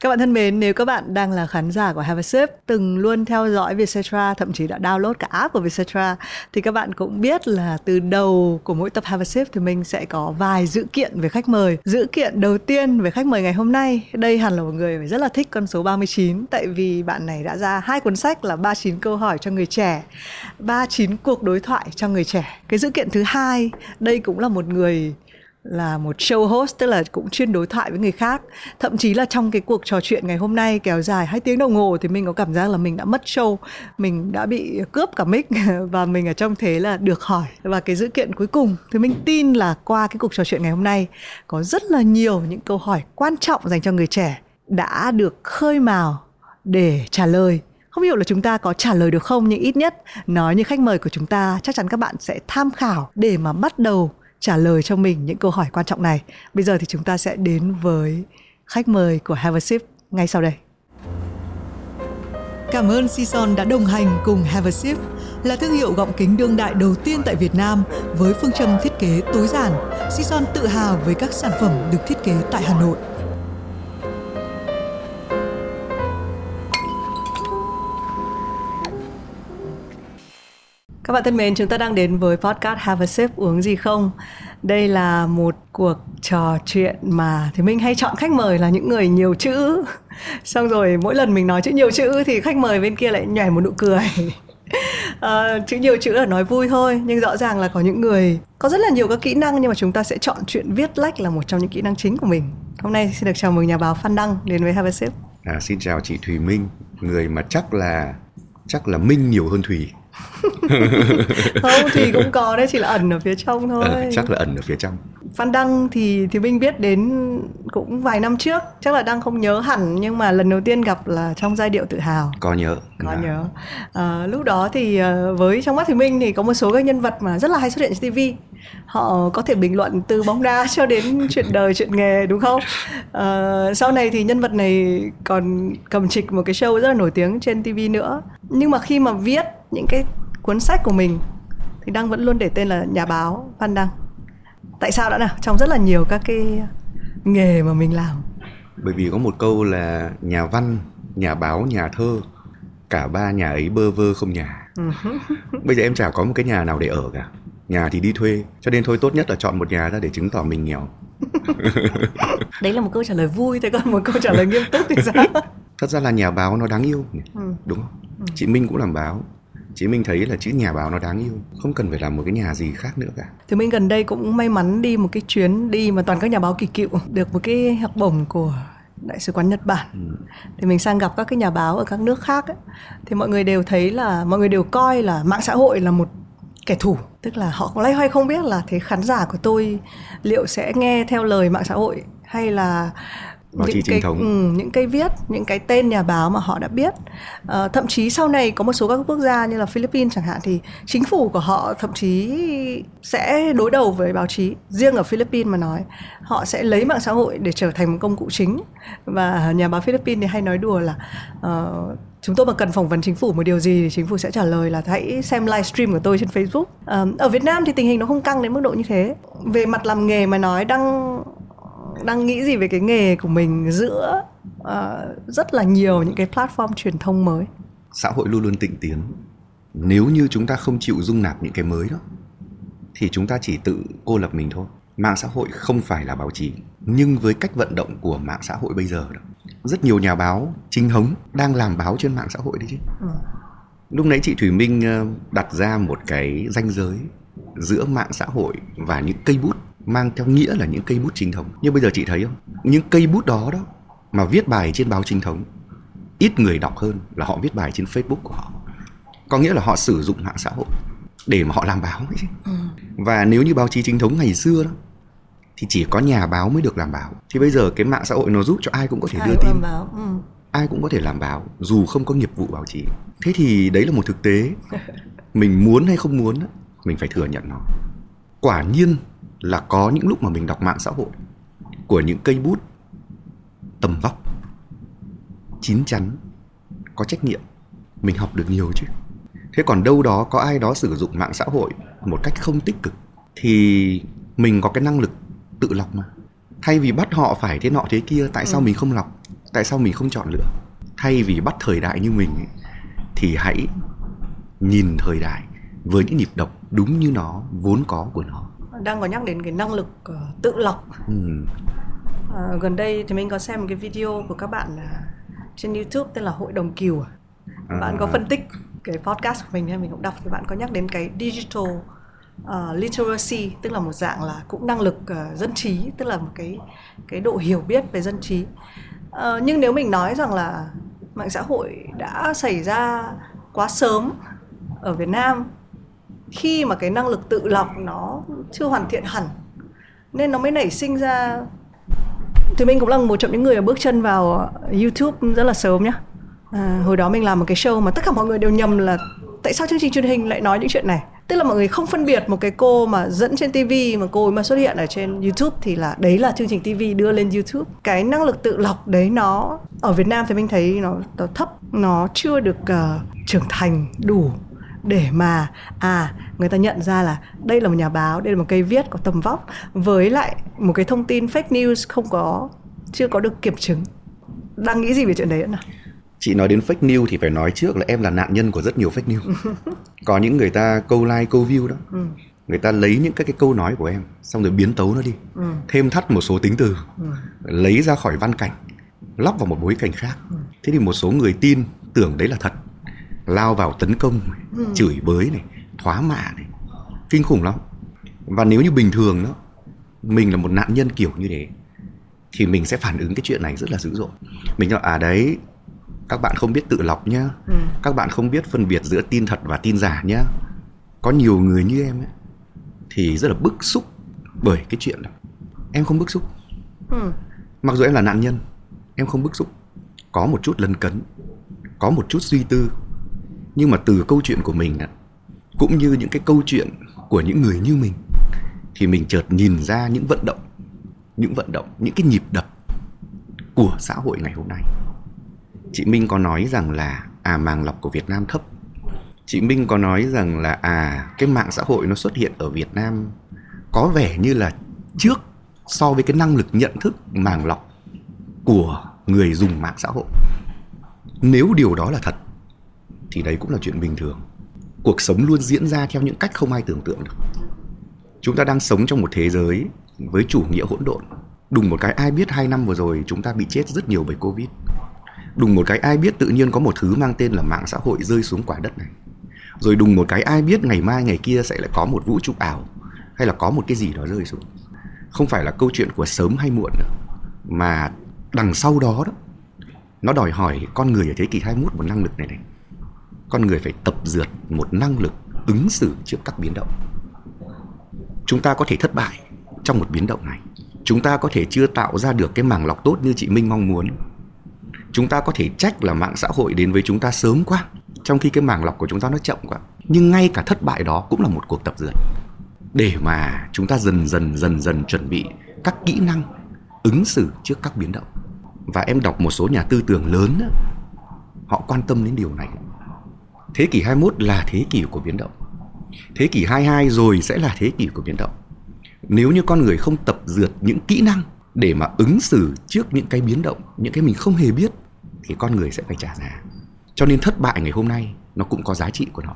Các bạn thân mến, nếu các bạn đang là khán giả của Have a Sip, từng luôn theo dõi Vietcetera, thậm chí đã download cả app của Vietcetera, thì các bạn cũng biết là từ đầu của mỗi tập Have a Sip thì mình sẽ có vài dự kiện về khách mời. Dự kiện đầu tiên về khách mời ngày hôm nay, đây hẳn là một người phải rất là thích con số 39, tại vì bạn này đã ra hai cuốn sách là 39 câu hỏi cho người trẻ, 39 cuộc đối thoại cho người trẻ. Cái dự kiện thứ hai, đây cũng là một người là một show host, tức là cũng chuyên đối thoại với người khác. Thậm chí là trong cái cuộc trò chuyện ngày hôm nay kéo dài hai tiếng đồng hồ thì mình có cảm giác là mình đã mất show, mình đã bị cướp cả mic và mình ở trong thế là được hỏi. Và cái dữ kiện cuối cùng thì mình tin là qua cái cuộc trò chuyện ngày hôm nay có rất là nhiều những câu hỏi quan trọng dành cho người trẻ đã được khơi mào để trả lời. Không hiểu là chúng ta có trả lời được không, nhưng ít nhất nói như khách mời của chúng ta chắc chắn các bạn sẽ tham khảo để mà bắt đầu trả lời cho mình những câu hỏi quan trọng này. Bây giờ thì chúng ta sẽ đến với khách mời của Have a Sip ngay sau đây. Cảm ơn Sison đã đồng hành cùng Have a Sip, là thương hiệu gọng kính đương đại đầu tiên tại Việt Nam với phương châm thiết kế tối giản. Sison tự hào với các sản phẩm được thiết kế tại Hà Nội. Các bạn thân mến, chúng ta đang đến với podcast Have a Sip uống gì không? Đây là một cuộc trò chuyện mà thì mình hay chọn khách mời là những người nhiều chữ. Xong rồi mỗi lần mình nói chữ nhiều chữ thì khách mời bên kia lại nhảy một nụ cười. à, chữ nhiều chữ là nói vui thôi nhưng rõ ràng là có những người có rất là nhiều các kỹ năng nhưng mà chúng ta sẽ chọn chuyện viết lách là một trong những kỹ năng chính của mình hôm nay xin được chào mừng nhà báo Phan Đăng đến với Have a Sip. À, xin chào chị Thùy Minh người mà chắc là chắc là Minh nhiều hơn Thùy không thì cũng có đấy chỉ là ẩn ở phía trong thôi. à, chắc là ẩn ở phía trong. Phan Đăng thì thì Minh biết đến cũng vài năm trước chắc là Đăng không nhớ hẳn nhưng mà lần đầu tiên gặp là trong giai điệu tự hào. Có nhớ. Có à. nhớ. À, lúc đó thì ờ, với trong mắt thì Minh thì có một số các nhân vật mà rất là hay xuất hiện trên TV họ có thể bình luận từ bóng đá cho đến chuyện đời chuyện nghề đúng không? À, sau này thì nhân vật này còn cầm trịch một cái show rất là nổi tiếng trên TV nữa. Nhưng mà khi mà viết những cái cuốn sách của mình thì Đăng vẫn luôn để tên là nhà báo Phan Đăng. Tại sao đã nào? Trong rất là nhiều các cái nghề mà mình làm. Bởi vì có một câu là nhà văn, nhà báo, nhà thơ cả ba nhà ấy bơ vơ không nhà. Bây giờ em chả có một cái nhà nào để ở cả. Nhà thì đi thuê, cho nên thôi tốt nhất là chọn một nhà ra để chứng tỏ mình nghèo. Đấy là một câu trả lời vui, thế còn một câu trả lời nghiêm túc thì sao? Thật ra là nhà báo nó đáng yêu, ừ. đúng không? Ừ. Chị Minh cũng làm báo, chị Minh thấy là chữ nhà báo nó đáng yêu không cần phải làm một cái nhà gì khác nữa cả. Thì mình gần đây cũng may mắn đi một cái chuyến đi mà toàn các nhà báo kỳ cựu được một cái học bổng của đại sứ quán Nhật Bản. Ừ. thì mình sang gặp các cái nhà báo ở các nước khác ấy, thì mọi người đều thấy là mọi người đều coi là mạng xã hội là một kẻ thù. Tức là họ loay hoay không biết là thế khán giả của tôi liệu sẽ nghe theo lời mạng xã hội hay là báo chí chính thống ừ, những cái viết những cái tên nhà báo mà họ đã biết uh, thậm chí sau này có một số các quốc gia như là Philippines chẳng hạn thì chính phủ của họ thậm chí sẽ đối đầu với báo chí riêng ở Philippines mà nói họ sẽ lấy mạng xã hội để trở thành một công cụ chính và nhà báo Philippines thì hay nói đùa là uh, chúng tôi mà cần phỏng vấn chính phủ một điều gì thì chính phủ sẽ trả lời là hãy xem livestream của tôi trên Facebook. Um, ở Việt Nam thì tình hình nó không căng đến mức độ như thế. Về mặt làm nghề mà nói đang đang nghĩ gì về cái nghề của mình giữa uh, rất là nhiều những cái platform truyền thông mới? Xã hội luôn luôn tịnh tiến. Nếu như chúng ta không chịu dung nạp những cái mới đó thì chúng ta chỉ tự cô lập mình thôi. Mạng xã hội không phải là báo chí nhưng với cách vận động của mạng xã hội bây giờ đó rất nhiều nhà báo chính thống đang làm báo trên mạng xã hội đấy chứ. Ừ. lúc nãy chị thủy minh ờ, đặt ra một cái ranh giới giữa mạng xã hội và những cây bút mang theo nghĩa là những cây bút chính thống. Nhưng bây giờ chị thấy không? Những cây bút đó đó mà viết bài trên báo chính thống ít người đọc hơn là họ viết bài trên facebook của họ. Có nghĩa là họ sử dụng mạng xã hội để mà họ làm báo ấy chứ. Ừ. và nếu như báo chí chính thống ngày xưa đó thì chỉ có nhà báo mới được làm báo. Thì bây giờ cái mạng xã hội nó giúp cho ai cũng có thể ai đưa tin. báo. Ừ. ai cũng có thể làm báo dù không có nghiệp vụ báo chí. Thế thì đấy là một thực tế. Mình muốn hay không muốn mình phải thừa nhận nó. Quả nhiên là có những lúc mà mình đọc mạng xã hội của những cây bút tầm vóc chín chắn có trách nhiệm mình học được nhiều chứ. Thế còn đâu đó có ai đó sử dụng mạng xã hội một cách không tích cực thì mình có cái năng lực tự lọc mà. Thay vì bắt họ phải thế nọ thế kia tại sao ừ. mình không lọc? Tại sao mình không chọn lựa? Thay vì bắt thời đại như mình ấy, thì hãy nhìn thời đại với những nhịp đập đúng như nó vốn có của nó đang có nhắc đến cái năng lực uh, tự lọc ừ. uh, gần đây thì mình có xem một cái video của các bạn uh, trên YouTube tên là hội đồng kiều à. bạn có phân tích cái podcast của mình nên mình cũng đọc thì bạn có nhắc đến cái digital uh, literacy tức là một dạng là cũng năng lực uh, dân trí tức là một cái cái độ hiểu biết về dân trí uh, nhưng nếu mình nói rằng là mạng xã hội đã xảy ra quá sớm ở Việt Nam khi mà cái năng lực tự lọc nó chưa hoàn thiện hẳn nên nó mới nảy sinh ra. Thì mình cũng là một trong những người bước chân vào YouTube rất là sớm nhá. À, hồi đó mình làm một cái show mà tất cả mọi người đều nhầm là tại sao chương trình truyền hình lại nói những chuyện này. Tức là mọi người không phân biệt một cái cô mà dẫn trên TV mà cô ấy mà xuất hiện ở trên YouTube thì là đấy là chương trình TV đưa lên YouTube. Cái năng lực tự lọc đấy nó ở Việt Nam thì mình thấy nó, nó thấp nó chưa được uh, trưởng thành đủ để mà à người ta nhận ra là đây là một nhà báo đây là một cây viết có tầm vóc với lại một cái thông tin fake news không có chưa có được kiểm chứng đang nghĩ gì về chuyện đấy nào chị nói đến fake news thì phải nói trước là em là nạn nhân của rất nhiều fake news có những người ta câu like câu view đó ừ. người ta lấy những các cái câu nói của em xong rồi biến tấu nó đi ừ. thêm thắt một số tính từ ừ. lấy ra khỏi văn cảnh lóc vào một bối cảnh khác ừ. thế thì một số người tin tưởng đấy là thật lao vào tấn công ừ. chửi bới này thoá mạ này. Kinh khủng lắm. Và nếu như bình thường đó mình là một nạn nhân kiểu như thế thì mình sẽ phản ứng cái chuyện này rất là dữ dội. Mình nói à đấy các bạn không biết tự lọc nhá. Ừ. các bạn không biết phân biệt giữa tin thật và tin giả nhá. Có nhiều người như em ấy thì rất là bức xúc bởi cái chuyện đó. Em không bức xúc. Ừ. mặc dù em là nạn nhân em không bức xúc. Có một chút lân cấn có một chút suy tư nhưng mà từ câu chuyện của mình cũng như những cái câu chuyện của những người như mình, thì mình chợt nhìn ra những vận động, những vận động, những cái nhịp đập của xã hội ngày hôm nay. Chị Minh có nói rằng là à màng lọc của Việt Nam thấp. Chị Minh có nói rằng là à cái mạng xã hội nó xuất hiện ở Việt Nam có vẻ như là trước so với cái năng lực nhận thức màng lọc của người dùng mạng xã hội. Nếu điều đó là thật thì đấy cũng là chuyện bình thường. Cuộc sống luôn diễn ra theo những cách không ai tưởng tượng được. Chúng ta đang sống trong một thế giới với chủ nghĩa hỗn độn. Đùng một cái ai biết hai năm vừa rồi chúng ta bị chết rất nhiều bởi covid. Đùng một cái ai biết tự nhiên có một thứ mang tên là mạng xã hội rơi xuống quả đất này. Rồi đùng một cái ai biết ngày mai, ngày kia sẽ lại có một vũ trụ ảo hay là có một cái gì đó rơi xuống. Không phải là câu chuyện của sớm hay muộn nữa, mà đằng sau đó đó, nó đòi hỏi con người ở thế kỷ 21 một năng lực này này con người phải tập dượt một năng lực ứng xử trước các biến động. Chúng ta có thể thất bại trong một biến động này. Chúng ta có thể chưa tạo ra được cái màng lọc tốt như chị minh mong muốn. Chúng ta có thể trách là mạng xã hội đến với chúng ta sớm quá, trong khi cái màng lọc của chúng ta nó chậm quá. Nhưng ngay cả thất bại đó cũng là một cuộc tập dượt. Để mà chúng ta dần dần dần dần chuẩn bị các kỹ năng ứng xử trước các biến động. Và em đọc một số nhà tư tưởng lớn họ quan tâm đến điều này thế kỷ 21 là thế kỷ của biến động. Thế kỷ 22 rồi sẽ là thế kỷ của biến động. Nếu như con người không tập dượt những kỹ năng để mà ứng xử trước những cái biến động, những cái mình không hề biết, thì con người sẽ phải trả giá. Cho nên thất bại ngày hôm nay nó cũng có giá trị của nó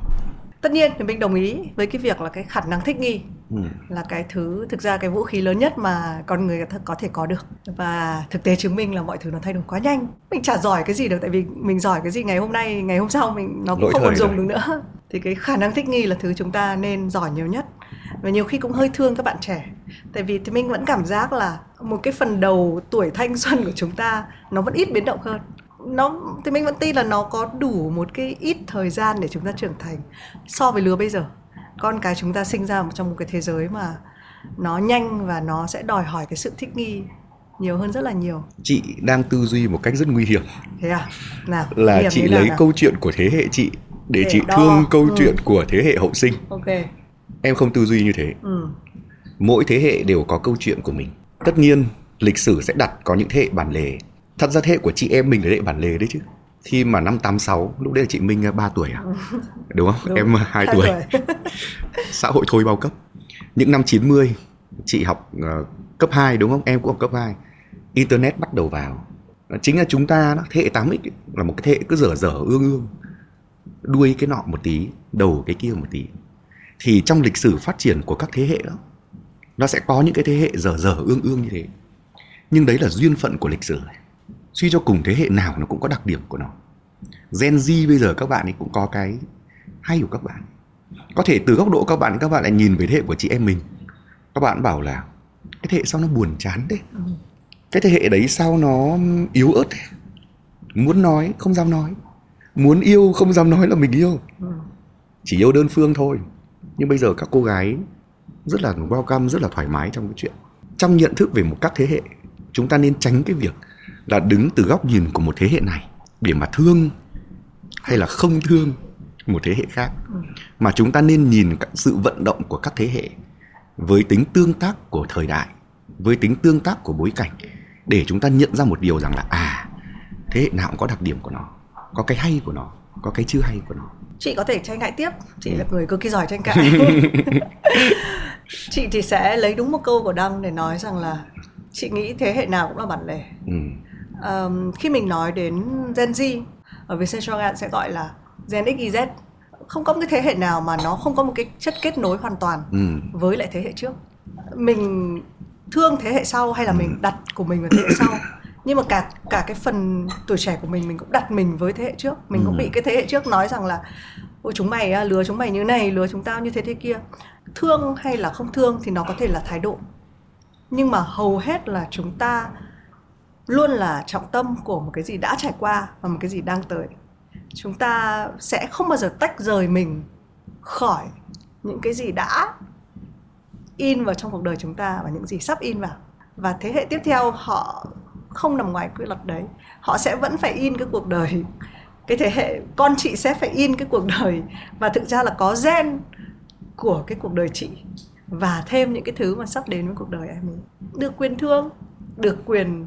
tất nhiên thì mình đồng ý với cái việc là cái khả năng thích nghi ừ. là cái thứ thực ra cái vũ khí lớn nhất mà con người có thể có được. Và thực tế chứng minh là mọi thứ nó thay đổi quá nhanh. Mình chả giỏi cái gì được tại vì mình giỏi cái gì ngày hôm nay ngày hôm sau mình nó cũng Lỗi không còn dùng rồi. được nữa. Thì cái khả năng thích nghi là thứ chúng ta nên giỏi nhiều nhất. Và nhiều khi cũng hơi thương các bạn trẻ. Tại vì thì mình vẫn cảm giác là một cái phần đầu tuổi thanh xuân của chúng ta nó vẫn ít biến động hơn nó thì mình vẫn tin là nó có đủ một cái ít thời gian để chúng ta trưởng thành so với lứa bây giờ. Con cái chúng ta sinh ra trong một cái thế giới mà nó nhanh và nó sẽ đòi hỏi cái sự thích nghi nhiều hơn rất là nhiều. Chị đang tư duy một cách rất nguy hiểm. Thế à? Nào là chị lấy nào? câu chuyện của thế hệ chị để, để chị đo. thương câu ừ. chuyện của thế hệ hậu sinh. Ok. Em không tư duy như thế. Ừ. mỗi thế hệ đều có câu chuyện của mình. Tất nhiên lịch sử sẽ đặt có những thế hệ bản lề thật ra thế hệ của chị em mình là thế hệ bản lề đấy chứ. Khi mà năm 86 lúc đấy là chị Minh 3 tuổi à? Đúng không? Đúng. em 2 tuổi, tuổi. xã hội thôi bao cấp. Những năm 90 chị học uh, cấp 2 đúng không? Em cũng học cấp 2 internet bắt đầu vào. Chính là chúng ta đó, thế hệ 8X ấy, là một cái thế hệ cứ dở dở ương ương. Đuôi cái nọ một tí đầu cái kia một tí. Thì trong lịch sử phát triển của các thế hệ đó nó sẽ có những cái thế hệ dở dở ương ương như thế. Nhưng đấy là duyên phận của lịch sử suy cho cùng thế hệ nào nó cũng có đặc điểm của nó. Gen Z bây giờ các bạn ấy cũng có cái hay của các bạn. Có thể từ góc độ các bạn các bạn lại nhìn về thế hệ của chị em mình. Các bạn bảo là cái thế hệ sau nó buồn chán đấy cái thế hệ đấy sao nó yếu ớt thế? muốn nói, không dám nói. Muốn yêu, không dám nói là mình yêu. Chỉ yêu đơn phương thôi. Nhưng bây giờ các cô gái rất là welcome, rất là thoải mái trong cái chuyện. Trong nhận thức về một các thế hệ, chúng ta nên tránh cái việc là đứng từ góc nhìn của một thế hệ này để mà thương hay là không thương một thế hệ khác. Mà chúng ta nên nhìn các sự vận động của các thế hệ với tính tương tác của thời đại với tính tương tác của bối cảnh để chúng ta nhận ra một điều rằng là à thế hệ nào cũng có đặc điểm của nó có cái hay của nó có cái chưa hay của nó. Chị có thể tranh cãi tiếp. Chị là người cực kỳ giỏi tranh cãi. Chị thì sẽ lấy đúng một câu của đăng để nói rằng là chị nghĩ thế hệ nào cũng là bản lề. Ừ. um, khi mình nói đến Gen Z ở Vietcetera sẽ gọi là Gen X Y Z. Không có một cái thế hệ nào mà nó không có một cái chất kết nối hoàn toàn ừ. với lại thế hệ trước. Mình thương thế hệ sau hay là mình đặt của mình vào thế hệ sau? Nhưng mà cả cả cái phần tuổi trẻ của mình mình cũng đặt mình với thế hệ trước. Mình ừ. cũng bị cái thế hệ trước nói rằng là ôi chúng mày lừa chúng mày như này lừa chúng tao như thế thế kia. Thương hay là không thương thì nó có thể là thái độ. Nhưng mà hầu hết là chúng ta luôn là trọng tâm của một cái gì đã trải qua và một cái gì đang tới. Chúng ta sẽ không bao giờ tách rời mình khỏi những cái gì đã in vào trong cuộc đời chúng ta và những gì sắp in vào. Và thế hệ tiếp theo họ không nằm ngoài quy luật đấy. Họ sẽ vẫn phải in cái cuộc đời. Cái thế hệ con chị sẽ phải in cái cuộc đời. Và thực ra là có gen của cái cuộc đời chị và thêm những cái thứ mà sắp đến với cuộc đời em ấy. Được quyền thương, được quyền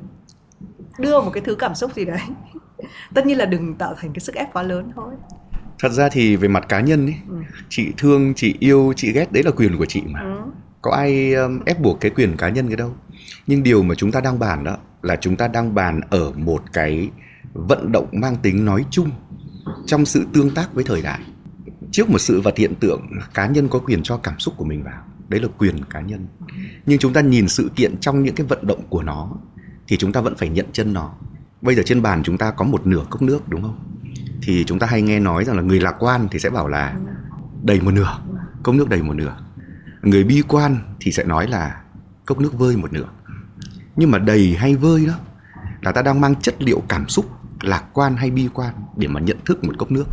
đưa một cái thứ cảm xúc gì đấy. Tất nhiên là đừng tạo thành cái sức ép quá lớn thôi. Thật ra thì về mặt cá nhân ấy ừ. chị thương chị yêu chị ghét đấy là quyền của chị mà. Ừ. có ai um, ép buộc cái quyền cá nhân cái đâu. Nhưng điều mà chúng ta đang bàn đó là chúng ta đang bàn ở một cái vận động mang tính nói chung trong sự tương tác với thời đại. Trước một sự vật hiện tượng cá nhân có quyền cho cảm xúc của mình vào đấy là quyền cá nhân. Nhưng chúng ta nhìn sự kiện trong những cái vận động của nó thì chúng ta vẫn phải nhận chân nó. Bây giờ trên bàn chúng ta có một nửa cốc nước, đúng không? Thì chúng ta hay nghe nói rằng là người lạc quan thì sẽ bảo là đầy một nửa, cốc nước đầy một nửa. Người bi quan thì sẽ nói là cốc nước vơi một nửa. Nhưng mà đầy hay vơi đó, là ta đang mang chất liệu cảm xúc, lạc quan hay bi quan để mà nhận thức một cốc nước.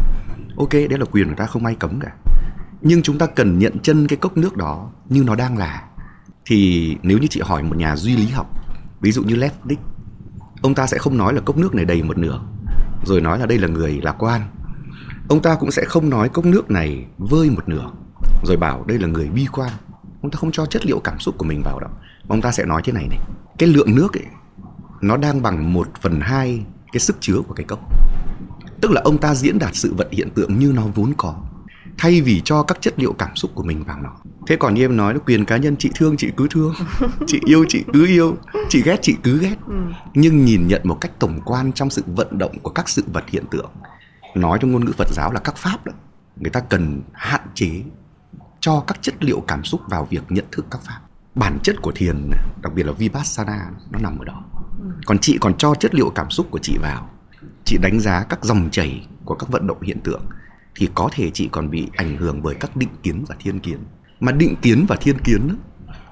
Ok, đấy là quyền của ta, không ai cấm cả. Nhưng chúng ta cần nhận chân cái cốc nước đó như nó đang là. Thì nếu như chị hỏi một nhà duy lý học ví dụ như Lev ông ta sẽ không nói là cốc nước này đầy một nửa, rồi nói là đây là người lạc quan. Ông ta cũng sẽ không nói cốc nước này vơi một nửa, rồi bảo đây là người bi quan. Ông ta không cho chất liệu cảm xúc của mình vào đâu. Ông ta sẽ nói thế này này, cái lượng nước ấy, nó đang bằng một phần hai cái sức chứa của cái cốc. Tức là ông ta diễn đạt sự vật hiện tượng như nó vốn có thay vì cho các chất liệu cảm xúc của mình vào nó. Thế còn như em nói là quyền cá nhân chị thương chị cứ thương. Chị yêu chị cứ yêu. Chị ghét chị cứ ghét. Ừ. nhưng nhìn nhận một cách tổng quan trong sự vận động của các sự vật hiện tượng. Nói trong ngôn ngữ phật giáo là các pháp đó. Người ta cần hạn chế cho các chất liệu cảm xúc vào việc nhận thức các pháp. Bản chất của thiền đặc biệt là vipassana nó nằm ở đó. Ừ. còn chị còn cho chất liệu cảm xúc của chị vào. Chị đánh giá các dòng chảy của các vận động hiện tượng thì có thể chị còn bị ảnh hưởng bởi các định kiến và thiên kiến. Mà định kiến và thiên kiến đó,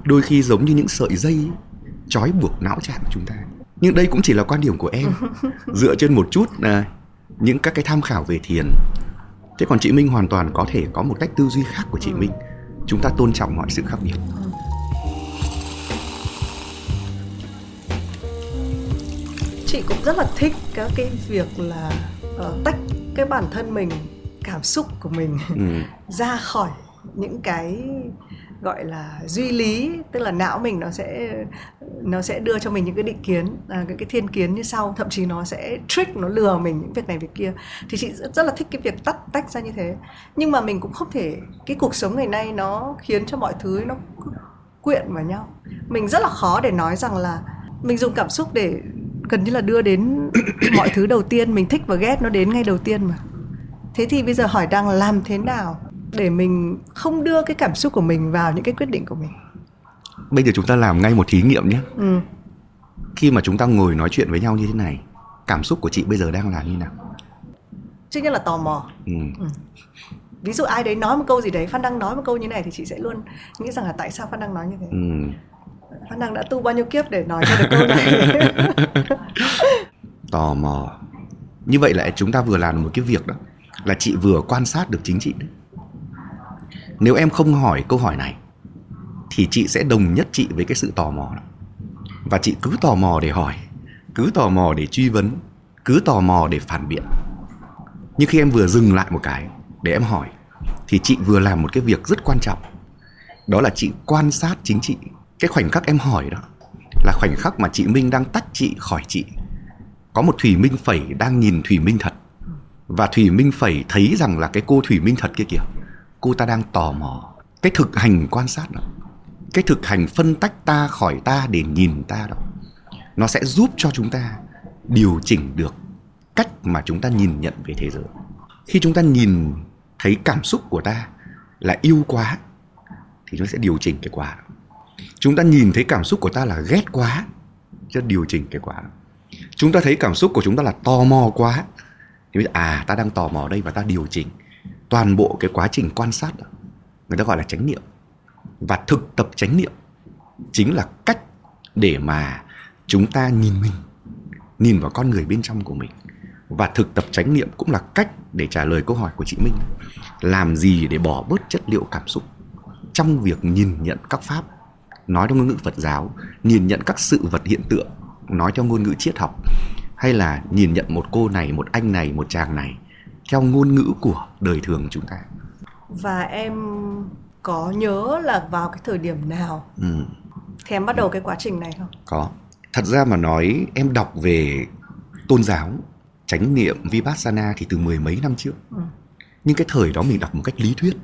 đôi khi giống như những sợi dây trói buộc não trạng của chúng ta. Nhưng đây cũng chỉ là quan điểm của em. Dựa trên một chút là những các cái tham khảo về thiền. Thế còn chị minh hoàn toàn có thể có một cách tư duy khác của chị minh. Chúng ta tôn trọng mọi sự khác biệt. Chị cũng rất là thích các cái việc là uh, tách cái bản thân mình cảm xúc của mình ừ. ra khỏi những cái gọi là duy lý tức là não mình nó sẽ nó sẽ đưa cho mình những cái định kiến à, cái cái thiên kiến như sau. Thậm chí nó sẽ trick nó lừa mình những việc này việc kia. Thì chị rất, rất là thích cái việc tách tách ra như thế. Nhưng mà mình cũng không thể cái cuộc sống ngày nay nó khiến cho mọi thứ nó quyện vào nhau. Mình rất là khó để nói rằng là mình dùng cảm xúc để gần như là đưa đến mọi thứ đầu tiên. Mình thích và ghét nó đến ngay đầu tiên mà thế thì bây giờ hỏi đang làm thế nào để mình không đưa cái cảm xúc của mình vào những cái quyết định của mình bây giờ chúng ta làm ngay một thí nghiệm nhé ừ. khi mà chúng ta ngồi nói chuyện với nhau như thế này cảm xúc của chị bây giờ đang là như nào trước nhất là tò mò ừ. Ừ. ví dụ ai đấy nói một câu gì đấy phan đăng nói một câu như này thì chị sẽ luôn nghĩ rằng là tại sao phan đăng nói như thế Ừ. phan đăng đã tu bao nhiêu kiếp để nói ra được câu này tò mò như vậy là chúng ta vừa làm một cái việc đó là chị vừa quan sát được chính chị đấy. Nếu em không hỏi câu hỏi này, thì chị sẽ đồng nhất chị với cái sự tò mò đó. Và chị cứ tò mò để hỏi, cứ tò mò để truy vấn, cứ tò mò để phản biện. Nhưng khi em vừa dừng lại một cái để em hỏi, thì chị vừa làm một cái việc rất quan trọng. Đó là chị quan sát chính chị. Cái khoảnh khắc em hỏi đó là khoảnh khắc mà chị minh đang tách chị khỏi chị. Có một thủy minh phẩy đang nhìn thủy minh thật và thủy minh phẩy thấy rằng là cái cô thủy minh thật kia kìa, cô ta đang tò mò cái thực hành quan sát đó cái thực hành phân tách ta khỏi ta để nhìn ta đó, nó sẽ giúp cho chúng ta điều chỉnh được cách mà chúng ta nhìn nhận về thế giới khi chúng ta nhìn thấy cảm xúc của ta là yêu quá, thì nó sẽ điều chỉnh cái quả đó. chúng ta nhìn thấy cảm xúc của ta là ghét quá cho điều chỉnh cái quả đó. chúng ta thấy cảm xúc của chúng ta là tò mò quá thì bây giờ, à ta đang tò mò đây và ta điều chỉnh toàn bộ cái quá trình quan sát đó. Người ta gọi là chánh niệm. Và thực tập chánh niệm chính là cách để mà chúng ta nhìn mình nhìn vào con người bên trong của mình. Và thực tập chánh niệm cũng là cách để trả lời câu hỏi của chị Minh. Làm gì để bỏ bớt chất liệu cảm xúc trong việc nhìn nhận các pháp nói theo ngôn ngữ Phật giáo nhìn nhận các sự vật hiện tượng nói theo ngôn ngữ triết học? Hay là nhìn nhận một cô này một anh này một chàng này theo ngôn ngữ của đời thường chúng ta và em có nhớ là vào cái thời điểm nào ừ. thì em bắt đầu cái quá trình này không Có. Thật ra mà nói em đọc về tôn giáo, chánh niệm Vipassana thì từ mười mấy năm trước. Ừ. Nhưng cái thời đó mình đọc một cách lý thuyết.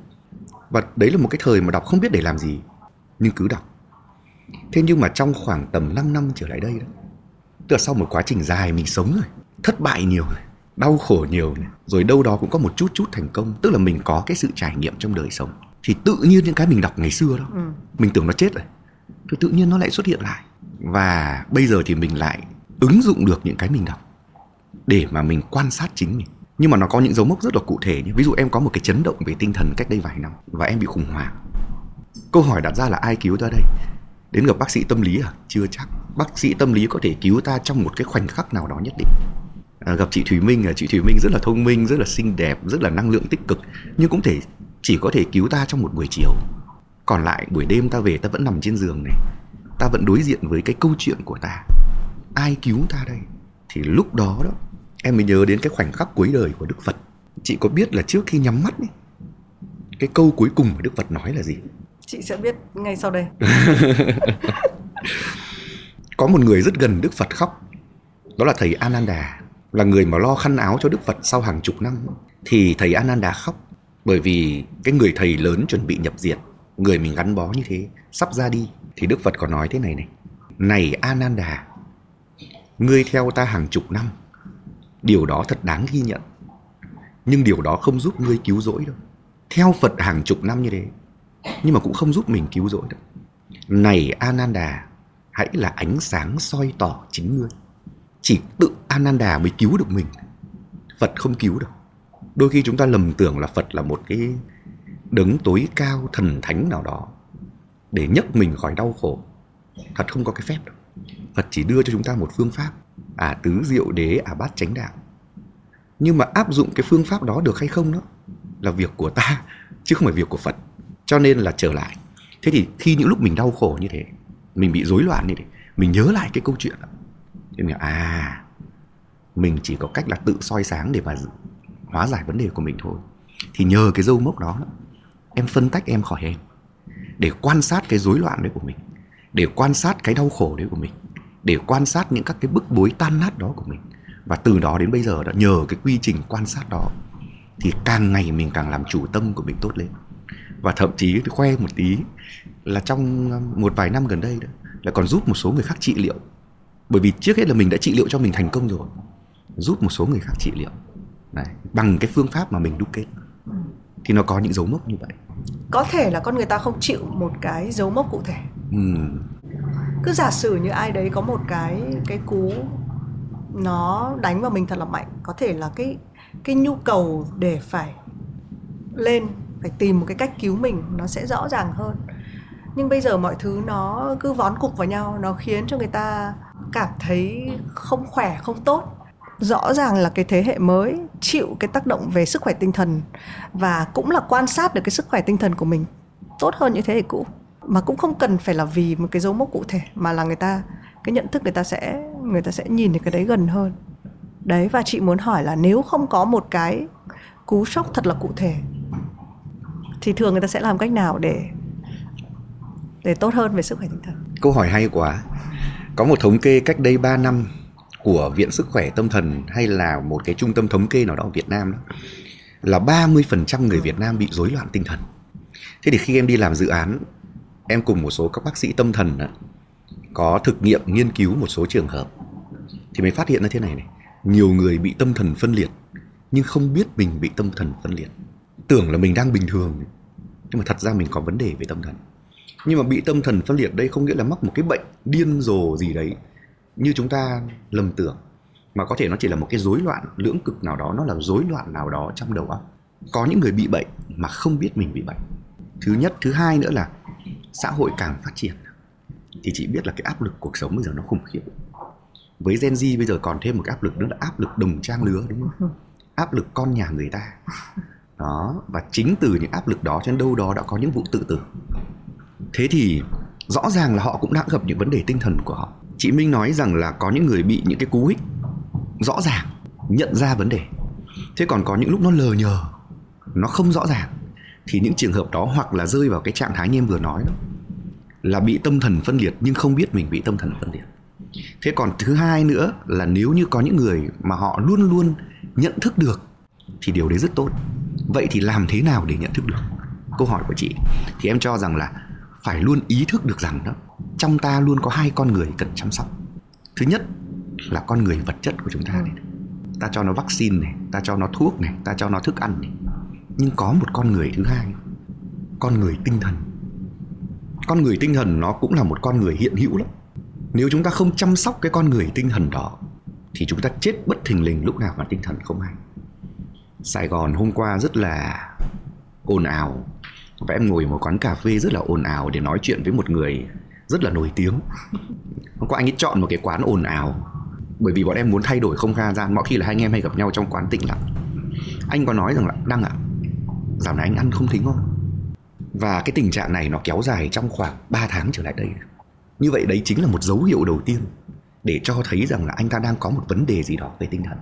Và đấy là một cái thời mà đọc không biết để làm gì, nhưng cứ đọc. Thế nhưng mà trong khoảng tầm 5 năm trở lại đây đó, tức là sau một quá trình dài mình sống rồi, thất bại nhiều rồi, đau khổ nhiều này, rồi đâu đó cũng có một chút chút thành công, tức là mình có cái sự trải nghiệm trong đời sống. Thì tự nhiên những cái mình đọc ngày xưa đó, Ừ. mình tưởng nó chết rồi thì tự nhiên nó lại xuất hiện lại. Và bây giờ thì mình lại ứng dụng được những cái mình đọc để mà mình quan sát chính mình. Nhưng mà nó có những dấu mốc rất là cụ thể nhé. Ví dụ em có một cái chấn động về tinh thần cách đây vài năm và em bị khủng hoảng. Câu hỏi đặt ra là ai cứu ta đây? Đến gặp bác sĩ tâm lý à? Chưa chắc bác sĩ tâm lý có thể cứu ta trong một cái khoảnh khắc nào đó nhất định. À, gặp chị Thùy Minh à, chị Thùy Minh rất là thông minh rất là xinh đẹp rất là năng lượng tích cực nhưng cũng thể chỉ có thể cứu ta trong một buổi chiều. Còn lại buổi đêm ta về ta vẫn nằm trên giường này. Ta vẫn đối diện với cái câu chuyện của ta. Ai cứu ta đây? Thì lúc đó đó em mới nhớ đến cái khoảnh khắc cuối đời của đức phật. Chị có biết là trước khi nhắm mắt ấy, cái câu cuối cùng mà đức phật nói là gì? Chị sẽ biết ngay sau đây có một người rất gần đức phật khóc. Đó là thầy ananda, là người mà lo khăn áo cho đức phật sau hàng chục năm. Thì thầy ananda khóc, bởi vì cái người thầy lớn chuẩn bị nhập diệt, người mình gắn bó như thế, sắp ra đi, thì đức phật có nói thế này này. Này ananda, ngươi theo ta hàng chục năm, điều đó thật đáng ghi nhận. Nhưng điều đó không giúp ngươi cứu rỗi đâu. Theo phật hàng chục năm như thế, nhưng mà cũng không giúp mình cứu rỗi đâu. Này ananda hãy là ánh sáng soi tỏ chính ngươi. Chỉ tự ananda mới cứu được mình. Phật không cứu được đôi khi chúng ta lầm tưởng là phật là một cái đấng tối cao, thần thánh nào đó để nhấc mình khỏi đau khổ. Thật không có cái phép đâu. Phật chỉ đưa cho chúng ta một phương pháp. À tứ diệu đế à bát chánh đạo. Nhưng mà áp dụng cái phương pháp đó được hay không đó là việc của ta, chứ không phải việc của phật. Cho nên là trở lại. Thế thì khi những lúc mình đau khổ như thế mình bị rối loạn đi mình nhớ lại cái câu chuyện đó. Thì mình à mình chỉ có cách là tự soi sáng để mà hóa giải vấn đề của mình thôi. Thì nhờ cái dấu mốc đó, em phân tách em khỏi em, để quan sát cái rối loạn đấy của mình, để quan sát cái đau khổ đấy của mình, để quan sát những các cái bức bối tan nát đó của mình. Và từ đó đến bây giờ đã nhờ cái quy trình quan sát đó, thì càng ngày mình càng làm chủ tâm của mình tốt lên. Và thậm chí khoe một tí là trong một vài năm gần đây đó là còn giúp một số người khác trị liệu. Bởi vì trước hết là mình đã trị liệu cho mình thành công rồi. Giúp một số người khác trị liệu. Đấy, bằng cái phương pháp mà mình đúc kết. Thì nó có những dấu mốc như vậy. Có thể là con người ta không chịu một cái dấu mốc cụ thể. Ừ. cứ giả sử như ai đấy có một cái cái cú nó đánh vào mình thật là mạnh có thể là cái cái nhu cầu để phải lên phải tìm một cái cách cứu mình nó sẽ rõ ràng hơn nhưng bây giờ mọi thứ nó cứ vón cục vào nhau, nó khiến cho người ta cảm thấy không khỏe, không tốt. Rõ ràng là cái thế hệ mới chịu cái tác động về sức khỏe tinh thần và cũng là quan sát được cái sức khỏe tinh thần của mình tốt hơn những thế hệ cũ. Mà cũng không cần phải là vì một cái dấu mốc cụ thể, mà là người ta, cái nhận thức người ta sẽ, người ta sẽ nhìn được cái đấy gần hơn. Đấy, và chị muốn hỏi là nếu không có một cái cú sốc thật là cụ thể, thì thường người ta sẽ làm cách nào để để tốt hơn về sức khỏe tinh thần câu hỏi hay quá có một thống kê cách đây 3 năm của Viện Sức khỏe Tâm thần hay là một cái trung tâm thống kê nào đó ở Việt Nam đó, là 30% người Việt Nam bị rối loạn tinh thần. Thế thì khi em đi làm dự án, em cùng một số các bác sĩ tâm thần đó, có thực nghiệm nghiên cứu một số trường hợp thì mới phát hiện ra thế này này, nhiều người bị tâm thần phân liệt nhưng không biết mình bị tâm thần phân liệt. Tưởng là mình đang bình thường nhưng mà thật ra mình có vấn đề về tâm thần. Nhưng mà bị tâm thần phân liệt đây không nghĩa là mắc một cái bệnh điên rồ gì đấy. Như chúng ta lầm tưởng, mà có thể nó chỉ là một cái rối loạn lưỡng cực nào đó, nó là rối loạn nào đó trong đầu óc. Có những người bị bệnh mà không biết mình bị bệnh. Thứ nhất, thứ hai nữa là xã hội càng phát triển thì chị biết là cái áp lực cuộc sống bây giờ nó khủng khiếp. Với Gen Z bây giờ còn thêm một cái áp lực nữa là áp lực đồng trang lứa, đúng không? Áp lực con nhà người ta. Đó, và chính từ những áp lực đó trên đâu đó đã có những vụ tự tử thế thì rõ ràng là họ cũng đã gặp những vấn đề tinh thần của họ. Chị Minh nói rằng là có những người bị những cái cú hích rõ ràng, nhận ra vấn đề. Thế còn có những lúc nó lờ nhờ, nó không rõ ràng, thì những trường hợp đó hoặc là rơi vào cái trạng thái như em vừa nói đó, là bị tâm thần phân liệt nhưng không biết mình bị tâm thần phân liệt. Thế còn thứ hai nữa là nếu như có những người mà họ luôn luôn nhận thức được, thì điều đấy rất tốt. Vậy thì làm thế nào để nhận thức được? Câu hỏi của chị. Thì em cho rằng là phải luôn ý thức được rằng đó, trong ta luôn có hai con người cần chăm sóc. Thứ nhất là con người vật chất của chúng ta này. Ta cho nó vaccine này, ta cho nó thuốc này, ta cho nó thức ăn này. Nhưng có một con người thứ hai, con người tinh thần. Con người tinh thần nó cũng là một con người hiện hữu lắm. Nếu chúng ta không chăm sóc cái con người tinh thần đó, thì chúng ta chết bất thình lình lúc nào mà tinh thần không hay. Sài gòn hôm qua rất là ồn ào và em ngồi một quán cà phê rất là ồn ào để nói chuyện với một người rất là nổi tiếng. Hôm qua anh ấy chọn một cái quán ồn ào bởi vì bọn em muốn thay đổi không gian mọi khi là hai anh em hay gặp nhau trong quán tĩnh lặng. Anh có nói rằng là đăng ạ à, dạo này anh ăn không thấy ngon. Và cái tình trạng này nó kéo dài trong khoảng 3 tháng trở lại đây. Như vậy đấy chính là một dấu hiệu đầu tiên để cho thấy rằng là anh ta đang có một vấn đề gì đó về tinh thần.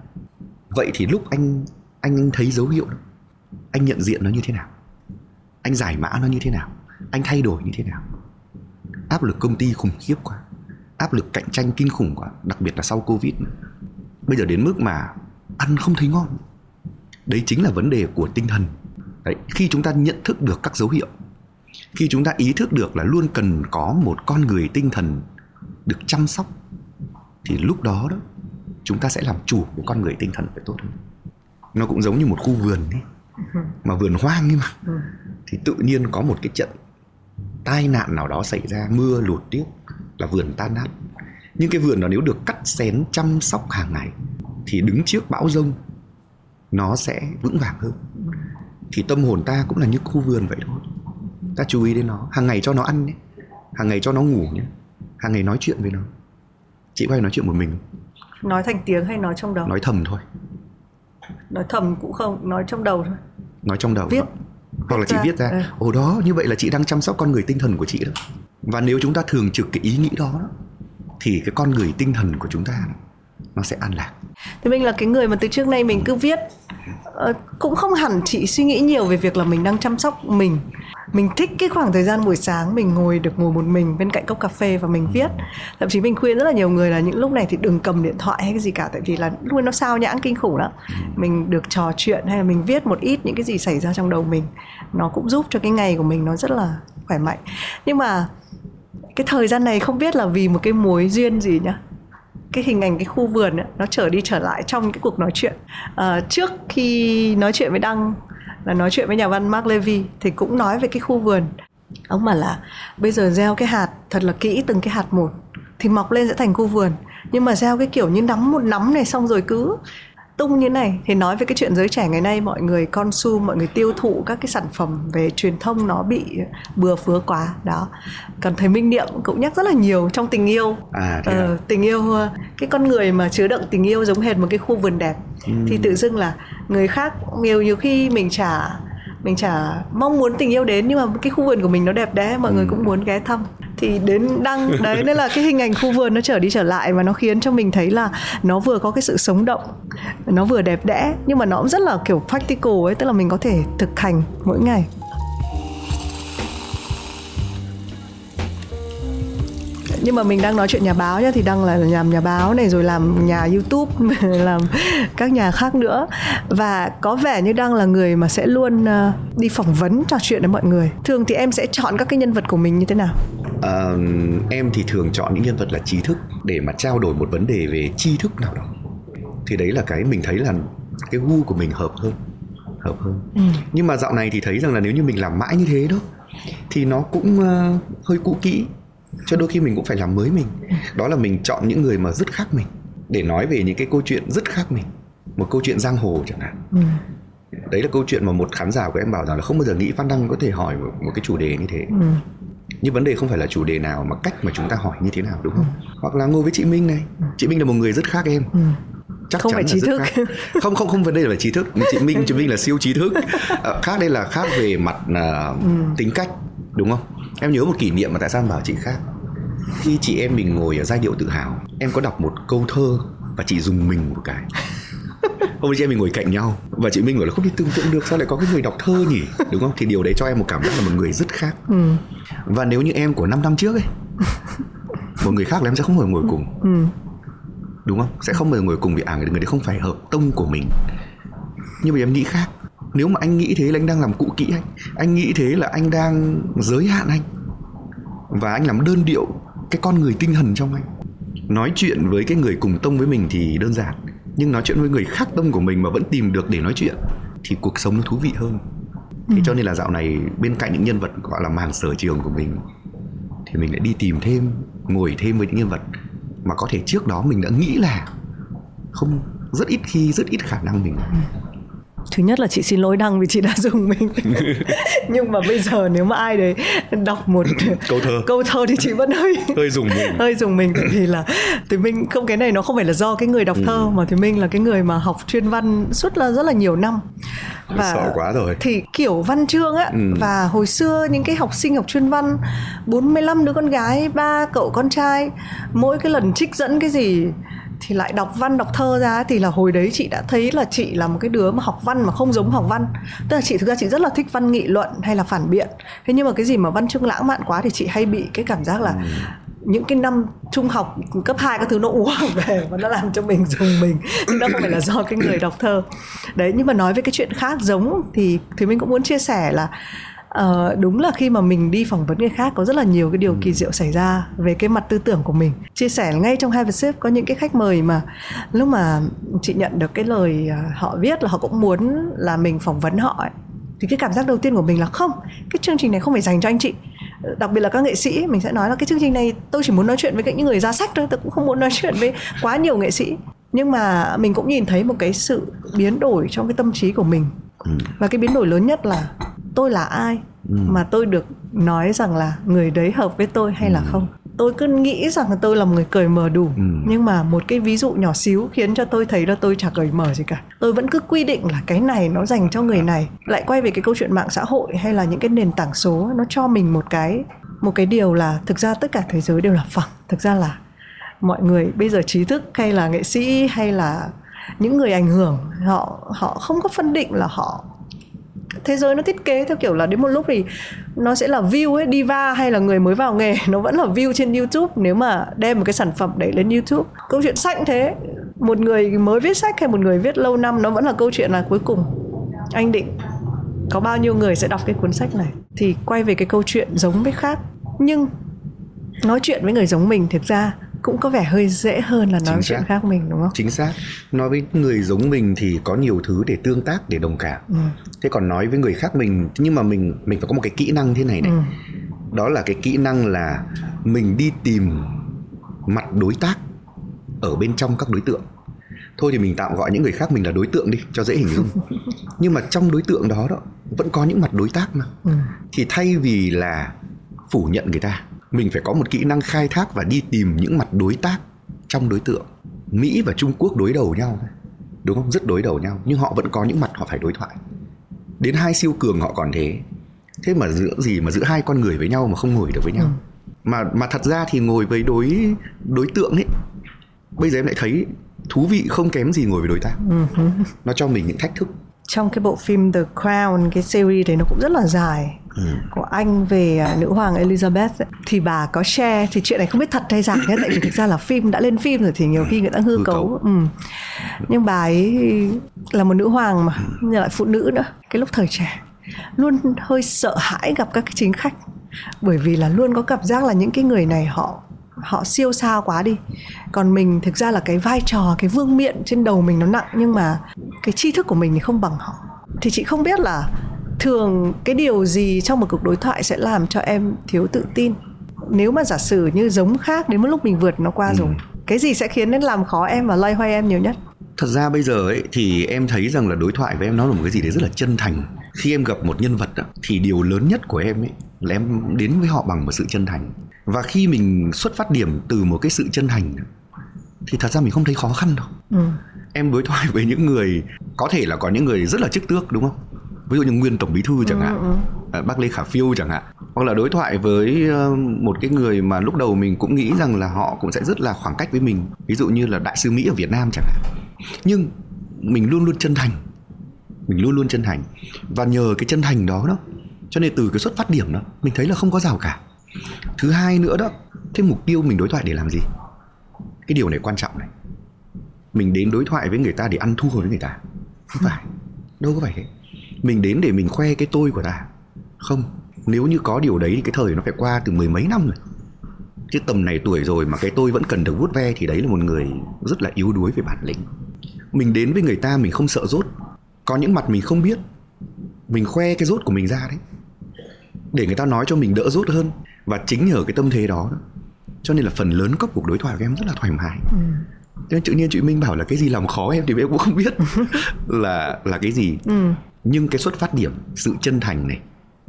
Vậy thì lúc anh anh thấy dấu hiệu đó anh nhận diện nó như thế nào? Anh giải mã nó như thế nào? Anh thay đổi như thế nào? Áp lực công ty khủng khiếp quá. Áp lực cạnh tranh kinh khủng quá, đặc biệt là sau covid. Bây giờ đến mức mà ăn không thấy ngon. Đấy chính là vấn đề của tinh thần. Đấy, khi chúng ta nhận thức được các dấu hiệu, khi chúng ta ý thức được là luôn cần có một con người tinh thần được chăm sóc, thì lúc đó đó, chúng ta sẽ làm chủ của con người tinh thần phải tốt hơn. Nó cũng giống như một khu vườn ấy mà vườn hoang ấy mà. Ừ. thì tự nhiên có một cái trận tai nạn nào đó xảy ra mưa lụt tiếp là vườn tan nát. Nhưng cái vườn đó nếu được cắt xén chăm sóc hàng ngày thì đứng trước bão rông nó sẽ vững vàng hơn. Thì tâm hồn ta cũng là như khu vườn vậy thôi. Ta chú ý đến nó. Hàng ngày cho nó ăn nhé. Hàng ngày cho nó ngủ nhé. Hàng ngày nói chuyện với nó. Chị có hay nói chuyện một mình nói thành tiếng hay nói trong đầu? Nói thầm thôi nói thầm cũng không nói trong đầu thôi. Nói trong đầu viết. thôi. Hoặc là chị viết ra. ừ. ồ đó như vậy là chị đang chăm sóc con người tinh thần của chị đó. Và nếu chúng ta thường trực cái ý nghĩ đó thì cái con người tinh thần của chúng ta nó sẽ an lạc. Thì mình là cái người mà từ trước nay mình cứ viết. Uh, cũng không hẳn chị suy nghĩ nhiều về việc là mình đang chăm sóc mình mình thích cái khoảng thời gian buổi sáng mình ngồi được ngồi một mình bên cạnh cốc cà phê và mình viết. Thậm chí mình khuyên rất là nhiều người là những lúc này thì đừng cầm điện thoại hay cái gì cả tại vì là luôn nó sao nhãng kinh khủng lắm. Mình được trò chuyện hay là mình viết một ít những cái gì xảy ra trong đầu mình nó cũng giúp cho cái ngày của mình nó rất là khỏe mạnh. Nhưng mà cái thời gian này không biết là vì một cái mối duyên gì nhá. Cái hình ảnh cái khu vườn ấy, nó trở đi trở lại trong cái cuộc nói chuyện. À, trước khi nói chuyện với đăng là nói chuyện với nhà văn Mark Levy thì cũng nói về cái khu vườn. Ông bảo là bây giờ gieo cái hạt thật là kỹ từng cái hạt một thì mọc lên sẽ thành khu vườn. Nhưng mà gieo cái kiểu như nắm một nắm này xong rồi cứ tung như này. Thì nói về cái chuyện giới trẻ ngày nay mọi người consume mọi người tiêu thụ các cái sản phẩm về truyền thông nó bị bừa phứa quá. Đó. Còn thầy minh niệm cũng nhắc rất là nhiều trong tình yêu. À, ờ, tình yêu cái con người mà chứa đựng tình yêu giống hệt một cái khu vườn đẹp ừ. thì tự dưng là người khác nhiều nhiều khi mình chả mình chả mong muốn tình yêu đến nhưng mà cái khu vườn của mình nó đẹp đẽ mọi ừ. người cũng muốn ghé thăm thì đến đăng. Đấy, nên là cái hình ảnh khu vườn nó trở đi trở lại và nó khiến cho mình thấy là nó vừa có cái sự sống động, nó vừa đẹp đẽ, nhưng mà nó cũng rất là kiểu practical ấy, tức là mình có thể thực hành mỗi ngày. Nhưng mà mình đang nói chuyện nhà báo nhá, thì đang là làm nhà báo này, rồi làm nhà youtube, làm các nhà khác nữa. Và có vẻ như đang là người mà sẽ luôn ờ, đi phỏng vấn trò chuyện với mọi người. Thường thì em sẽ chọn các cái nhân vật của mình như thế nào? Uh, em thì thường chọn những nhân vật là trí thức để mà trao đổi một vấn đề về tri thức nào đó thì đấy là cái mình thấy là cái gu của mình hợp hơn hợp hơn ừ. nhưng mà dạo này thì thấy rằng là nếu như mình làm mãi như thế đó thì nó cũng uh, hơi cũ kỹ cho đôi khi mình cũng phải làm mới mình đó là mình chọn những người mà rất khác mình để nói về những cái câu chuyện rất khác mình một câu chuyện giang hồ chẳng hạn ừ. đấy là câu chuyện mà một khán giả của em bảo rằng là không bao giờ nghĩ văn đăng có thể hỏi một, một cái chủ đề như thế ừ. Nhưng vấn đề không phải là chủ đề nào mà cách mà chúng ta hỏi như thế nào đúng không? Ừ. hoặc là ngồi với chị minh này. Ừ. chị minh là một người rất khác em. Ừ. Chắc không phải trí thức. khác. không không không vấn đề là trí thức. Chị minh chị minh là siêu trí thức. À, khác đây là khác về mặt uh, ừ. tính cách đúng không? Em nhớ một kỷ niệm mà tại sao em bảo chị khác. Khi chị em mình ngồi ở giai điệu tự hào em có đọc một câu thơ và chị dùng mình một cái hôm chị em mình ngồi cạnh nhau và chị minh bảo là không thể tưởng tượng được sao lại có cái người đọc thơ nhỉ? Đúng không? Thì điều đấy cho em một cảm giác là một người rất khác. Ừ. và nếu như em của 5 năm trước ấy một người khác là em sẽ không bao giờ ngồi cùng. Ừ. đúng không? Sẽ không bao giờ ngồi cùng vì à người đấy không phải hợp tông của mình. Nhưng mà em nghĩ khác. Nếu mà anh nghĩ thế là anh đang làm cụ kỹ anh. Anh nghĩ thế là anh đang giới hạn anh. Và anh làm đơn điệu cái con người tinh thần trong anh. Nói chuyện với cái người cùng tông với mình thì đơn giản nhưng nói chuyện với người khác tông của mình mà vẫn tìm được để nói chuyện thì cuộc sống nó thú vị hơn thế ừ. cho nên là dạo này bên cạnh những nhân vật gọi là màn sở trường của mình thì mình lại đi tìm thêm ngồi thêm với những nhân vật mà có thể trước đó mình đã nghĩ là không rất ít khi rất ít khả năng mình ừ thứ nhất là chị xin lỗi đăng vì chị đã dùng mình. Nhưng mà bây giờ nếu mà ai đấy đọc một câu thơ. Câu thơ thì chị vẫn hơi hơi dùng mình. Hơi dùng mình. Vì là thì mình không cái này nó không phải là do cái người đọc ừ. thơ mà thì mình là cái người mà học chuyên văn suốt là rất là nhiều năm. Và sợ quá rồi. thì kiểu văn chương á ừ. và hồi xưa những cái học sinh học chuyên văn 45 đứa con gái ba cậu con trai mỗi cái lần trích dẫn cái gì thì lại đọc văn đọc thơ ra thì là hồi đấy chị đã thấy là chị là một cái đứa mà học văn mà không giống học văn. Tức là chị thực ra chị rất là thích văn nghị luận hay là phản biện. Thế nhưng mà cái gì mà văn chương lãng mạn quá thì chị hay bị cái cảm giác là ừ. những cái năm trung học cấp 2 các thứ nó ùa về và nó làm cho mình dùng mình. Chứ nó không phải là do cái người đọc thơ. Đấy nhưng mà nói về cái chuyện khác giống thì thì mình cũng muốn chia sẻ là uh, đúng là khi mà mình đi phỏng vấn người khác có rất là nhiều cái điều kỳ diệu xảy ra về cái mặt tư tưởng của mình. Chia sẻ ngay trong Have a Sip có những cái khách mời mà lúc mà chị nhận được cái lời uh, họ viết là họ cũng muốn là mình phỏng vấn họ ấy, thì cái cảm giác đầu tiên của mình là không cái chương trình này không phải dành cho anh chị. Đặc biệt là các nghệ sĩ mình sẽ nói là cái chương trình này tôi chỉ muốn nói chuyện với những người ra sách thôi tôi cũng không muốn nói chuyện với quá nhiều nghệ sĩ. Nhưng mà mình cũng nhìn thấy một cái sự biến đổi trong cái tâm trí của mình ừ. và cái biến đổi lớn nhất là tôi là ai ừ. mà tôi được nói rằng là người đấy hợp với tôi hay ừ. là không tôi cứ nghĩ rằng là tôi là một người cởi mở đủ ừ. nhưng mà một cái ví dụ nhỏ xíu khiến cho tôi thấy là tôi chả cởi mở gì cả tôi vẫn cứ quy định là cái này nó dành cho người này lại quay về cái câu chuyện mạng xã hội hay là những cái nền tảng số nó cho mình một cái một cái điều là thực ra tất cả thế giới đều là phẳng thực ra là mọi người bây giờ trí thức hay là nghệ sĩ hay là những người ảnh hưởng, họ họ không có phân định là họ, thế giới nó thiết kế theo kiểu là đến một lúc thì nó sẽ là view ấy, diva hay là người mới vào nghề, nó vẫn là view trên youtube. Nếu mà đem một cái sản phẩm đẩy lên youtube, câu chuyện sách thế, một người mới viết sách hay một người viết lâu năm, nó vẫn là câu chuyện là cuối cùng. Anh định có bao nhiêu người sẽ đọc cái cuốn sách này? Thì quay về cái câu chuyện giống với khác. Nhưng nói chuyện với người giống mình, thực ra cũng có vẻ hơi dễ hơn là nói Chính chuyện xác. khác mình đúng không chính xác nói với người giống mình thì có nhiều thứ để tương tác để đồng cảm ừ. thế còn nói với người khác mình nhưng mà mình mình phải có một cái kỹ năng thế này này Ừ. đó là cái kỹ năng là mình đi tìm mặt đối tác ở bên trong các đối tượng thôi thì mình tạm gọi những người khác mình là đối tượng đi cho dễ hình dung nhưng mà trong đối tượng đó đó vẫn có những mặt đối tác mà Ừ. thì thay vì là phủ nhận người ta mình phải có một kỹ năng khai thác và đi tìm những mặt đối tác trong đối tượng. Mỹ và trung quốc đối đầu nhau đúng không? Rất đối đầu nhau nhưng họ vẫn có những mặt họ phải đối thoại. Đến hai siêu cường họ còn thế. Thế mà giữa gì mà giữa hai con người với nhau mà không ngồi được với nhau? Mà mà thật ra thì ngồi với đối đối tượng ấy bây giờ em lại thấy thú vị không kém gì ngồi với đối tác. Nó cho mình những thách thức. Trong cái bộ phim The Crown cái series đấy nó cũng rất là dài Ừ. của anh về à, nữ hoàng Elizabeth ấy, thì bà có share thì chuyện này không biết thật hay giả nhé tại vì thực ra là phim đã lên phim rồi thì nhiều khi người ta hư Hư cấu cấu. ừ. nhưng bà ấy là một nữ hoàng mà nhưng lại phụ nữ nữa cái lúc thời trẻ luôn hơi sợ hãi gặp các cái chính khách bởi vì là luôn có cảm giác là những cái người này họ họ siêu sao quá đi còn mình thực ra là cái vai trò cái vương miện trên đầu mình nó nặng nhưng mà cái tri thức của mình thì không bằng họ thì chị không biết là thường cái điều gì trong một cuộc đối thoại sẽ làm cho em thiếu tự tin nếu mà giả sử như giống khác đến một lúc mình vượt nó qua rồi cái gì sẽ khiến nó làm khó em và loay hoay em nhiều nhất Thật ra bây giờ ấy thì em thấy rằng là đối thoại với em nó là một cái gì đấy rất là chân thành. Khi em gặp một nhân vật đó, thì điều lớn nhất của em ấy là em đến với họ bằng một sự chân thành. Và khi mình xuất phát điểm từ một cái sự chân thành thì thật ra mình không thấy khó khăn đâu. ừ. Em đối thoại với những người có thể là có những người rất là chức tước đúng không? Ví dụ như nguyên tổng bí thư chẳng hạn, à, bác Lê Khả Phiêu chẳng hạn, hoặc là đối thoại với ờ, một cái người mà lúc đầu mình cũng nghĩ rằng là họ cũng sẽ rất là khoảng cách với mình, ví dụ như là đại sứ Mỹ ở Việt Nam chẳng hạn. Nhưng mình luôn luôn chân thành, mình luôn luôn chân thành và nhờ cái chân thành đó đó, cho nên từ cái xuất phát điểm đó mình thấy là không có rào cản. Thứ hai nữa đó, cái mục tiêu mình đối thoại để làm gì? Cái điều này quan trọng này mình đến đối thoại với người ta để ăn thua với người ta không phải đâu có phải thế mình đến để mình khoe cái tôi của ta. Không nếu như có điều đấy thì cái thời nó phải qua từ mười mấy năm rồi. Chứ tầm này tuổi rồi mà cái tôi vẫn cần được vuốt ve thì đấy là một người rất là yếu đuối về bản lĩnh. Mình đến với người ta mình không sợ rốt. Có những mặt mình không biết mình khoe cái rốt của mình ra đấy. Để người ta nói cho mình đỡ rốt hơn. Và chính nhờ cái tâm thế đó, cho nên là phần lớn các cuộc đối thoại của em rất là thoải mái. Cho nên tự nhiên chị Minh bảo là cái gì làm khó em thì em cũng không biết là là cái gì. Ừ. Nhưng cái xuất phát điểm, sự chân thành này,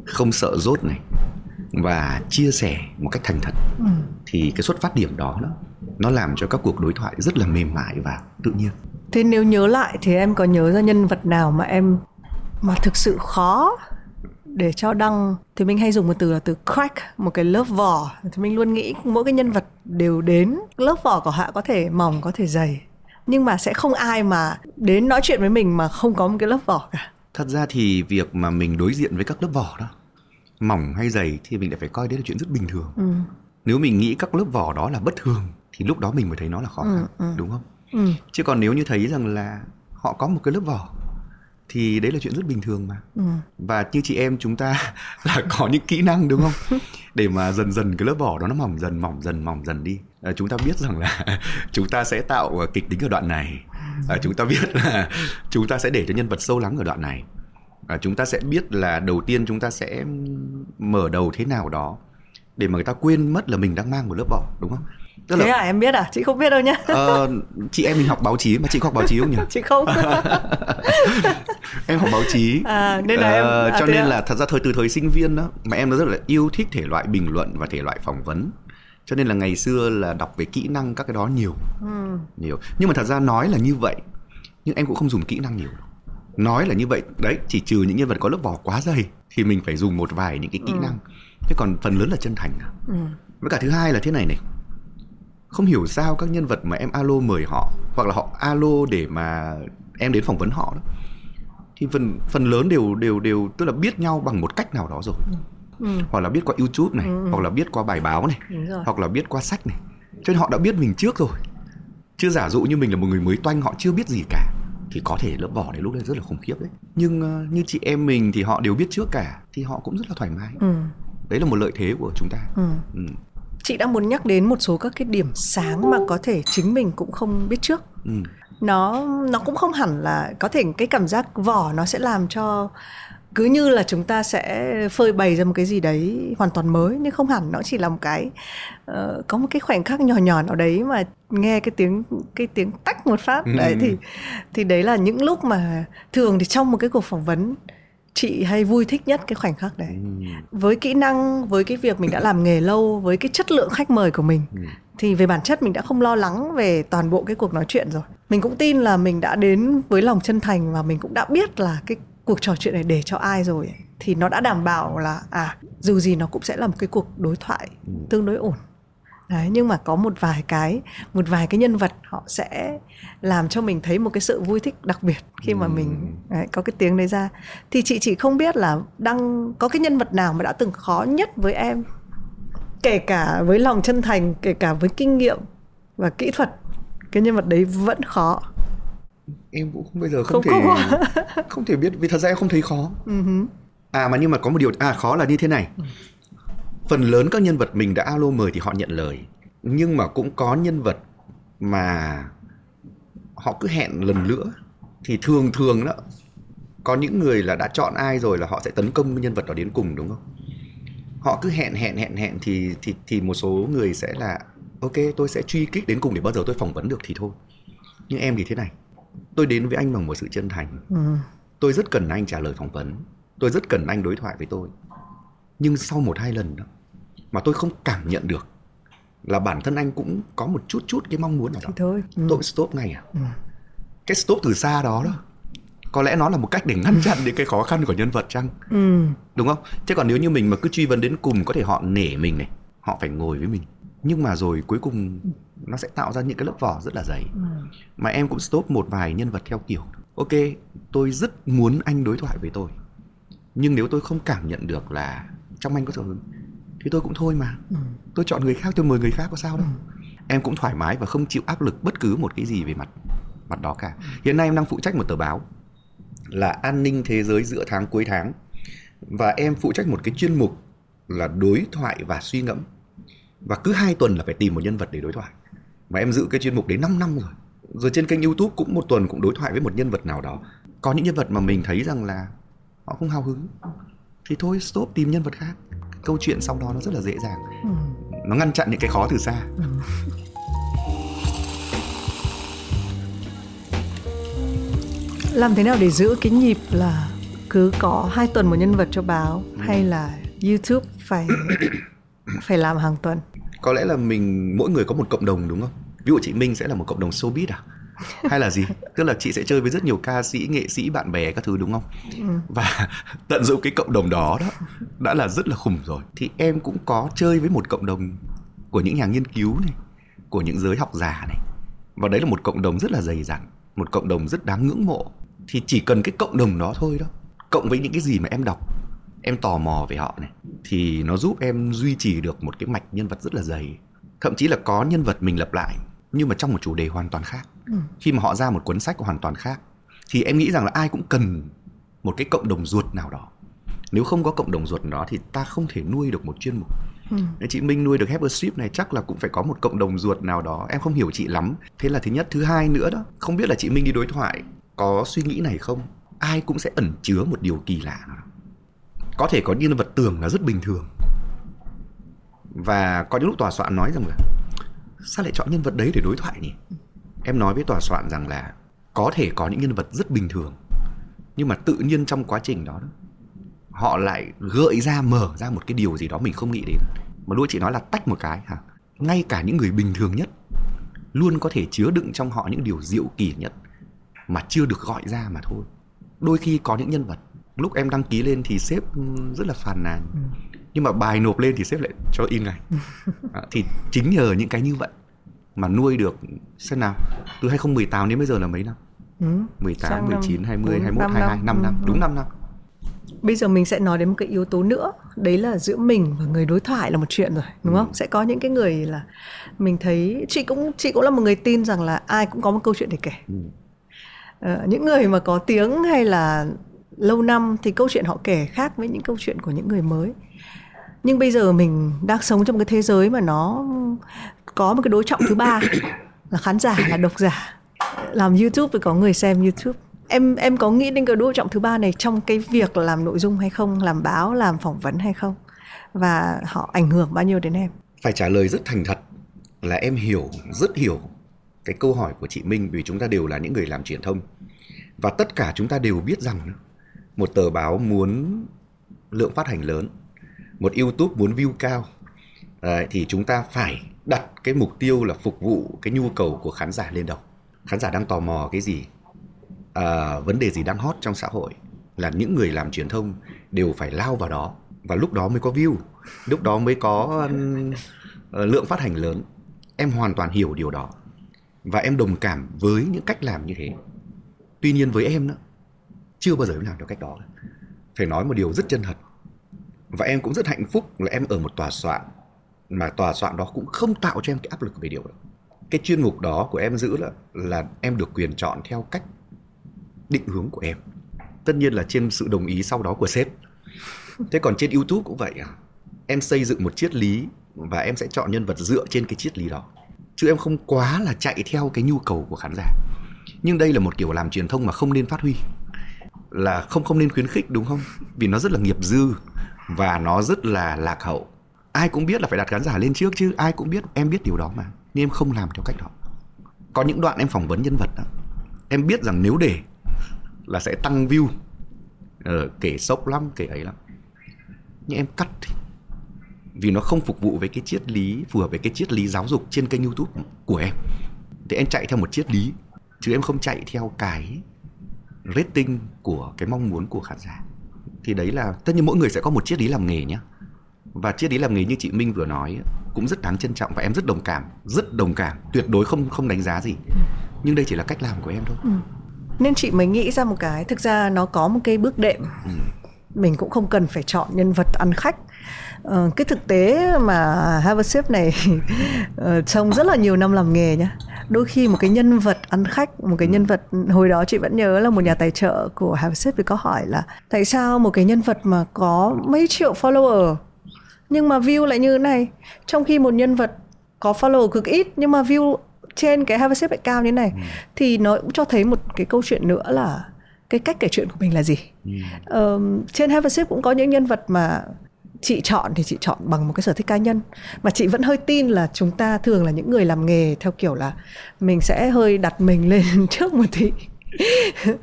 không sợ rốt này và chia sẻ một cách thành thật thì cái xuất phát điểm đó đó nó làm cho các cuộc đối thoại rất là mềm mại và tự nhiên. Thế nếu nhớ lại thì em có nhớ ra nhân vật nào mà em mà thực sự khó để cho đăng? Thì mình hay dùng một từ là từ crack một cái lớp vỏ. Thì mình luôn nghĩ mỗi cái nhân vật đều đến lớp vỏ của họ có thể mỏng có thể dày. Nhưng mà sẽ không ai mà đến nói chuyện với mình mà không có một cái lớp vỏ cả Thật ra thì việc mà mình đối diện với các lớp vỏ đó mỏng hay dày thì mình lại phải coi đấy là chuyện rất bình thường. ừ. Nếu mình nghĩ các lớp vỏ đó là bất thường thì lúc đó mình mới thấy nó là khó khăn, đúng không? Ừ. Chứ còn nếu như thấy rằng là họ có một cái lớp vỏ thì đấy là chuyện rất bình thường mà. Ừ. Và như chị em chúng ta là có những kỹ năng đúng không? Để mà dần dần cái lớp vỏ đó nó mỏng dần mỏng dần mỏng dần đi. À, chúng ta biết rằng là chúng ta sẽ tạo ờ, kịch tính ở đoạn này. À, chúng ta biết là chúng ta sẽ để cho nhân vật sâu lắng ở đoạn này. À, chúng ta sẽ biết là đầu tiên chúng ta sẽ mở đầu thế nào đó để mà người ta quên mất là mình đang mang một lớp vỏ đúng không? Tức thế à em biết à chị không biết đâu nhá Ờ, chị em mình học báo chí mà chị có học báo chí không nhỉ? chị không em học báo chí À, nên là em- Ờ, à, cho nên à? là thật ra thời từ thời sinh viên đó mà em nó rất là yêu thích thể loại bình luận và thể loại phỏng vấn cho nên là ngày xưa là đọc về kỹ năng các cái đó nhiều Ừ. nhiều nhưng mà thật ra nói là như vậy nhưng em cũng không dùng kỹ năng nhiều nói là như vậy đấy chỉ trừ những nhân vật có lớp vỏ quá dày thì mình phải dùng một vài những cái kỹ năng thế còn phần lớn là chân thành à. Ừ. với cả thứ hai là thế này này không hiểu sao các nhân vật mà em alo mời họ hoặc là họ alo để mà em đến phỏng vấn họ đó thì phần phần lớn đều đều đều tức là biết nhau bằng một cách nào đó rồi Ừ. hoặc là biết qua YouTube này hoặc là biết qua bài báo này hoặc là biết qua sách này. Cho nên họ đã biết mình trước rồi. Chưa giả dụ như mình là một người mới toanh họ chưa biết gì cả thì có thể lớp vỏ đấy lúc đấy rất là khủng khiếp đấy. Nhưng ờ, như chị em mình thì họ đều biết trước cả thì họ cũng rất là thoải mái. Ừ. đấy là một lợi thế của chúng ta. Ừ. ừ. chị đang muốn nhắc đến một số các cái điểm sáng mà có thể chính mình cũng không biết trước. Ừ. nó nó cũng không hẳn là có thể cái cảm giác vỏ nó sẽ làm cho cứ như là chúng ta sẽ phơi bày ra một cái gì đấy hoàn toàn mới nhưng không hẳn nó chỉ là một cái uh, có một cái khoảnh khắc nhỏ nhỏ nào đấy mà nghe cái tiếng cái tiếng tách một phát đấy ừ. thì thì đấy là những lúc mà thường thì trong một cái cuộc phỏng vấn chị hay vui thích nhất cái khoảnh khắc đấy ừ. với kỹ năng với cái việc mình đã làm nghề lâu với cái chất lượng khách mời của mình ừ. thì về bản chất mình đã không lo lắng về toàn bộ cái cuộc nói chuyện rồi mình cũng tin là mình đã đến với lòng chân thành và mình cũng đã biết là cái cuộc trò chuyện này để cho ai rồi thì nó đã đảm bảo là à dù gì nó cũng sẽ là một cái cuộc đối thoại ừ. tương đối ổn. Đấy nhưng mà có một vài cái một vài cái nhân vật họ sẽ làm cho mình thấy một cái sự vui thích đặc biệt khi mà mình đấy, có cái tiếng đấy ra. Thì chị chỉ không biết là đang có cái nhân vật nào mà đã từng khó nhất với em kể cả với lòng chân thành kể cả với kinh nghiệm và kỹ thuật cái nhân vật đấy vẫn khó em cũng không bây giờ không, không thể không, không thể biết vì thật ra em không thấy khó. Uh-huh. à mà nhưng mà có một điều à khó là như thế này. Phần lớn các nhân vật mình đã alo mời thì họ nhận lời. Nhưng mà cũng có nhân vật mà họ cứ hẹn lần nữa thì thường thường đó có những người là đã chọn ai rồi là họ sẽ tấn công nhân vật đó đến cùng đúng không? Họ cứ hẹn hẹn hẹn hẹn thì thì thì một số người sẽ là ok tôi sẽ truy kích đến cùng để bao giờ tôi phỏng vấn được thì thôi. Nhưng em thì thế này tôi đến với anh bằng một sự chân thành. Ừ. tôi rất cần anh trả lời phỏng vấn. Tôi rất cần anh đối thoại với tôi. Nhưng sau một hai lần đó mà tôi không cảm nhận được là bản thân anh cũng có một chút chút cái mong muốn nào đó. Thì thôi. Ừ. tôi stop ngay à? Ừ. cái stop từ xa đó đó có lẽ nó là một cách để ngăn chặn những cái khó khăn của nhân vật chăng? Ừ. đúng không? Chứ còn nếu như mình mà cứ truy vấn đến cùng có thể họ nể mình này họ phải ngồi với mình. Nhưng mà rồi cuối cùng nó sẽ tạo ra những cái lớp vỏ rất là dày ừ. mà em cũng stop một vài nhân vật theo kiểu ok tôi rất muốn anh đối thoại với tôi nhưng nếu tôi không cảm nhận được là trong anh có sự thì tôi cũng thôi mà ừ. tôi chọn người khác tôi mời người khác có sao đâu ừ. em cũng thoải mái và không chịu áp lực bất cứ một cái gì về mặt mặt đó cả ừ. hiện nay em đang phụ trách một tờ báo là an ninh thế giới giữa tháng cuối tháng và em phụ trách một cái chuyên mục là đối thoại và suy ngẫm và cứ hai tuần là phải tìm một nhân vật để đối thoại mà em giữ cái chuyên mục đấy 5 năm rồi. Rồi trên kênh youtube cũng một tuần cũng đối thoại với một nhân vật nào đó. Có những nhân vật mà mình thấy rằng là họ không hào hứng. Thì thôi stop tìm nhân vật khác. Câu chuyện sau đó nó rất là dễ dàng. Ừ. nó ngăn chặn những cái khó từ xa. Ừ. làm thế nào để giữ cái nhịp là cứ có hai tuần một nhân vật cho báo ừ. hay là youtube phải phải làm hàng tuần có lẽ là mình mỗi người có một cộng đồng đúng không? Ví dụ chị minh sẽ là một cộng đồng showbiz à? Hay là gì? Tức là chị sẽ chơi với rất nhiều ca sĩ nghệ sĩ bạn bè các thứ đúng không? Ừ. và tận dụng cái cộng đồng đó đó đã là rất là khủng rồi. Thì em cũng có chơi với một cộng đồng của những nhà nghiên cứu này của những giới học giả này. Và đấy là một cộng đồng rất là dày dặn một cộng đồng rất đáng ngưỡng mộ. Thì chỉ cần cái cộng đồng đó thôi đó cộng với những cái gì mà em đọc em tò mò về họ này thì nó giúp em duy trì được một cái mạch nhân vật rất là dày. Thậm chí là có nhân vật mình lập lại nhưng mà trong một chủ đề hoàn toàn khác. Ừ. khi mà họ ra một cuốn sách hoàn toàn khác thì em nghĩ rằng là ai cũng cần một cái cộng đồng ruột nào đó. Nếu không có cộng đồng ruột đó thì ta không thể nuôi được một chuyên mục. Ừ. chị Minh nuôi được Hyperstrip này chắc là cũng phải có một cộng đồng ruột nào đó. Em không hiểu chị lắm. Thế là thứ nhất thứ hai nữa đó. Không biết là chị Minh đi đối thoại có suy nghĩ này không? Ai cũng sẽ ẩn chứa một điều kỳ lạ có thể có nhân vật tưởng là rất bình thường. Và có những lúc tòa soạn nói rằng là, sao lại chọn nhân vật đấy để đối thoại nhỉ? Em nói với tòa soạn rằng là, có thể có những nhân vật rất bình thường, nhưng mà tự nhiên trong quá trình đó, họ lại gợi ra, mở ra một cái điều gì đó mình không nghĩ đến. Mà luôn chị nói là tách một cái, hả? Ngay cả những người bình thường nhất luôn có thể chứa đựng trong họ những điều diệu kỳ nhất mà chưa được gọi ra mà thôi. Đôi khi có những nhân vật lúc em đăng ký lên thì sếp rất là phàn nàn ừ. nhưng mà bài nộp lên thì sếp lại cho in ngay à, thì chính nhờ những cái như vậy mà nuôi được xem nào từ 2018 đến bây giờ là mấy năm ừ. 18, Sang 19, năm, 20, 4, 21, 22, 5 năm, ừ. đúng 5 năm Bây giờ mình sẽ nói đến một cái yếu tố nữa Đấy là giữa mình và người đối thoại là một chuyện rồi Đúng ừ. không? Sẽ có những cái người là Mình thấy Chị cũng chị cũng là một người tin rằng là Ai cũng có một câu chuyện để kể ừ. ờ, Những người mà có tiếng hay là lâu năm thì câu chuyện họ kể khác với những câu chuyện của những người mới. Nhưng bây giờ mình đang sống trong cái thế giới mà nó có một cái đối trọng thứ ba là khán giả, là độc giả. Làm youtube thì có người xem youtube. Em em có nghĩ đến cái đối trọng thứ ba này trong cái việc làm nội dung hay không, làm báo, làm phỏng vấn hay không? Và họ ảnh hưởng bao nhiêu đến em? Phải trả lời rất thành thật là em hiểu, rất hiểu cái câu hỏi của chị Minh vì chúng ta đều là những người làm truyền thông. Và tất cả chúng ta đều biết rằng một tờ báo muốn lượng phát hành lớn. Một YouTube muốn view cao. Đấy, thì chúng ta phải đặt cái mục tiêu là phục vụ cái nhu cầu của khán giả lên đầu. Khán giả đang tò mò cái gì? À, vấn đề gì đang hot trong xã hội? Là những người làm truyền thông đều phải lao vào đó và lúc đó mới có view lúc đó mới có uh, lượng phát hành lớn. Em hoàn toàn hiểu điều đó và em đồng cảm với những cách làm như thế. Tuy nhiên với em đó chưa bao giờ em làm theo cách đó. Phải nói một điều rất chân thật. Và em cũng rất hạnh phúc là em ở một tòa soạn, mà tòa soạn đó cũng không tạo cho em cái áp lực về điều đó. Cái chuyên mục đó của em giữ là là em được quyền chọn theo cách định hướng của em. Tất nhiên là trên sự đồng ý sau đó của sếp. Thế còn trên youtube cũng vậy à. em xây dựng một triết lý và em sẽ chọn nhân vật dựa trên cái triết lý đó. Chứ em không quá là chạy theo cái nhu cầu của khán giả. Nhưng đây là một kiểu làm truyền thông mà không nên phát huy là không không nên khuyến khích đúng không? Vì nó rất là nghiệp dư và nó rất là lạc hậu. Ai cũng biết là phải đặt khán giả lên trước chứ ai cũng biết em biết điều đó mà. Nhưng em không làm theo cách đó. Có những đoạn em phỏng vấn nhân vật đó em biết rằng nếu để là sẽ tăng view. Ờ, kể sốc lắm kể ấy lắm. Nhưng em cắt thì vì nó không phục vụ với cái triết lý phù hợp với cái triết lý giáo dục trên kênh youtube của em. Thì em chạy theo một triết lý chứ em không chạy theo cái rating của cái mong muốn của khán giả. Thì đấy là tất nhiên mỗi người sẽ có một triết lý làm nghề nhé và triết lý làm nghề như chị Minh vừa nói cũng rất đáng trân trọng và em rất đồng cảm rất đồng cảm tuyệt đối không không đánh giá gì. Nhưng đây chỉ là cách làm của em thôi. Ừ. nên chị mới nghĩ ra một cái thực ra nó có một cái bước đệm. Ừ. mình cũng không cần phải chọn nhân vật ăn khách. Ờ, cái thực tế mà Have a Sip này uh, trong rất là nhiều năm làm nghề nhá đôi khi một cái nhân vật ăn khách một cái nhân vật hồi đó chị vẫn nhớ là một nhà tài trợ của Have a Sip có hỏi là tại sao một cái nhân vật mà có mấy triệu follower nhưng mà view lại như thế này trong khi một nhân vật có follow cực ít nhưng mà view trên cái Have a Sip lại cao như thế này ừ. thì nó cũng cho thấy một cái câu chuyện nữa là cái cách kể chuyện của mình là gì ừ. uh, trên Sip cũng có những nhân vật mà chị chọn thì chị chọn bằng một cái sở thích cá nhân. Mà chị vẫn hơi tin là chúng ta thường là những người làm nghề theo kiểu là mình sẽ hơi đặt mình lên trước một tí.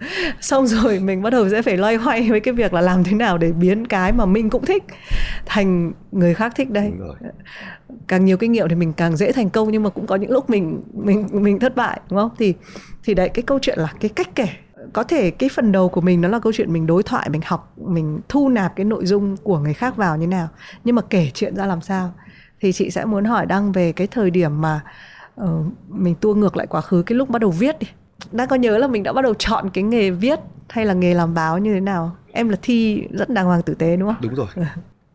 Xong rồi mình bắt đầu sẽ phải loay hoay với cái việc là làm thế nào để biến cái mà mình cũng thích thành người khác thích đây càng nhiều kinh nghiệm thì mình càng dễ thành công nhưng mà cũng có những lúc mình mình mình thất bại đúng không? Thì thì đấy cái câu chuyện là cái cách kể có thể cái phần đầu của mình nó là câu chuyện mình đối thoại mình học mình thu nạp cái nội dung của người khác vào như nào. Nhưng mà kể chuyện ra làm sao? Thì chị sẽ muốn hỏi đăng về cái thời điểm mà uh, mình tua ngược lại quá khứ cái lúc bắt đầu viết đi. Đang có nhớ là mình đã bắt đầu chọn cái nghề viết hay là nghề làm báo như thế nào? Em là thi rất đàng hoàng tử tế đúng không? Đúng rồi.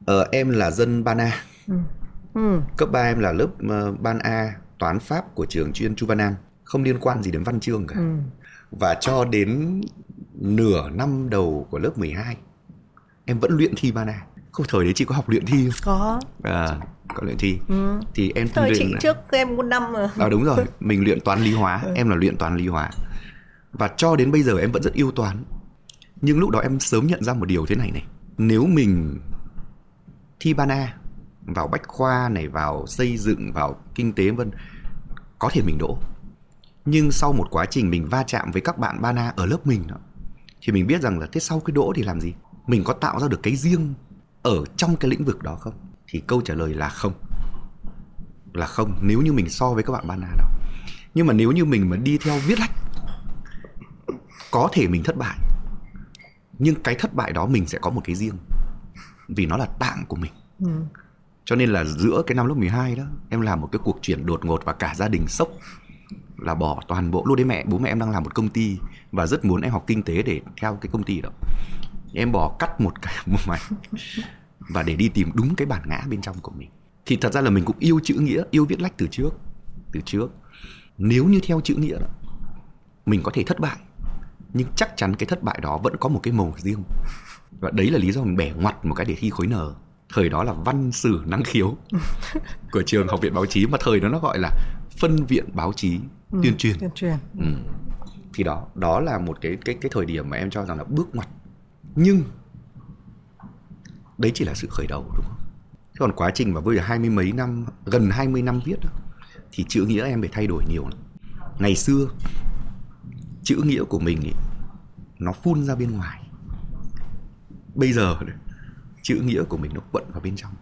Ờ, em là dân ban a. Ừ. Ừ. cấp 3 em là lớp uh, ban a toán pháp của trường chuyên chu văn an. Không liên quan gì đến văn chương cả. Ừ và cho đến nửa năm đầu của lớp 12 em vẫn luyện thi mana. Không thời đấy chị có học luyện thi không? có. À có luyện thi. Ừ. thì em thời luyện chị là... trước em một năm rồi à đúng rồi. Mình luyện toán lý hóa. Ừ. em là luyện toán lý hóa. Và cho đến bây giờ em vẫn rất yêu toán. Nhưng lúc đó em sớm nhận ra một điều thế này này. Nếu mình thi bana vào bách khoa này vào xây dựng vào kinh tế vân có thể mình đỗ nhưng sau một quá trình mình va chạm với các bạn Bana ở lớp mình đó, thì mình biết rằng là thế sau cái đỗ thì làm gì? Mình có tạo ra được cái riêng ở trong cái lĩnh vực đó không? Thì câu trả lời là không. Là không nếu như mình so với các bạn Bana đó. Nhưng mà nếu như mình mà đi theo viết lách có thể mình thất bại. Nhưng cái thất bại đó mình sẽ có một cái riêng vì nó là tạng của mình. Ừ. cho nên là giữa cái năm lớp 12 đó em làm một cái cuộc chuyển đột ngột và cả gia đình sốc là bỏ toàn bộ. Lúc đấy mẹ bố mẹ em đang làm một công ty và rất muốn em học kinh tế để theo cái công ty đó. Em bỏ cắt một cái một mạch và để đi tìm đúng cái bản ngã bên trong của mình. Thì thật ra là mình cũng yêu chữ nghĩa yêu viết lách từ trước từ trước. Nếu như theo chữ nghĩa đó mình có thể thất bại nhưng chắc chắn cái thất bại đó vẫn có một cái màu riêng. Và đấy là lý do mình bẻ ngoặt một cái để thi khối n. Thời đó là văn sử năng khiếu của trường học viện báo chí mà thời đó nó gọi là phân viện báo chí Ừ, tuyên truyền. tuyên truyền. Ừ. thì đó đó là một cái cái cái thời điểm mà em cho rằng là bước ngoặt. Nhưng đấy chỉ là sự khởi đầu đúng không? Thế còn quá trình mà giờ hai mươi mấy năm gần hai mươi năm viết đó, thì chữ nghĩa em phải thay đổi nhiều lắm. Ngày xưa chữ nghĩa của mình ý, nó phun ra bên ngoài. Bây giờ chữ nghĩa của mình nó quận vào bên trong.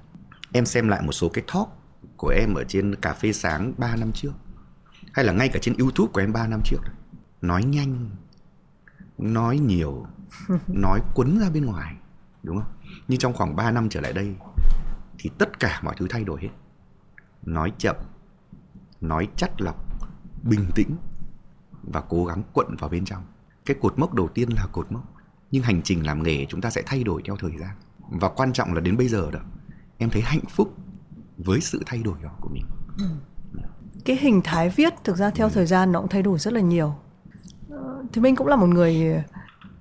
Em xem lại một số cái talk của em ở trên cà phê sáng 3 năm trước hay là ngay cả trên youtube của em 3 năm trước nói nhanh nói nhiều nói quấn ra bên ngoài đúng không? Nhưng trong khoảng 3 năm trở lại đây thì tất cả mọi thứ thay đổi hết. Nói chậm nói chắt lọc bình tĩnh và cố gắng quận vào bên trong. Cái cột mốc đầu tiên là cột mốc nhưng hành trình làm nghề chúng ta sẽ thay đổi theo thời gian. Và quan trọng là đến bây giờ đó em thấy hạnh phúc với sự thay đổi đó của mình cái hình thái viết thực ra theo thời gian nó cũng thay đổi rất là nhiều. Ờ, thì mình cũng là một người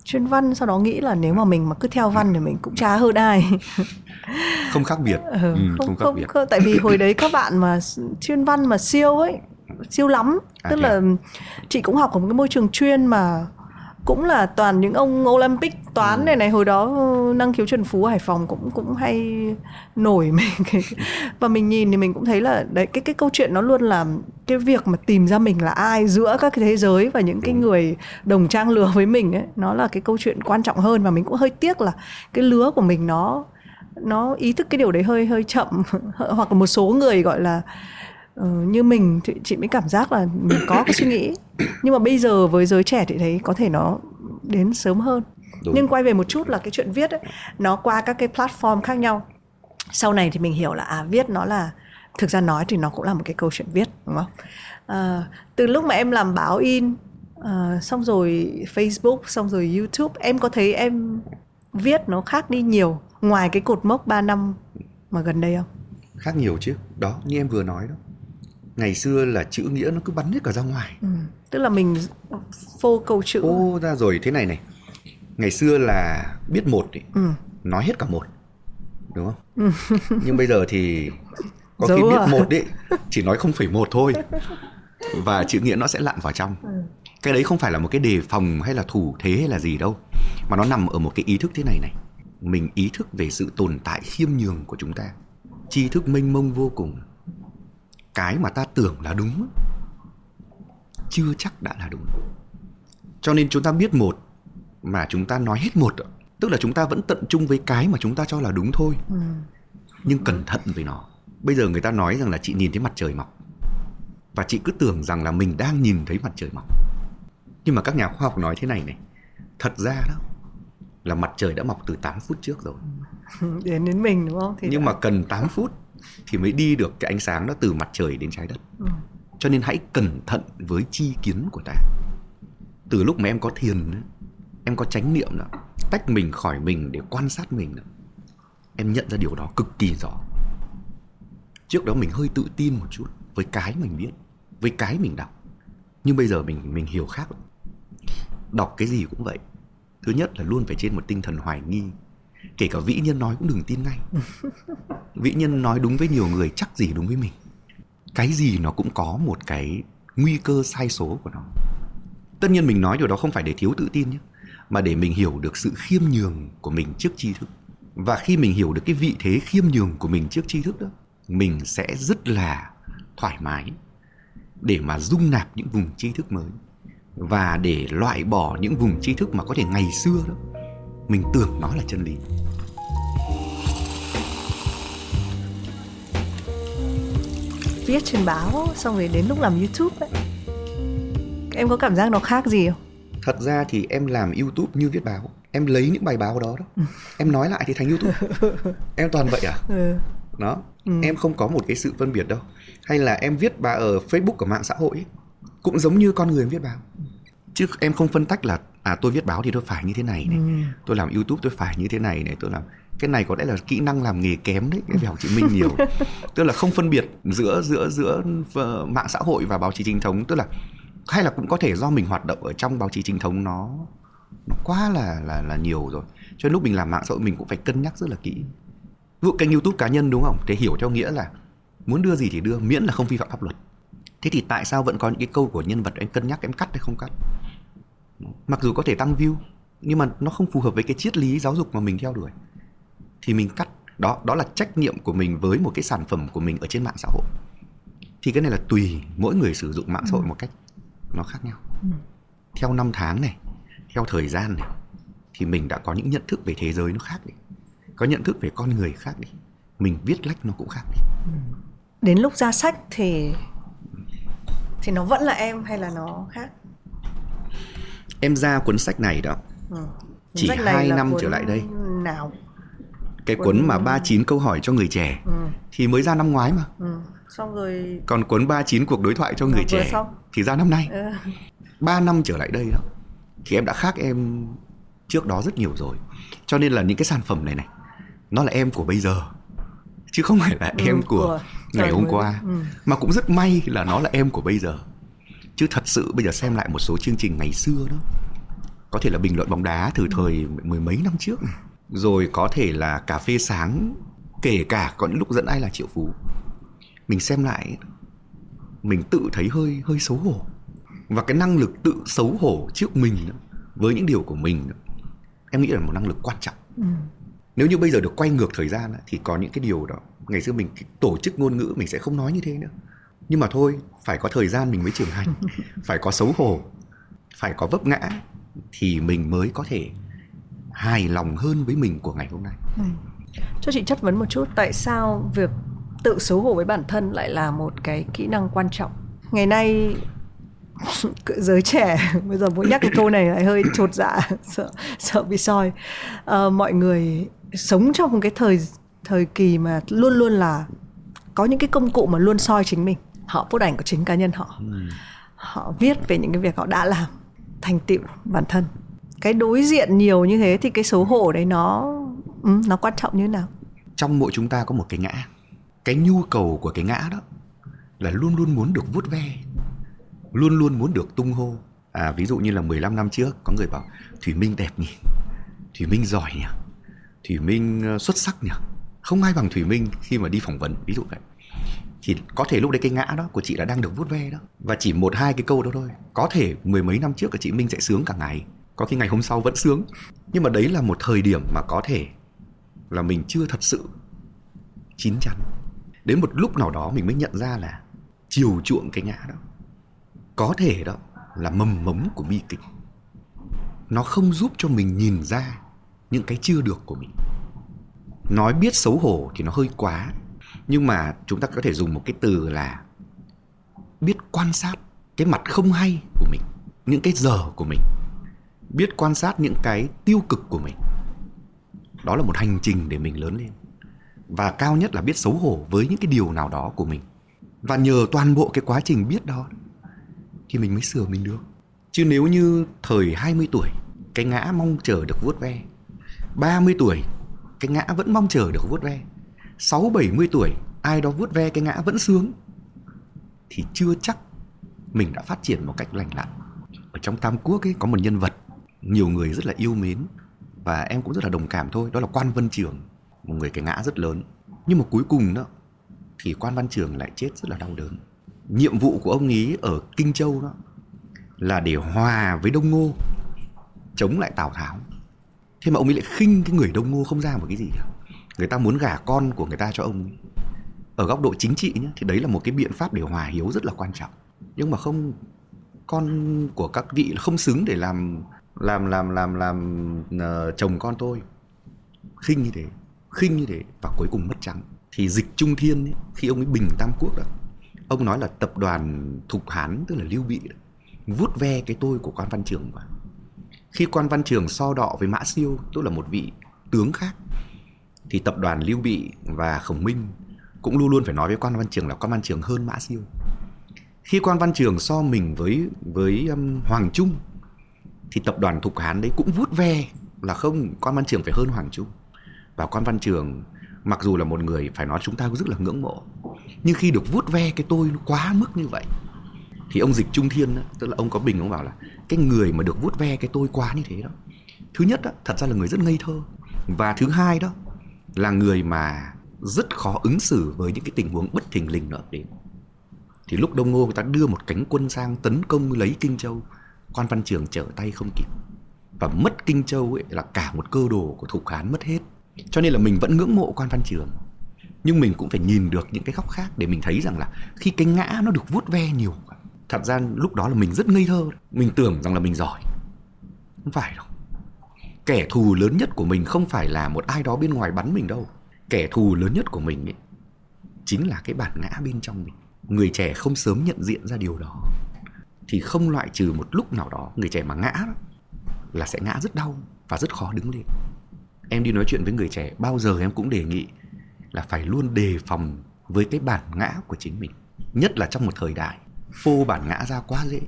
chuyên văn sau đó nghĩ là nếu mà mình mà cứ theo văn thì mình cũng chả hơn ai. Không khác biệt. Ừ, ừ, không, không khác không, biệt. không, tại vì hồi đấy các bạn mà chuyên văn mà siêu ấy siêu lắm. À, tức thế là à? chị cũng học ở một cái môi trường chuyên mà cũng là toàn những ông Olympic toán Ừ. này này hồi đó ừ, năng khiếu Trần Phú Hải Phòng cũng cũng hay nổi mình và mình nhìn thì mình cũng thấy là đấy cái cái câu chuyện nó luôn là cái việc mà tìm ra mình là ai giữa các cái thế giới và những cái người đồng trang lứa với mình ấy nó là cái câu chuyện quan trọng hơn. Và mình cũng hơi tiếc là cái lứa của mình nó nó ý thức cái điều đấy hơi hơi chậm. Hoặc là một số người gọi là ờ, như mình thì chị mới cảm giác là mình có cái suy nghĩ. Nhưng mà bây giờ với giới trẻ thì thấy có thể nó đến sớm hơn. Đúng. nhưng quay về một chút là cái chuyện viết ấy, nó qua các cái platform khác nhau. Sau này thì mình hiểu là à viết nó là thực ra nói thì nó cũng là một cái câu chuyện viết đúng không? À, từ lúc mà em làm báo in à, xong rồi Facebook xong rồi YouTube em có thấy em viết nó khác đi nhiều ngoài cái cột mốc 3 năm mà gần đây không? Khác nhiều chứ. Đó như em vừa nói đó ngày xưa là chữ nghĩa nó cứ bắn hết cả ra ngoài. Ừ. tức là mình phô câu chữ. Ô ra rồi thế này này ngày xưa là biết một ý, ừ. nói hết cả một đúng không? Nhưng bây giờ thì có khi Giấu biết à? một ấy chỉ nói 0,1 thôi. Và chữ nghĩa nó sẽ lặn vào trong. Cái đấy không phải là một cái đề phòng hay là thủ thế hay là gì đâu mà nó nằm ở một cái ý thức thế này này. Mình ý thức về sự tồn tại khiêm nhường của chúng ta tri thức mênh mông vô cùng cái mà ta tưởng là đúng. Chưa chắc đã là đúng. Cho nên chúng ta biết một mà chúng ta nói hết một tức là chúng ta vẫn tận trung với cái mà chúng ta cho là đúng thôi. Ừ. nhưng cẩn thận với nó. Bây giờ người ta nói rằng là chị nhìn thấy mặt trời mọc. Và chị cứ tưởng rằng là mình đang nhìn thấy mặt trời mọc. Nhưng mà các nhà khoa học nói thế này này. Thật ra đó là mặt trời đã mọc từ 8 phút trước rồi. Đến đến mình đúng không? Thì nhưng đã- mà cần 8 phút thì mới đi được cái ánh sáng đó từ mặt trời đến trái đất. Ừ. cho nên hãy cẩn thận với chi kiến của ta. Từ lúc mà em có thiền em có chánh niệm đó tách mình khỏi mình để quan sát mình đó, em nhận ra điều đó cực kỳ rõ. Trước đó mình hơi tự tin một chút với cái mình biết với cái mình đọc. Nhưng bây giờ mình mình hiểu khác. Lắm. đọc cái gì cũng vậy. Thứ nhất là luôn phải trên một tinh thần hoài nghi kể cả vĩ nhân nói cũng đừng tin ngay. Vĩ nhân nói đúng với nhiều người, chắc gì đúng với mình. Cái gì nó cũng có một cái nguy cơ sai số của nó. Tất nhiên mình nói điều đó không phải để thiếu tự tin nhé, mà để mình hiểu được sự khiêm nhường của mình trước tri thức. Và khi mình hiểu được cái vị thế khiêm nhường của mình trước tri thức đó, mình sẽ rất là thoải mái để mà dung nạp những vùng tri thức mới. Và để loại bỏ những vùng tri thức mà có thể ngày xưa đó mình tưởng nó là chân lý. Viết trên báo xong rồi đến lúc làm YouTube ấy. Em có cảm giác nó khác gì không? Thật ra thì em làm youtube như viết báo. Em lấy những bài báo đó đó. Em nói lại thì thành youtube. Em toàn vậy à? Ừ. đó. Em không có một cái sự phân biệt đâu. Hay là em viết bài ở facebook của mạng xã hội ấy, cũng giống như con người em viết báo chứ em không phân tách là à tôi viết báo thì tôi phải như thế này này tôi làm youtube tôi phải như thế này này tôi làm cái này có lẽ là kỹ năng làm nghề kém đấy em phải học chị minh nhiều. Tức là không phân biệt giữa giữa giữa ờ, mạng xã hội và báo chí chính thống tức là hay là cũng có thể do mình hoạt động ở trong báo chí chính thống nó nó quá là là là nhiều rồi. Cho nên lúc mình làm mạng xã hội mình cũng phải cân nhắc rất là kỹ. Ví dụ kênh youtube cá nhân đúng không? Thì hiểu theo nghĩa là muốn đưa gì thì đưa miễn là không vi phạm pháp luật thế thì tại sao vẫn có những cái câu của nhân vật em cân nhắc em cắt hay không cắt? Mặc dù có thể tăng view nhưng mà nó không phù hợp với cái triết lý giáo dục mà mình theo đuổi. Thì mình cắt đó đó là trách nhiệm của mình với một cái sản phẩm của mình ở trên mạng xã hội. Thì cái này là tùy mỗi người sử dụng mạng xã hội ừ. một cách nó khác nhau. Ừ. theo năm tháng này theo thời gian này thì mình đã có những nhận thức về thế giới nó khác đi. Có nhận thức về con người khác đi. Mình viết lách nó cũng khác đi. Ừ. đến lúc ra sách thì thì nó vẫn là em hay là nó khác em ra cuốn sách này đó ừ. chỉ hai năm trở lại đây nào cái cuốn, cuốn mà 39 câu hỏi cho người trẻ ừ. thì mới ra năm ngoái mà ừ. xong rồi còn cuốn 39 cuộc đối thoại cho người trẻ xong. thì ra năm nay ừ. 3 năm trở lại đây đó thì em đã khác em trước đó rất nhiều rồi cho nên là những cái sản phẩm này này nó là em của bây giờ chứ không phải là ừ, em của, của ngày hôm qua. ừ. mà cũng rất may là nó là em của bây giờ. Chứ thật sự bây giờ xem lại một số chương trình ngày xưa đó có thể là bình luận bóng đá từ ừ. thời mười mấy năm trước. Rồi có thể là cà phê sáng kể cả có những lúc dẫn ai là triệu phú. Mình xem lại mình tự thấy hơi hơi xấu hổ. Và cái năng lực tự xấu hổ trước mình với những điều của mình em nghĩ là một năng lực quan trọng. Ừ. nếu như bây giờ được quay ngược thời gian thì có những cái điều đó ngày xưa mình tổ chức ngôn ngữ mình sẽ không nói như thế nữa. Nhưng mà thôi phải có thời gian mình mới trưởng thành phải có xấu hổ phải có vấp ngã thì mình mới có thể hài lòng hơn với mình của ngày hôm nay. Ừ. cho chị chất vấn một chút tại sao việc tự xấu hổ với bản thân lại là một cái kỹ năng quan trọng? Ngày nay giới trẻ bây giờ muốn nhắc cái câu này lại hơi chột dạ sợ sợ bị soi. À, mọi người sống trong một cái thời thời kỳ mà luôn luôn là có những cái công cụ mà luôn soi chính mình. Họ post ảnh của chính cá nhân họ. Ừ. họ viết về những cái việc họ đã làm thành tựu bản thân. Cái đối diện nhiều như thế thì cái xấu hổ đấy nó ừ, nó quan trọng như thế nào? Trong mỗi chúng ta có một cái ngã. Cái nhu cầu của cái ngã đó là luôn luôn muốn được vuốt ve luôn luôn muốn được tung hô. À ví dụ như là 15 năm trước có người bảo thủy minh đẹp nhỉ? Thủy minh giỏi nhỉ? Thủy minh ờ, xuất sắc nhỉ không ai bằng thủy minh khi mà đi phỏng vấn, ví dụ vậy. Thì có thể lúc đấy cái ngã đó của chị là đang được vuốt ve đó. Và chỉ một, hai cái câu đó thôi. Có thể mười mấy năm trước của chị minh sẽ sướng cả ngày. Có khi ngày hôm sau vẫn sướng. Nhưng mà đấy là một thời điểm mà có thể là mình chưa thật sự chín chắn. Đến một lúc nào đó mình mới nhận ra là chiều chuộng cái ngã đó có thể đó là mầm mống của bi kịch. Nó không giúp cho mình nhìn ra những cái chưa được của mình nói biết xấu hổ thì nó hơi quá. Nhưng mà chúng ta có thể dùng một cái từ là biết quan sát cái mặt không hay của mình, những cái giờ của mình. Biết quan sát những cái tiêu cực của mình. Đó là một hành trình để mình lớn lên. Và cao nhất là biết xấu hổ với những cái điều nào đó của mình. Và nhờ toàn bộ cái quá trình biết đó thì mình mới sửa mình được. Chứ nếu như thời 20 tuổi, cái ngã mong chờ được vuốt ve 30 tuổi cái ngã vẫn mong chờ được vuốt ve. 6 70 tuổi, ai đó vuốt ve cái ngã vẫn sướng, thì chưa chắc mình đã phát triển một cách lành lặn. Ở trong tam quốc ấy, có một nhân vật nhiều người rất là yêu mến và em cũng rất là đồng cảm thôi, đó là quan vân trường, một người cái ngã rất lớn. Nhưng mà cuối cùng đó, thì quan văn trường lại chết rất là đau đớn. Nhiệm vụ của ông ý ở kinh châu đó là để hòa với đông ngô, chống lại tào tháo thế mà ông ấy lại khinh cái người đông ngô không ra một cái gì cả. Người ta muốn gả con của người ta cho ông ấy. ở góc độ chính trị nhé thì đấy là một cái biện pháp để hòa hiếu rất là quan trọng. Nhưng mà không con của các vị không xứng để làm làm làm làm làm uh, chồng con tôi. Khinh như thế khinh như thế và cuối cùng mất trắng. Thì dịch trung thiên ấy, khi ông ấy bình tam quốc đó ông nói là tập đoàn thục hán tức là lưu bị đó, vút ve cái tôi của quan văn trường vào khi quan văn trường so đọ với mã siêu tức là một vị tướng khác thì tập đoàn lưu bị và khổng minh cũng luôn luôn phải nói với quan văn trường là quan văn trường hơn mã siêu. Khi quan văn trường so mình với với um, hoàng trung thì tập đoàn thục hán đấy cũng vút ve là không quan văn trường phải hơn hoàng trung. Và quan văn trường mặc dù là một người phải nói chúng ta rất là ngưỡng mộ nhưng khi được vuốt ve cái tôi nó quá mức như vậy thì ông dịch trung thiên tức là ông có bình ông bảo là cái người mà được vuốt ve cái tôi quá như thế đó. Thứ nhất đó, thật ra là người rất ngây thơ. Và thứ hai đó là người mà rất khó ứng xử với những cái tình huống bất thình lình nó ập đến. Thì lúc đông ngô người ta đưa một cánh quân sang tấn công lấy kinh châu quan văn trường trở tay không kịp. Và mất kinh châu ấy là cả một cơ đồ của thục hán mất hết. Cho nên là mình vẫn ngưỡng mộ quan văn trường. Nhưng mình cũng phải nhìn được những cái góc khác để mình thấy rằng là khi cái ngã nó được vuốt ve nhiều thật ra lúc đó là mình rất ngây thơ. Mình tưởng rằng là mình giỏi. Không phải đâu. Kẻ thù lớn nhất của mình không phải là một ai đó bên ngoài bắn mình đâu. Kẻ thù lớn nhất của mình ấy, chính là cái bản ngã bên trong mình. Người trẻ không sớm nhận diện ra điều đó thì không loại trừ một lúc nào đó người trẻ mà ngã đó, là sẽ ngã rất đau và rất khó đứng lên. Em đi nói chuyện với người trẻ bao giờ em cũng đề nghị là phải luôn đề phòng với cái bản ngã của chính mình nhất là trong một thời đại phô bản ngã ra quá dễ.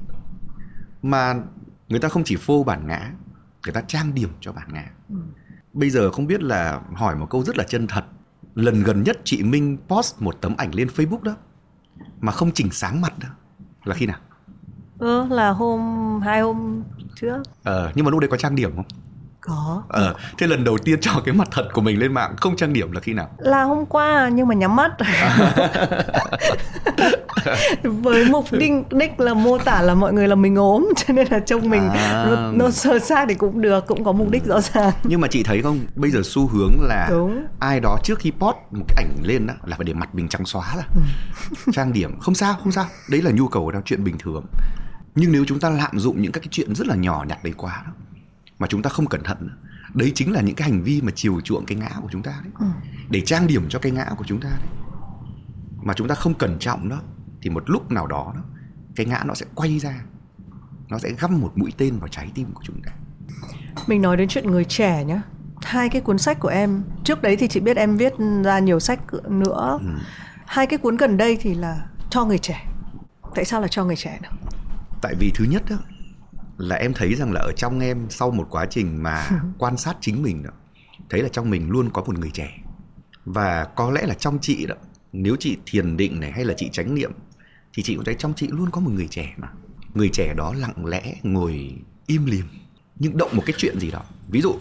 Mà người ta không chỉ phô bản ngã người ta trang điểm cho bản ngã. Ừ. bây giờ không biết là hỏi một câu rất là chân thật. Lần gần nhất chị minh post một tấm ảnh lên facebook đó mà không chỉnh sáng mặt đó là khi nào? Ừ, là hôm hai hôm trước. Ờ nhưng mà lúc đấy có trang điểm không? Có. Ờ thế lần đầu tiên cho cái mặt thật của mình lên mạng không trang điểm là khi nào? Là hôm qua nhưng mà nhắm mắt với mục đích đích là mô tả là mọi người là mình ốm cho nên là trông mình à... nó, nó sơ xác thì cũng được cũng có mục đích rõ ràng. Nhưng mà chị thấy không? Bây giờ xu hướng là Đúng. ai đó trước khi post một cái ảnh lên đó là phải để mặt mình trắng xóa ừ. trang điểm. Không sao không sao. Đấy là nhu cầu đó chuyện bình thường. Nhưng nếu chúng ta lạm dụng những các cái chuyện rất là nhỏ nhặt đấy quá đó mà chúng ta không cẩn thận đấy chính là những cái hành vi mà chiều chuộng cái ngã của chúng ta đấy. Ừ. để trang điểm cho cái ngã của chúng ta đấy. Mà chúng ta không cẩn trọng đó thì một lúc nào đó cái ngã nó sẽ quay ra. Nó sẽ găm một mũi tên vào trái tim của chúng ta. Mình nói đến chuyện người trẻ nhá. Hai cái cuốn sách của em trước đấy thì chị biết em viết ra nhiều sách nữa. Ừ. hai cái cuốn gần đây thì là cho người trẻ. Tại sao là cho người trẻ được? Tại vì thứ nhất đó là em thấy rằng là ở trong em sau một quá trình mà quan sát chính mình đó thấy là trong mình luôn có một người trẻ. Và có lẽ là trong chị đó nếu chị thiền định này hay là chị chánh niệm thì chị cũng thấy trong chị luôn có một người trẻ mà. Người trẻ đó lặng lẽ ngồi im lìm nhưng động một cái chuyện gì đó. Ví dụ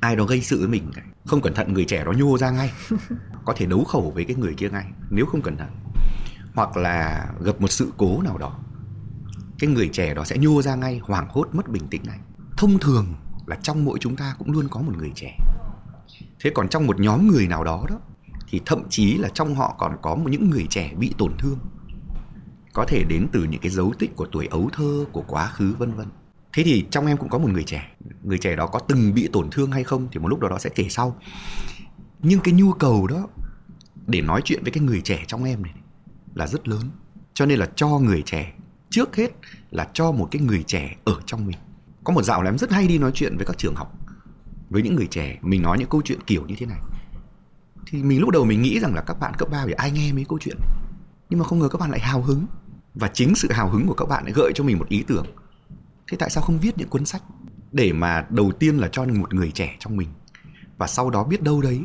ai đó gây sự với mình không cẩn thận người trẻ đó nhô ra ngay. Có thể đấu khẩu với cái người kia ngay nếu không cẩn thận. Hoặc là gặp một sự cố nào đó cái người trẻ đó sẽ nhô ra ngay hoảng hốt mất bình tĩnh ngay thông thường là trong mỗi chúng ta cũng luôn có một người trẻ. Thế còn trong một nhóm người nào đó đó thì thậm chí là trong họ còn có những người trẻ bị tổn thương. Có thể đến từ những cái dấu tích của tuổi ấu thơ, của quá khứ, vân vân. Thế thì trong em cũng có một người trẻ. Người trẻ đó có từng bị tổn thương hay không thì một lúc đó đó sẽ kể sau. Nhưng cái nhu cầu đó để nói chuyện với cái người trẻ trong em này là rất lớn. Cho nên là cho người trẻ, trước hết là cho một cái người trẻ ở trong mình. Có một dạo là em rất hay đi nói chuyện với các trường học, với những người trẻ, mình nói những câu chuyện kiểu như thế này thì mình lúc đầu mình nghĩ rằng là các bạn cấp 3 thì ai nghe mấy câu chuyện? Nhưng mà không ngờ các bạn lại hào hứng. Và chính sự hào hứng của các bạn lại gợi cho mình một ý tưởng. Thế tại sao không viết những cuốn sách để mà đầu tiên là cho một người trẻ trong mình? Và sau đó biết đâu đấy,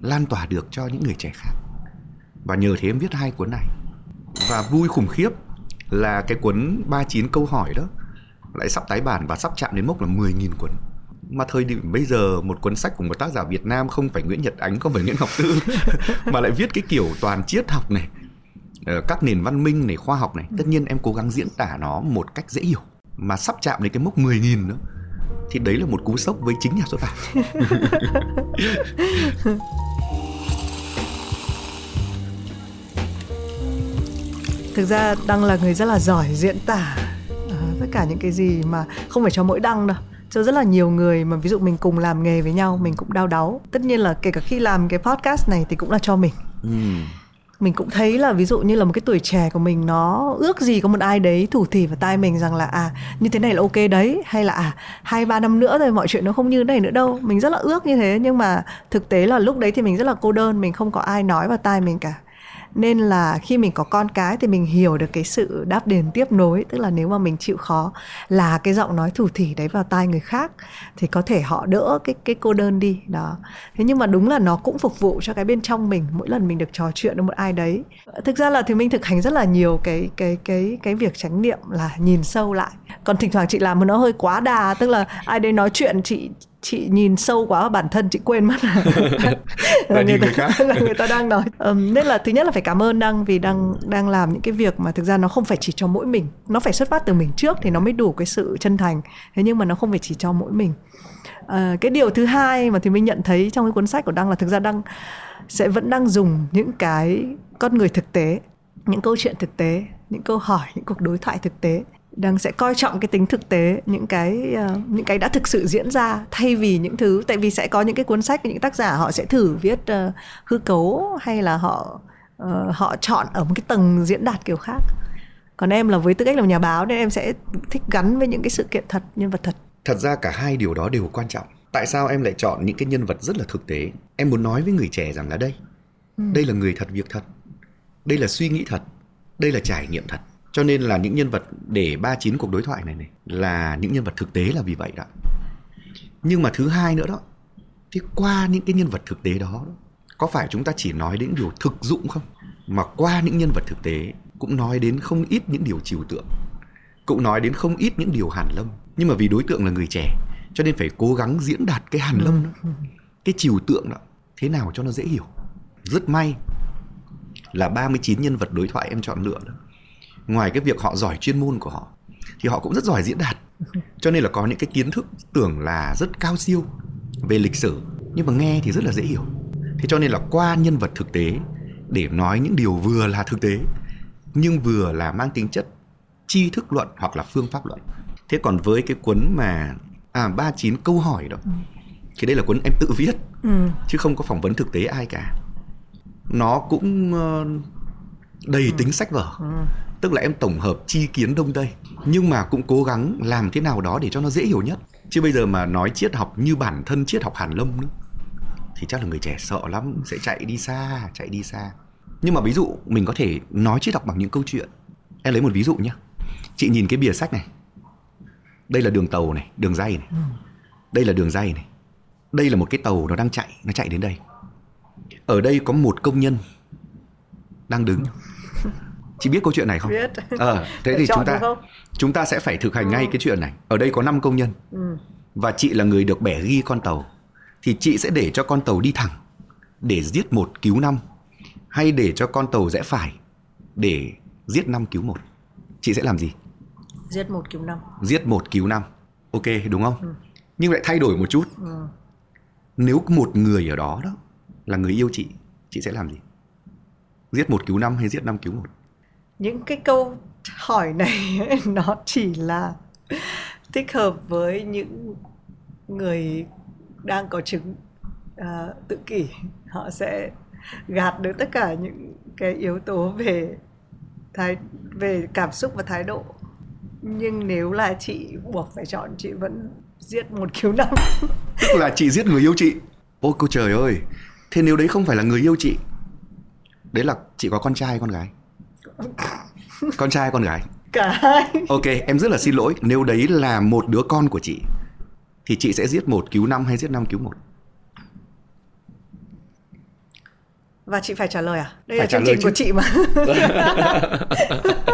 lan tỏa được cho những người trẻ khác. Và nhờ thế em viết hai cuốn này. Và vui khủng khiếp là cái cuốn 39 câu hỏi đó lại sắp tái bản và sắp chạm đến mốc là 10.000 cuốn mà thời điểm bây giờ, một cuốn sách của một tác giả Việt Nam không phải Nguyễn Nhật Ánh, không phải Nguyễn Ngọc Tư, mà lại viết cái kiểu toàn triết học này ờ, các nền văn minh này, khoa học này. Tất nhiên em cố gắng diễn tả nó một cách dễ hiểu, mà sắp chạm đến cái mốc 10.000 nữa, thì đấy là một cú sốc với chính nhà xuất bản. Thực ra đăng là người rất là giỏi diễn tả ờ, tất cả những cái gì mà không phải cho mỗi đăng đâu cho rất là nhiều người mà ví dụ mình cùng làm nghề với nhau mình cũng đau đáu. Tất nhiên là kể cả khi làm cái podcast này thì cũng là cho mình. Ừ. mình cũng thấy là ví dụ như là một cái tuổi trẻ của mình nó ước gì có một ai đấy thủ thỉ vào tai mình rằng là à như thế này là ok đấy hay là à hai ba năm nữa rồi mọi chuyện nó không như thế này nữa đâu. Mình rất là ước như thế nhưng mà thực tế là lúc đấy thì mình rất là cô đơn mình không có ai nói vào tai mình cả nên là khi mình có con cái thì mình hiểu được cái sự đáp đền tiếp nối, tức là nếu mà mình chịu khó là cái giọng nói thủ thỉ đấy vào tai người khác thì có thể họ đỡ cái cái cô đơn đi, đó. Thế nhưng mà đúng là nó cũng phục vụ cho cái bên trong mình, mỗi lần mình được trò chuyện với một ai đấy. Thực ra là thì mình thực hành rất là nhiều cái cái cái cái việc chánh niệm là nhìn sâu lại. Còn thỉnh thoảng chị làm mà nó hơi quá đà, tức là ai đấy nói chuyện chị chị nhìn sâu quá bản thân chị quên mất là, là, người, ta, là người ta đang nói. Um, nên là thứ nhất là phải cảm ơn đăng vì đang đang làm những cái việc mà thực ra nó không phải chỉ cho mỗi mình. Nó phải xuất phát từ mình trước thì nó mới đủ cái sự chân thành. Thế nhưng mà nó không phải chỉ cho mỗi mình. Uh, cái điều thứ hai mà thì mình nhận thấy trong cái cuốn sách của đăng là thực ra đăng sẽ vẫn đang dùng những cái con người thực tế những câu chuyện thực tế những câu hỏi những cuộc đối thoại thực tế đang sẽ coi trọng cái tính thực tế những cái uh, những cái đã thực sự diễn ra thay vì những thứ tại vì sẽ có những cái cuốn sách những tác giả họ sẽ thử viết uh, hư cấu hay là họ uh, họ chọn ở một cái tầng diễn đạt kiểu khác. Còn em là với tư cách là nhà báo nên em sẽ thích gắn với những cái sự kiện thật nhân vật thật. Thật ra cả hai điều đó đều quan trọng. Tại sao em lại chọn những cái nhân vật rất là thực tế? Em muốn nói với người trẻ rằng là đây ừ. đây là người thật việc thật đây là suy nghĩ thật đây là trải nghiệm thật cho nên là những nhân vật để ba chín cuộc đối thoại này này là những nhân vật thực tế là vì vậy đó. Nhưng mà thứ hai nữa đó thì qua những cái nhân vật thực tế đó, có phải chúng ta chỉ nói đến điều thực dụng không? Mà qua những nhân vật thực tế, cũng nói đến không ít những điều trừu tượng, cũng nói đến không ít những điều hàn lâm. Nhưng mà vì đối tượng là người trẻ, cho nên phải cố gắng diễn đạt cái hàn lâm đó, cái trừu tượng đó, thế nào cho nó dễ hiểu. Rất may là 39 nhân vật đối thoại em chọn lựa đó ngoài cái việc họ giỏi chuyên môn của họ thì họ cũng rất giỏi diễn đạt. Cho nên là có những cái kiến thức tưởng là rất cao siêu về lịch sử nhưng mà nghe thì rất là dễ hiểu. Thế cho nên là qua nhân vật thực tế để nói những điều vừa là thực tế nhưng vừa là mang tính chất tri thức luận hoặc là phương pháp luận. Thế còn với cái cuốn mà à ba chín câu hỏi đó thì đây là cuốn em tự viết ừ. chứ không có phỏng vấn thực tế ai cả. Nó cũng uh, đầy ừ. tính sách vở. Ừ tức là em tổng hợp chi kiến đông tây. Nhưng mà cũng cố gắng làm thế nào đó để cho nó dễ hiểu nhất. Chứ bây giờ mà nói triết học như bản thân triết học hàn lâm nữa, thì chắc là người trẻ sợ lắm, sẽ chạy đi xa, chạy đi xa. Nhưng mà ví dụ mình có thể nói triết học bằng những câu chuyện. Em lấy một ví dụ nhé chị nhìn cái bìa sách này. Đây là đường tàu này, đường dây này. Đây là đường dây này. Đây là một cái tàu nó đang chạy, nó chạy đến đây. Ở đây có một công nhân đang đứng chị biết câu chuyện này không? Biết. Ờ thế thì chúng ta chúng ta sẽ phải thực hành ngay ừ. cái chuyện này. Ở đây có 5 công nhân. Ừ. và chị là người được bẻ ghi con tàu. Thì chị sẽ để cho con tàu đi thẳng để giết một cứu năm hay để cho con tàu rẽ phải để giết năm cứu một. Chị sẽ làm gì? Giết một cứu năm. Giết một cứu năm. Ok đúng không? Ừ. nhưng lại thay đổi một chút. Ừ. nếu một người ở đó đó là người yêu chị chị sẽ làm gì? Giết một cứu năm hay giết năm cứu một những cái câu hỏi này nó chỉ là thích hợp với những người đang có chứng uh, tự kỷ. Họ sẽ gạt được tất cả những cái yếu tố về thái về cảm xúc và thái độ. Nhưng nếu là chị buộc phải chọn chị vẫn giết một cứu năm tức là chị giết người yêu chị. Ôi cô trời ơi thế nếu đấy không phải là người yêu chị đấy là chị có con trai con gái? Con trai con gái? Cả hai ok em rất là xin lỗi. Nếu đấy là một đứa con của chị thì chị sẽ giết một cứu năm hay giết năm cứu một? Và chị phải trả lời à? Đây phải là chương trình của chị mà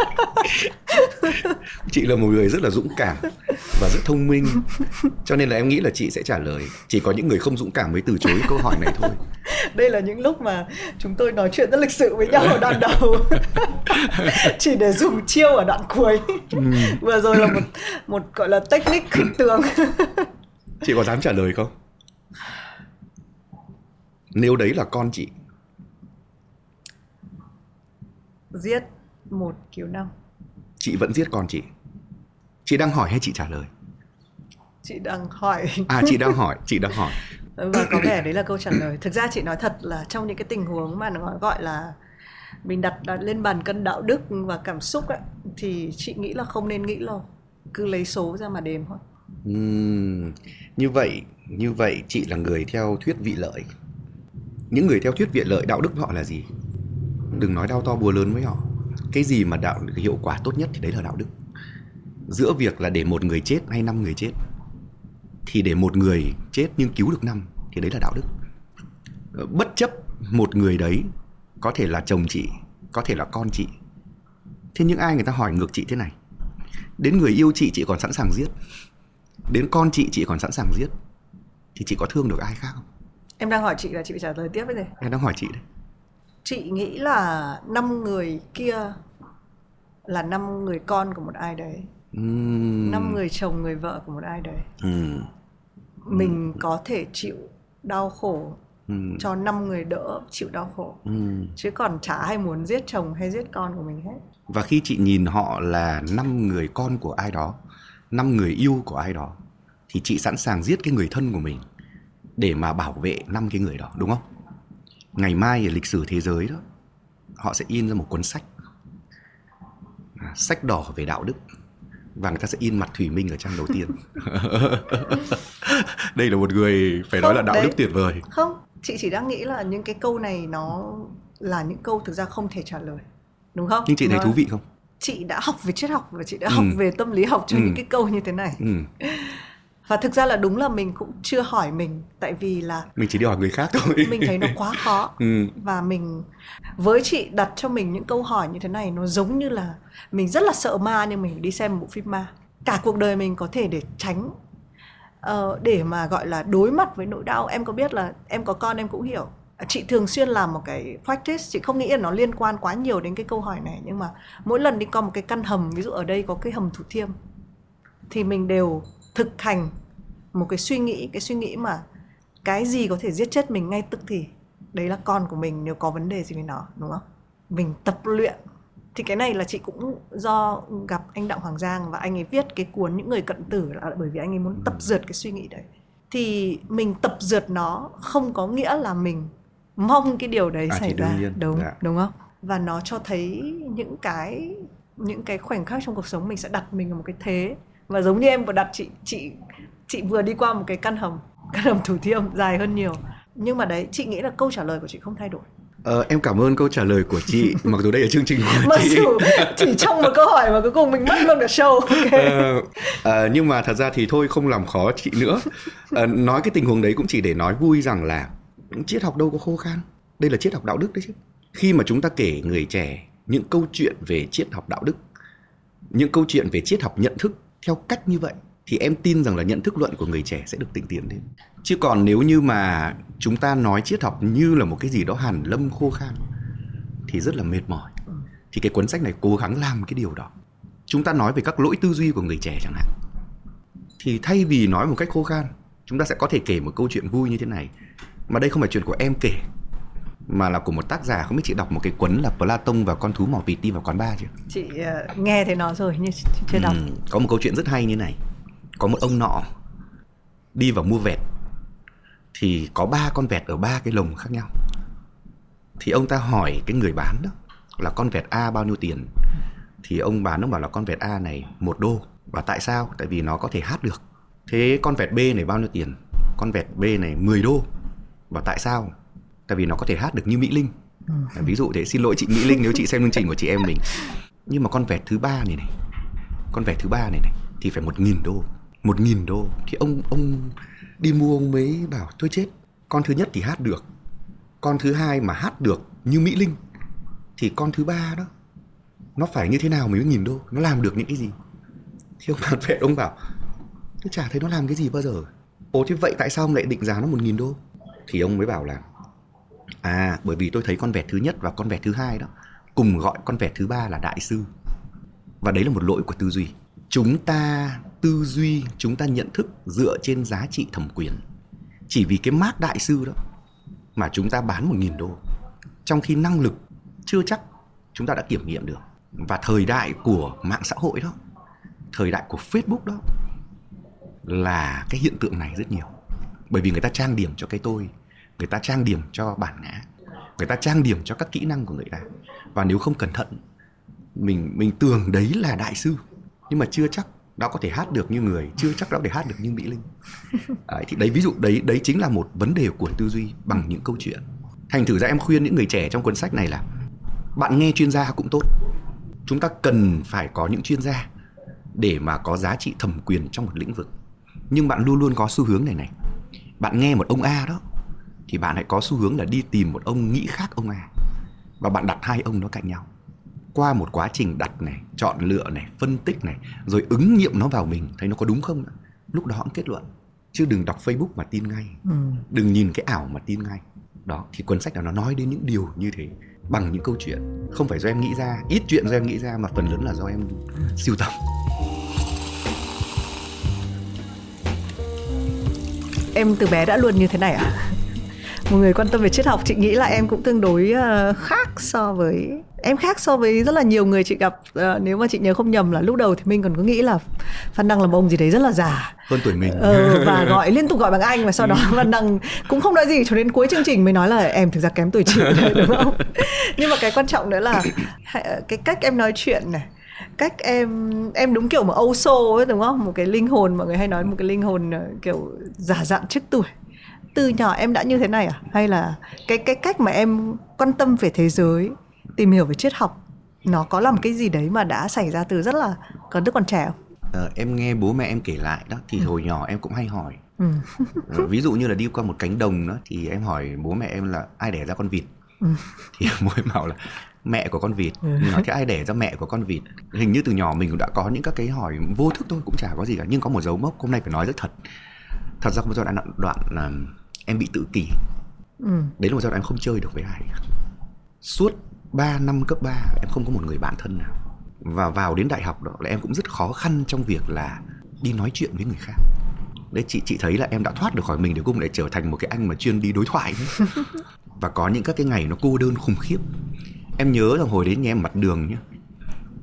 chị là một người rất là dũng cảm và rất thông minh. Cho nên là em nghĩ là chị sẽ trả lời. Chỉ có những người không dũng cảm mới từ chối câu hỏi này thôi. Đây là những lúc mà chúng tôi nói chuyện rất lịch sự với nhau ở đoạn đầu. Chỉ để dùng chiêu ở đoạn cuối. Ừ. vừa rồi là một một gọi là technique khinh tường chị có dám trả lời không? Nếu đấy là con chị. Giết một cứu năm chị vẫn giết con chị? Chị đang hỏi hay chị trả lời? Chị đang hỏi. À chị đang hỏi chị đang hỏi. Và có vẻ đấy là câu trả lời. Thực ra chị nói thật là trong những cái tình huống mà nó gọi là mình đặt, lên bàn cân đạo đức và cảm xúc ấy, thì chị nghĩ là không nên nghĩ lâu cứ lấy số ra mà đếm thôi. Uhm, như vậy như vậy chị là người theo thuyết vị lợi. Những người theo thuyết vị lợi đạo đức họ là gì? Đừng nói đau to búa lớn với họ cái gì mà đạo hiệu quả tốt nhất thì đấy là đạo đức. Giữa việc là để một người chết hay năm người chết thì để một người chết nhưng cứu được năm thì đấy là đạo đức. Bất chấp một người đấy có thể là chồng chị có thể là con chị thế nhưng ai người ta hỏi ngược chị thế này? Đến người yêu chị chị còn sẵn sàng giết. Đến con chị chị còn sẵn sàng giết. Thì chị có thương được ai khác không? Em đang hỏi chị là chị trả lời tiếp với gì em đang hỏi chị đấy chị nghĩ là năm người kia là năm người con của một ai đấy. Năm người chồng người vợ của một ai đấy. Ừm, mình có thể chịu đau khổ ừm, cho năm người đỡ chịu đau khổ. Chứ còn chả ai muốn giết chồng hay giết con của mình hết. Và khi chị nhìn họ là năm người con của ai đó năm người yêu của ai đó thì chị sẵn sàng giết cái người thân của mình để mà bảo vệ năm cái người đó đúng không ngày mai ở lịch sử thế giới đó họ sẽ in ra một cuốn sách à, sách đỏ về đạo đức và người ta sẽ in mặt thủy minh ở trang đầu tiên đây là một người phải nói Không, là đạo đấy. đức tuyệt vời không chị chỉ đang nghĩ là những cái câu này nó là những câu thực ra không thể trả lời đúng không nhưng chị thấy thú vị không chị đã học về triết học và chị đã Ừ. học về tâm lý học cho Ừ. những cái câu như thế này ừ. và thực ra là đúng là mình cũng chưa hỏi mình tại vì là mình chỉ đi hỏi người khác thôi. Mình thấy nó quá khó. Ừ. và mình với chị đặt cho mình những câu hỏi như thế này nó giống như là mình rất là sợ ma nhưng mình đi xem một bộ phim ma. Cả cuộc đời mình có thể để tránh ờ, để mà gọi là đối mặt với nỗi đau. Em có biết là em có con em cũng hiểu. Chị thường xuyên làm một cái practice chị không nghĩ là nó liên quan quá nhiều đến cái câu hỏi này nhưng mà mỗi lần đi qua một cái căn hầm ví dụ ở đây có cái hầm thủ thiêm thì mình đều thực hành một cái suy nghĩ cái suy nghĩ mà cái gì có thể giết chết mình ngay tức thì đấy là con của mình nếu có vấn đề gì với nó đúng không? Mình tập luyện. Thì cái này là chị cũng do gặp anh đặng hoàng giang và anh ấy viết cái cuốn những người cận tử là bởi vì anh ấy muốn tập dượt cái suy nghĩ đấy. Thì mình tập dượt nó không có nghĩa là mình mong cái điều đấy À, xảy ra đúng dạ. đúng không? Và nó cho thấy những cái những cái khoảnh khắc trong cuộc sống mình sẽ đặt mình ở một cái thế và giống như em vừa đặt chị chị chị vừa đi qua một cái căn hầm căn hầm thủ thiêm dài hơn nhiều. Nhưng mà đấy chị nghĩ là câu trả lời của chị không thay đổi. Ờ, em cảm ơn câu trả lời của chị mặc dù đây là chương trình của mặc chị. dù chỉ trong một câu hỏi mà cuối cùng mình mất luôn cả show ok. Ờ, ờ, nhưng mà thật ra thì thôi không làm khó chị nữa. Ờ, nói cái tình huống đấy cũng chỉ để nói vui rằng là triết học đâu có khô khan. Đây là triết học đạo đức đấy chứ. Khi mà chúng ta kể người trẻ những câu chuyện về triết học đạo đức những câu chuyện về triết học nhận thức theo cách như vậy thì em tin rằng là nhận thức luận của người trẻ sẽ được tinh tiến lên chứ còn nếu như mà chúng ta nói triết học như là một cái gì đó hàn lâm khô khan thì rất là mệt mỏi. Thì cái cuốn sách này cố gắng làm cái điều đó. Chúng ta nói về các lỗi tư duy của người trẻ chẳng hạn. Thì thay vì nói một cách khô khan chúng ta sẽ có thể kể một câu chuyện vui như thế này. Mà đây không phải chuyện của em kể mà là của một tác giả không biết chị đọc một cái cuốn là Platon và con thú mỏ vịt đi vào quán bar chưa? Chị ờ, nghe thấy nó rồi nhưng chị chưa đọc. Ừ, có một câu chuyện rất hay như này. Có một ông nọ đi vào mua vẹt thì có ba con vẹt ở ba cái lồng khác nhau. Thì ông ta hỏi cái người bán đó là con vẹt A bao nhiêu tiền? Thì ông bán ông bảo là con vẹt A này một đô. Và tại sao? Tại vì nó có thể hát được. Thế con vẹt B này bao nhiêu tiền? Con vẹt B này 10 đô. Và tại sao tại vì nó có thể hát được như Mỹ Linh. Ví dụ thế xin lỗi chị Mỹ Linh nếu chị xem chương trình của chị em mình. Nhưng mà con vẹt thứ ba này này con vẹt thứ ba này này thì phải một nghìn đô một nghìn đô. Thì ông ông đi mua ông mới bảo thôi chết con thứ nhất thì hát được con thứ hai mà hát được như mỹ linh thì con thứ ba đó nó phải như thế nào mới nghìn đô? Nó làm được những cái gì? Thì ông bán vẹt ông bảo tôi chả thấy nó làm cái gì bao giờ. Ồ thế vậy tại sao ông lại định giá nó một nghìn đô? Thì ông mới bảo là à bởi vì tôi thấy con vẹt thứ nhất và con vẹt thứ hai đó, cùng gọi con vẹt thứ ba là đại sư. Và đấy là một lỗi của tư duy. Chúng ta tư duy, chúng ta nhận thức dựa trên giá trị thẩm quyền. Chỉ vì cái mác đại sư đó mà chúng ta bán một nghìn đô. Trong khi năng lực chưa chắc chúng ta đã kiểm nghiệm được. Và thời đại của mạng xã hội đó, thời đại của facebook đó là cái hiện tượng này rất nhiều. Bởi vì người ta trang điểm cho cái tôi người ta trang điểm cho bản ngã. Người ta trang điểm cho các kỹ năng của người ta. Và nếu không cẩn thận mình mình tưởng đấy là đại sư nhưng mà chưa chắc nó có thể hát được như người chưa chắc nó có thể hát được như mỹ linh. Đấy, thì đấy ví dụ đấy đấy chính là một vấn đề của tư duy bằng những câu chuyện. Thành thử ra em khuyên những người trẻ trong cuốn sách này là bạn nghe chuyên gia cũng tốt. Chúng ta cần phải có những chuyên gia để mà có giá trị thẩm quyền trong một lĩnh vực. Nhưng bạn luôn luôn có xu hướng này này. Bạn nghe một ông a đó thì bạn hãy có xu hướng là đi tìm một ông nghĩ khác ông a và bạn đặt hai ông đó cạnh nhau. Qua một quá trình đặt này chọn lựa này phân tích này rồi ứng nghiệm nó vào mình thấy nó có đúng không lúc đó cũng kết luận. Chứ đừng đọc Facebook mà tin ngay. Ừ. đừng nhìn cái ảo mà tin ngay. Đó thì cuốn sách đó nó nói đến những điều như thế bằng những câu chuyện. Không phải do em nghĩ ra ít chuyện do em nghĩ ra mà phần lớn là do em siêu tầm. Em từ bé đã luôn như thế này à một người quan tâm về triết học chị nghĩ là em cũng tương đối uh, khác so với em khác so với rất là nhiều người chị gặp uh, nếu mà chị nhớ không nhầm là lúc đầu thì mình còn có nghĩ là Phan Đăng là một ông gì đấy rất là già. Hơn tuổi mình. Ờ, và gọi liên tục gọi bằng anh và sau đó Phan Đăng cũng không nói gì cho đến cuối chương trình mới nói là em thực ra kém tuổi chị đúng không? Nhưng mà cái quan trọng nữa là cái cách em nói chuyện này cách em em đúng kiểu một âu sô ấy đúng không? Một cái linh hồn mọi người hay nói một cái linh hồn ờ, kiểu giả dặn trước tuổi từ nhỏ em đã như thế này à hay là cái cái cách mà em quan tâm về thế giới tìm hiểu về triết học nó có là một cái gì đấy mà đã xảy ra từ rất là còn đức còn trẻ không? Ờ, em nghe bố mẹ em kể lại đó thì ừ. hồi nhỏ em cũng hay hỏi ừ. Ờ, ví dụ như là đi qua một cánh đồng đó thì em hỏi bố mẹ em là ai đẻ ra con vịt ừ. thì bố em bảo là mẹ của con vịt ừ. nói thế ai đẻ ra mẹ của con vịt hình như từ nhỏ mình cũng đã có những các cái hỏi vô thức thôi cũng chả có gì cả nhưng có một dấu mốc hôm nay phải nói rất thật thật ra có một giai đoạn đoạn là em bị tự kỷ. Ừ. đấy là một giai đoạn em không chơi được với ai. Suốt 3 năm cấp 3 em không có một người bạn thân nào. Và vào đến đại học đó là em cũng rất khó khăn trong việc là đi nói chuyện với người khác. Đấy chị chị thấy là em đã thoát được khỏi mình để cùng để trở thành một cái anh mà chuyên đi đối thoại và có những các cái ngày nó cô đơn khủng khiếp. Em nhớ là hồi đến nhà em mặt đường nhá.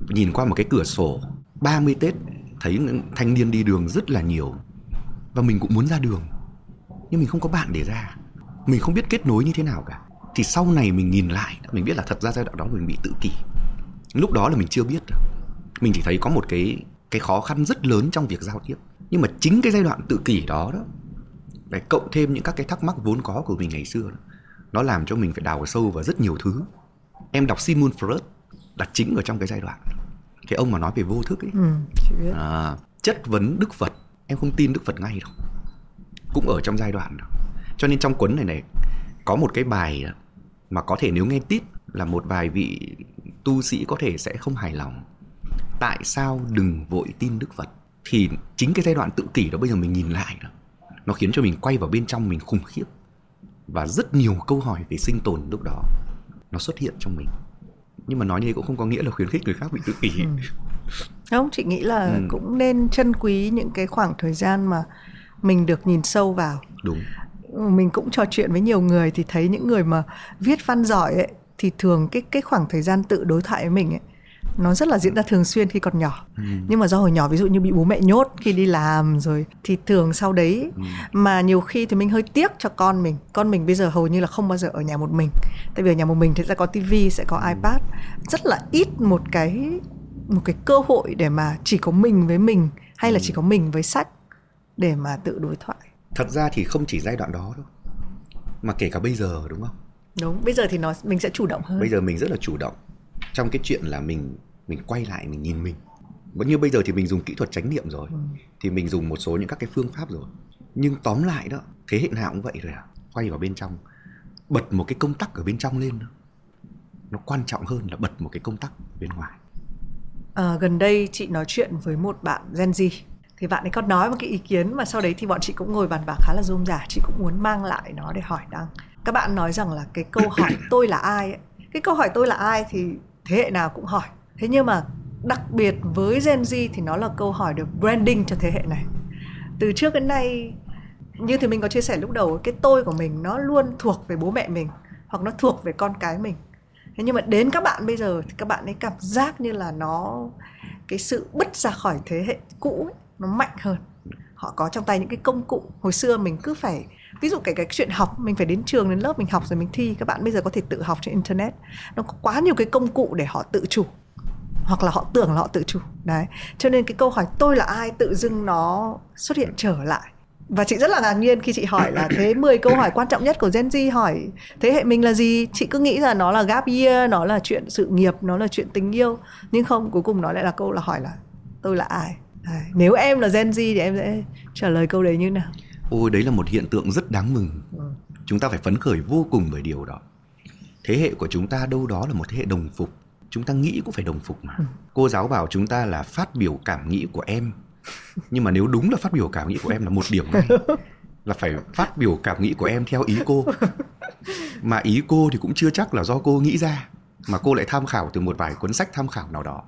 Nhìn qua một cái cửa sổ 30 Tết thấy thanh niên đi đường rất là nhiều và mình cũng muốn ra đường. Nhưng mình không có bạn để ra. Mình không biết kết nối như thế nào cả. Thì sau này mình nhìn lại mình biết là thật ra giai đoạn đó mình bị tự kỷ. Lúc đó là mình chưa biết mình chỉ thấy có một cái cái khó khăn rất lớn trong việc giao tiếp. Nhưng mà chính cái giai đoạn tự kỷ đó đó lại cộng thêm những các cái thắc mắc vốn có của mình ngày xưa đó, nó làm cho mình phải đào sâu vào rất nhiều thứ. Em đọc Simon Freud là chính ở trong cái giai đoạn. Cái ông mà nói về vô thức ấy ừ, À, chất vấn Đức Phật em không tin Đức Phật ngay đâu. Cũng ở trong giai đoạn đó. Cho nên trong cuốn này này, có một cái bài mà có thể nếu nghe tít là một vài vị tu sĩ có thể sẽ không hài lòng. Tại sao đừng vội tin đức phật? Thì chính cái giai đoạn tự kỷ đó bây giờ mình nhìn lại đó, nó khiến cho mình quay vào bên trong mình khủng khiếp. Và rất nhiều câu hỏi về sinh tồn lúc đó, nó xuất hiện trong mình. Nhưng mà nói như thế cũng không có nghĩa là khuyến khích người khác bị tự kỷ. Ừ không chị nghĩ là ừ. cũng nên trân quý những cái khoảng thời gian mà mình được nhìn sâu vào đúng mình cũng trò chuyện với nhiều người thì thấy những người mà viết văn giỏi ấy thì thường cái cái khoảng thời gian tự đối thoại với mình ấy nó rất là diễn ra thường xuyên khi còn nhỏ ừ. nhưng mà do hồi nhỏ ví dụ như bị bố mẹ nhốt khi đi làm rồi thì thường sau đấy ừ. mà nhiều khi thì mình hơi tiếc cho con mình con mình bây giờ hầu như là không bao giờ ở nhà một mình tại vì ở nhà một mình thì sẽ có tivi sẽ có ừ. ipad rất là ít một cái một cái cơ hội để mà chỉ có mình với mình hay là ừ. chỉ có mình với sách để mà tự đối thoại. Thật ra thì không chỉ giai đoạn đó đâu mà kể cả bây giờ đúng không? Đúng bây giờ thì nó mình sẽ chủ động hơn. Bây giờ mình rất là chủ động trong cái chuyện là mình mình quay lại mình nhìn mình. Vẫn như bây giờ thì mình dùng kỹ thuật chánh niệm rồi ừ. thì mình dùng một số những các cái phương pháp rồi. Nhưng tóm lại đó thế hệ nào cũng vậy rồi à quay vào bên trong bật một cái công tắc ở bên trong lên nó quan trọng hơn là bật một cái công tắc bên ngoài à, gần đây chị nói chuyện với một bạn Gen Z. Thì bạn ấy có nói một cái ý kiến mà sau đấy thì bọn chị cũng ngồi bàn bạc khá là rôm rả. Chị cũng muốn mang lại nó để hỏi đăng. Các bạn nói rằng là cái câu hỏi tôi là ai ấy cái câu hỏi tôi là ai thì thế hệ nào cũng hỏi. Thế nhưng mà đặc biệt với Gen Z thì nó là câu hỏi được branding cho thế hệ này. Từ trước đến nay như thì mình có chia sẻ lúc đầu cái tôi của mình nó luôn thuộc về bố mẹ mình hoặc nó thuộc về con cái mình thế nhưng mà đến các bạn bây giờ thì các bạn ấy cảm giác như là nó cái sự bứt ra khỏi thế hệ cũ ấy, nó mạnh hơn. Họ có trong tay những cái công cụ hồi xưa mình cứ phải ví dụ cái cái chuyện học mình phải đến trường đến lớp mình học rồi mình thi các bạn bây giờ có thể tự học trên internet. Nó có quá nhiều cái công cụ để họ tự chủ hoặc là họ tưởng là họ tự chủ. Đấy cho nên cái câu hỏi tôi là ai tự dưng nó xuất hiện trở lại? Và chị rất là ngạc nhiên khi chị hỏi là thế 10 câu hỏi quan trọng nhất của Gen Z hỏi thế hệ mình là gì? Chị cứ nghĩ là nó là gap year nó là chuyện sự nghiệp nó là chuyện tình yêu. Nhưng không cuối cùng nó lại là câu là hỏi là tôi là ai? Nếu em là Gen Z thì em sẽ trả lời câu đấy như nào? Ôi đấy là một hiện tượng rất đáng mừng. Ừ. chúng ta phải phấn khởi vô cùng bởi điều đó. Thế hệ của chúng ta đâu đó là một thế hệ đồng phục. Chúng ta nghĩ cũng phải đồng phục mà. Ừ. cô giáo bảo chúng ta là phát biểu cảm nghĩ của em nhưng mà nếu đúng là phát biểu cảm nghĩ của em là một điểm ngay là phải phát biểu cảm nghĩ của em theo ý cô. Mà ý cô thì cũng chưa chắc là do cô nghĩ ra, mà cô lại tham khảo từ một vài cuốn sách tham khảo nào đó.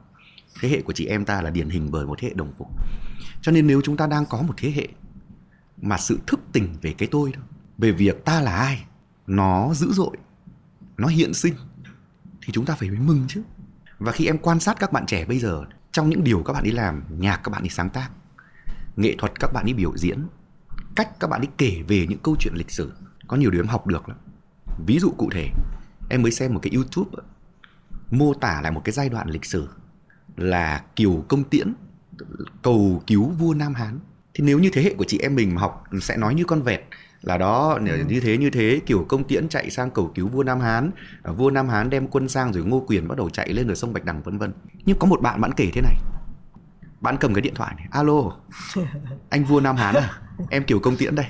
Thế hệ của chị em ta là điển hình bởi một thế hệ đồng phục. Cho nên nếu chúng ta đang có một thế hệ mà sự thức tỉnh về cái tôi đó, về việc ta là ai, nó dữ dội, nó hiện sinh, thì chúng ta phải mừng chứ. Và khi em quan sát các bạn trẻ bây giờ trong những điều các bạn đi làm, nhạc các bạn đi sáng tác, nghệ thuật các bạn đi biểu diễn, cách các bạn đi kể về những câu chuyện lịch sử, có nhiều điều em học được lắm. Ví dụ cụ thể, em mới xem một cái youtube, mô tả lại một cái giai đoạn lịch sử là kiều công tiễn, cầu cứu vua nam hán. Thì nếu như thế hệ của chị em mình mà học, sẽ nói như con vẹt là đó ừ. như thế như thế kiểu công tiễn chạy sang cầu cứu vua nam hán. Vua nam hán đem quân sang rồi ngô quyền bắt đầu chạy lên ở sông bạch đằng vân vân. Nhưng có một bạn bạn kể thế này. Bạn cầm cái điện thoại này. Alo anh vua nam hán à? Em kiểu công tiễn đây.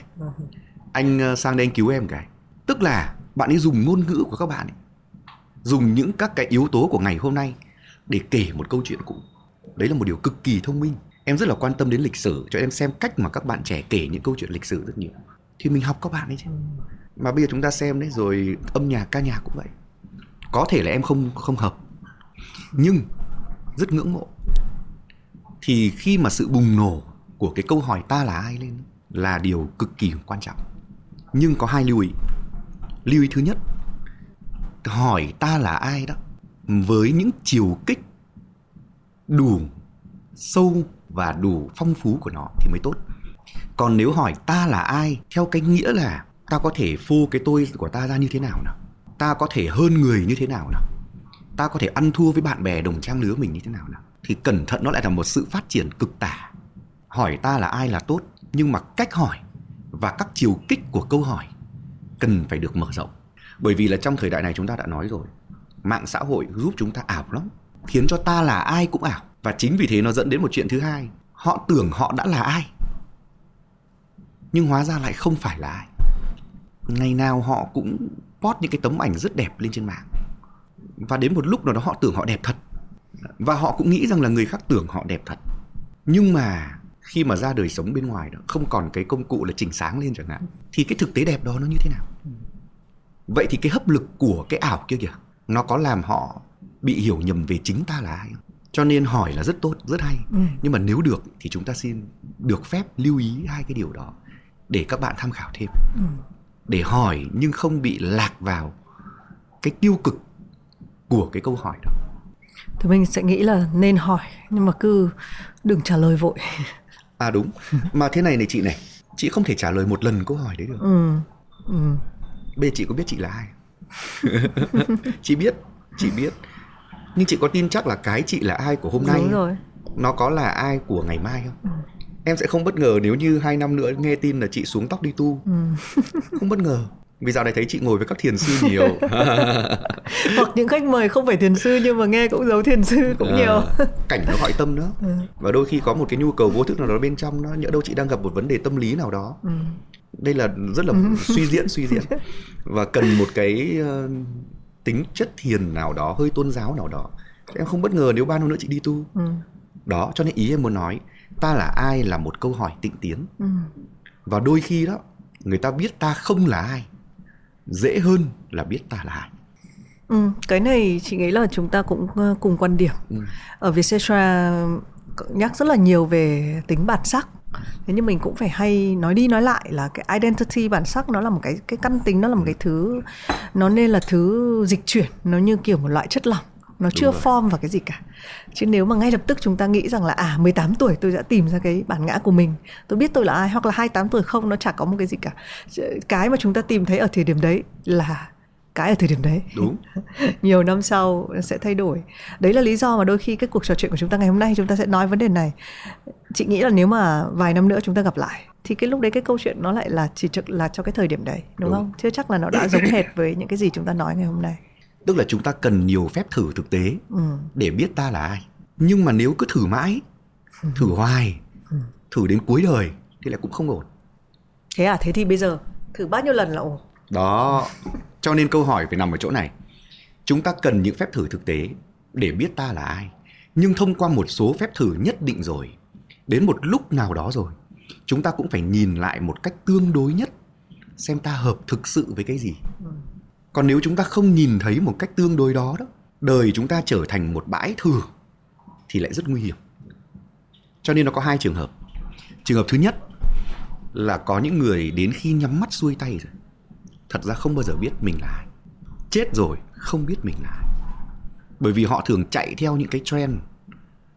Anh ờ, sang đây anh cứu em cái. Tức là bạn ấy dùng ngôn ngữ của các bạn ấy, dùng những các cái yếu tố của ngày hôm nay để kể một câu chuyện cũ. Đấy là một điều cực kỳ thông minh. Em rất là quan tâm đến lịch sử cho em xem cách mà các bạn trẻ kể những câu chuyện lịch sử rất nhiều thì mình học các bạn ấy chứ. Mà bây giờ chúng ta xem đấy rồi âm nhạc ca nhạc cũng vậy. Có thể là em không không hợp nhưng rất ngưỡng mộ. Thì khi mà sự bùng nổ của cái câu hỏi ta là ai lên là điều cực kỳ quan trọng. Nhưng có hai lưu ý. Lưu ý thứ nhất hỏi ta là ai đó với những chiều kích đủ sâu và đủ phong phú của nó thì mới tốt còn nếu hỏi ta là ai, theo cái nghĩa là ta có thể phô cái tôi của ta ra như thế nào nào? Ta có thể hơn người như thế nào nào? Ta có thể ăn thua với bạn bè, đồng trang lứa mình như thế nào nào? Thì cẩn thận nó lại là một sự phát triển cực tả hỏi ta là ai là tốt, nhưng mà cách hỏi và các chiều kích của câu hỏi cần phải được mở rộng. Bởi vì là trong thời đại này chúng ta đã nói rồi, mạng xã hội giúp chúng ta ảo lắm, khiến cho ta là ai cũng ảo. Và chính vì thế nó dẫn đến một chuyện thứ hai, họ tưởng họ đã là ai nhưng hóa ra lại không phải là ai. Ngày nào họ cũng post những cái tấm ảnh rất đẹp lên trên mạng. Và đến một lúc nào đó họ tưởng họ đẹp thật. Và họ cũng nghĩ rằng là người khác tưởng họ đẹp thật. Nhưng mà khi mà ra đời sống bên ngoài đó không còn cái công cụ là chỉnh sáng lên chẳng hạn thì cái thực tế đẹp đó nó như thế nào? Vậy thì cái hấp lực của cái ảo kia kìa nó có làm họ bị hiểu nhầm về chính ta là ai không? Cho nên hỏi là rất tốt rất hay. Ừ. nhưng mà nếu được thì chúng ta xin được phép lưu ý hai cái điều đó để các bạn tham khảo thêm. Ừ. để hỏi nhưng không bị lạc vào cái tiêu cực của cái câu hỏi đó. Thì mình sẽ nghĩ là nên hỏi nhưng mà cứ đừng trả lời vội. À đúng. Mà thế này này chị này chị không thể trả lời một lần câu hỏi đấy được. Ừ. Ừ. bây giờ chị có biết chị là ai? Chị biết chị biết. Nhưng chị có tin chắc là cái chị là ai của hôm nay đúng rồi. Nó có là ai của ngày mai không? Ừ. em sẽ không bất ngờ nếu như hai năm nữa nghe tin là chị xuống tóc đi tu ừ. không bất ngờ vì dạo này thấy chị ngồi với các thiền sư nhiều hoặc những khách mời không phải thiền sư nhưng mà nghe cũng giấu thiền sư cũng à, nhiều cảnh nó gọi tâm đó ừ. và đôi khi có một cái nhu cầu vô thức nào đó bên trong nó nhỡ đâu chị đang gặp một vấn đề tâm lý nào đó ừ. đây là rất là ừ. suy diễn suy diễn và cần một cái uh, tính chất thiền nào đó hơi tôn giáo nào đó em không bất ngờ nếu ba năm nữa chị đi tu ừ. đó cho nên ý em muốn nói ta là ai là một câu hỏi tịnh tiến. Ừ. và đôi khi đó người ta biết ta không là ai dễ hơn là biết ta là ai. Ừ, cái này chị nghĩ là chúng ta cũng ờ, cùng quan điểm. Ừ. ở Vietcetera nhắc rất là nhiều về tính bản sắc. Thế nhưng mình cũng phải hay nói đi nói lại là cái identity bản sắc nó là một cái cái căn tính nó là một cái thứ nó nên là thứ dịch chuyển nó như kiểu một loại chất lỏng nó chưa form vào cái gì cả. Chứ nếu mà ngay lập tức chúng ta nghĩ rằng là à 18 tuổi tôi đã tìm ra cái bản ngã của mình tôi biết tôi là ai hoặc là 28 tuổi không nó chả có một cái gì cả. Cái mà chúng ta tìm thấy ở thời điểm đấy là cái ở thời điểm đấy. Đúng. Nhiều năm sau sẽ thay đổi. Đấy là lý do mà đôi khi cái cuộc trò chuyện của chúng ta ngày hôm nay chúng ta sẽ nói vấn đề này. Chị nghĩ là nếu mà vài năm nữa chúng ta gặp lại thì cái lúc đấy cái câu chuyện nó lại là chỉ trực là cho cái thời điểm đấy đúng, đúng. không? Chưa chắc là nó đã giống hệt với những cái gì chúng ta nói ngày hôm nay tức là chúng ta cần nhiều phép thử thực tế ừ. để biết ta là ai. Nhưng mà nếu cứ thử mãi ừ. thử hoài ừ. thử đến cuối đời thì lại cũng không ổn. Thế à? Thế thì bây giờ thử bao nhiêu lần là ổn? Đó. Cho nên câu hỏi phải nằm ở chỗ này. Chúng ta cần những phép thử thực tế để biết ta là ai. Nhưng thông qua một số phép thử nhất định rồi đến một lúc nào đó rồi chúng ta cũng phải nhìn lại một cách tương đối nhất xem ta hợp thực sự với cái gì còn nếu chúng ta không nhìn thấy một cách tương đối đó đó, đời chúng ta trở thành một bãi thừa thì lại rất nguy hiểm. Cho nên nó có hai trường hợp. Trường hợp thứ nhất là có những người đến khi nhắm mắt xuôi tay rồi. Thật ra không bao giờ biết mình là ai. Chết rồi, không biết mình là ai. Bởi vì họ thường chạy theo những cái trend,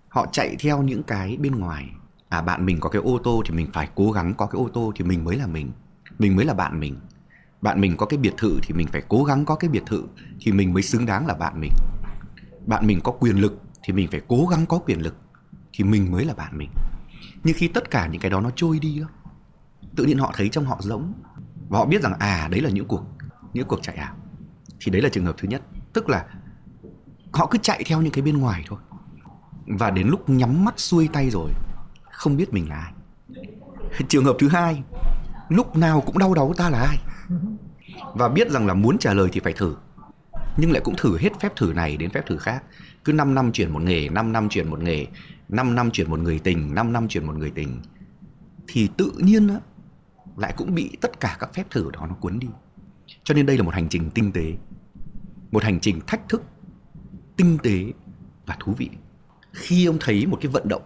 họ chạy theo những cái bên ngoài. À bạn mình có cái ô tô thì mình phải cố gắng có cái ô tô thì mình mới là mình mình mới là bạn mình bạn mình có cái biệt thự thì mình phải cố gắng có cái biệt thự thì mình mới xứng đáng là bạn mình. Bạn mình có quyền lực thì mình phải cố gắng có quyền lực thì mình mới là bạn mình. Nhưng khi tất cả những cái đó nó trôi đi tự nhiên họ thấy trong họ rỗng, và họ biết rằng à đấy là những cuộc những cuộc chạy ảo. Thì đấy là trường hợp thứ nhất. Tức là họ cứ chạy theo những cái bên ngoài thôi. Và đến lúc nhắm mắt xuôi tay rồi không biết mình là ai. Trường hợp thứ hai lúc nào cũng đau đáu ta là ai và biết rằng là muốn trả lời thì phải thử. Nhưng lại cũng thử hết phép thử này đến phép thử khác. Cứ 5 năm chuyển một nghề 5 năm chuyển một nghề 5 năm chuyển một người tình 5 năm chuyển một người tình thì tự nhiên á, lại cũng bị tất cả các phép thử đó nó cuốn đi. Cho nên đây là một hành trình tinh tế một hành trình thách thức tinh tế và thú vị. Khi ông thấy một cái vận động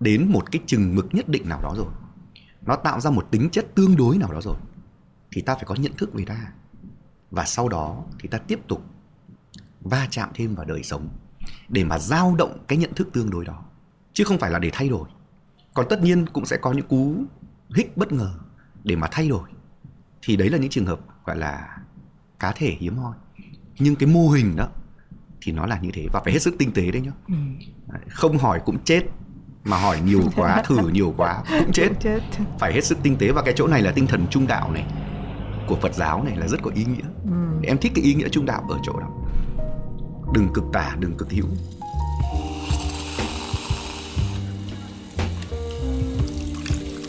đến một cái chừng mực nhất định nào đó rồi nó tạo ra một tính chất tương đối nào đó rồi thì ta phải có nhận thức về ta. Và sau đó thì ta tiếp tục va chạm thêm vào đời sống để mà dao động cái nhận thức tương đối đó. Chứ không phải là để thay đổi. Còn tất nhiên cũng sẽ có những cú hích bất ngờ để mà thay đổi. Thì đấy là những trường hợp gọi là cá thể hiếm hoi. Nhưng cái mô hình đó thì nó là như thế và phải hết sức tinh tế đấy nhá. Ừ. không hỏi cũng chết mà hỏi nhiều quá thử nhiều quá cũng chết. chết. Phải hết sức tinh tế và cái chỗ này là tinh thần trung đạo này của Phật giáo này là rất có ý nghĩa ừ. em thích cái ý nghĩa trung đạo ở chỗ đó đừng cực tả đừng cực hữu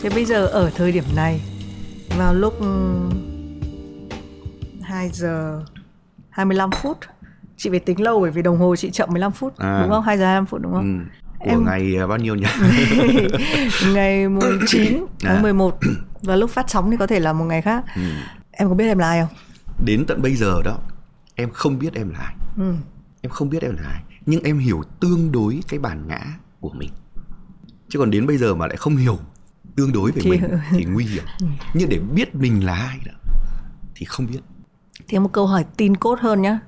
Thế bây giờ ở thời điểm này vào lúc 2 giờ 25 phút chị phải tính lâu bởi vì đồng hồ chị chậm 15 phút à. đúng không 2 giờ 25 phút đúng không ừ. của em... ngày à, bao nhiêu nhỉ ngày mùng 9 tháng à. 11 và lúc phát sóng thì có thể là một ngày khác ừ. Em có biết em là ai không? Đến tận bây giờ đó em không biết em là ai. Ừ. em không biết em là ai nhưng em hiểu tương đối cái bản ngã của mình. Chứ còn đến bây giờ mà lại không hiểu tương đối về thì... mình thì nguy hiểm. Nhưng để biết mình là ai đó thì không biết. Thì một câu hỏi tin cốt hơn nhá.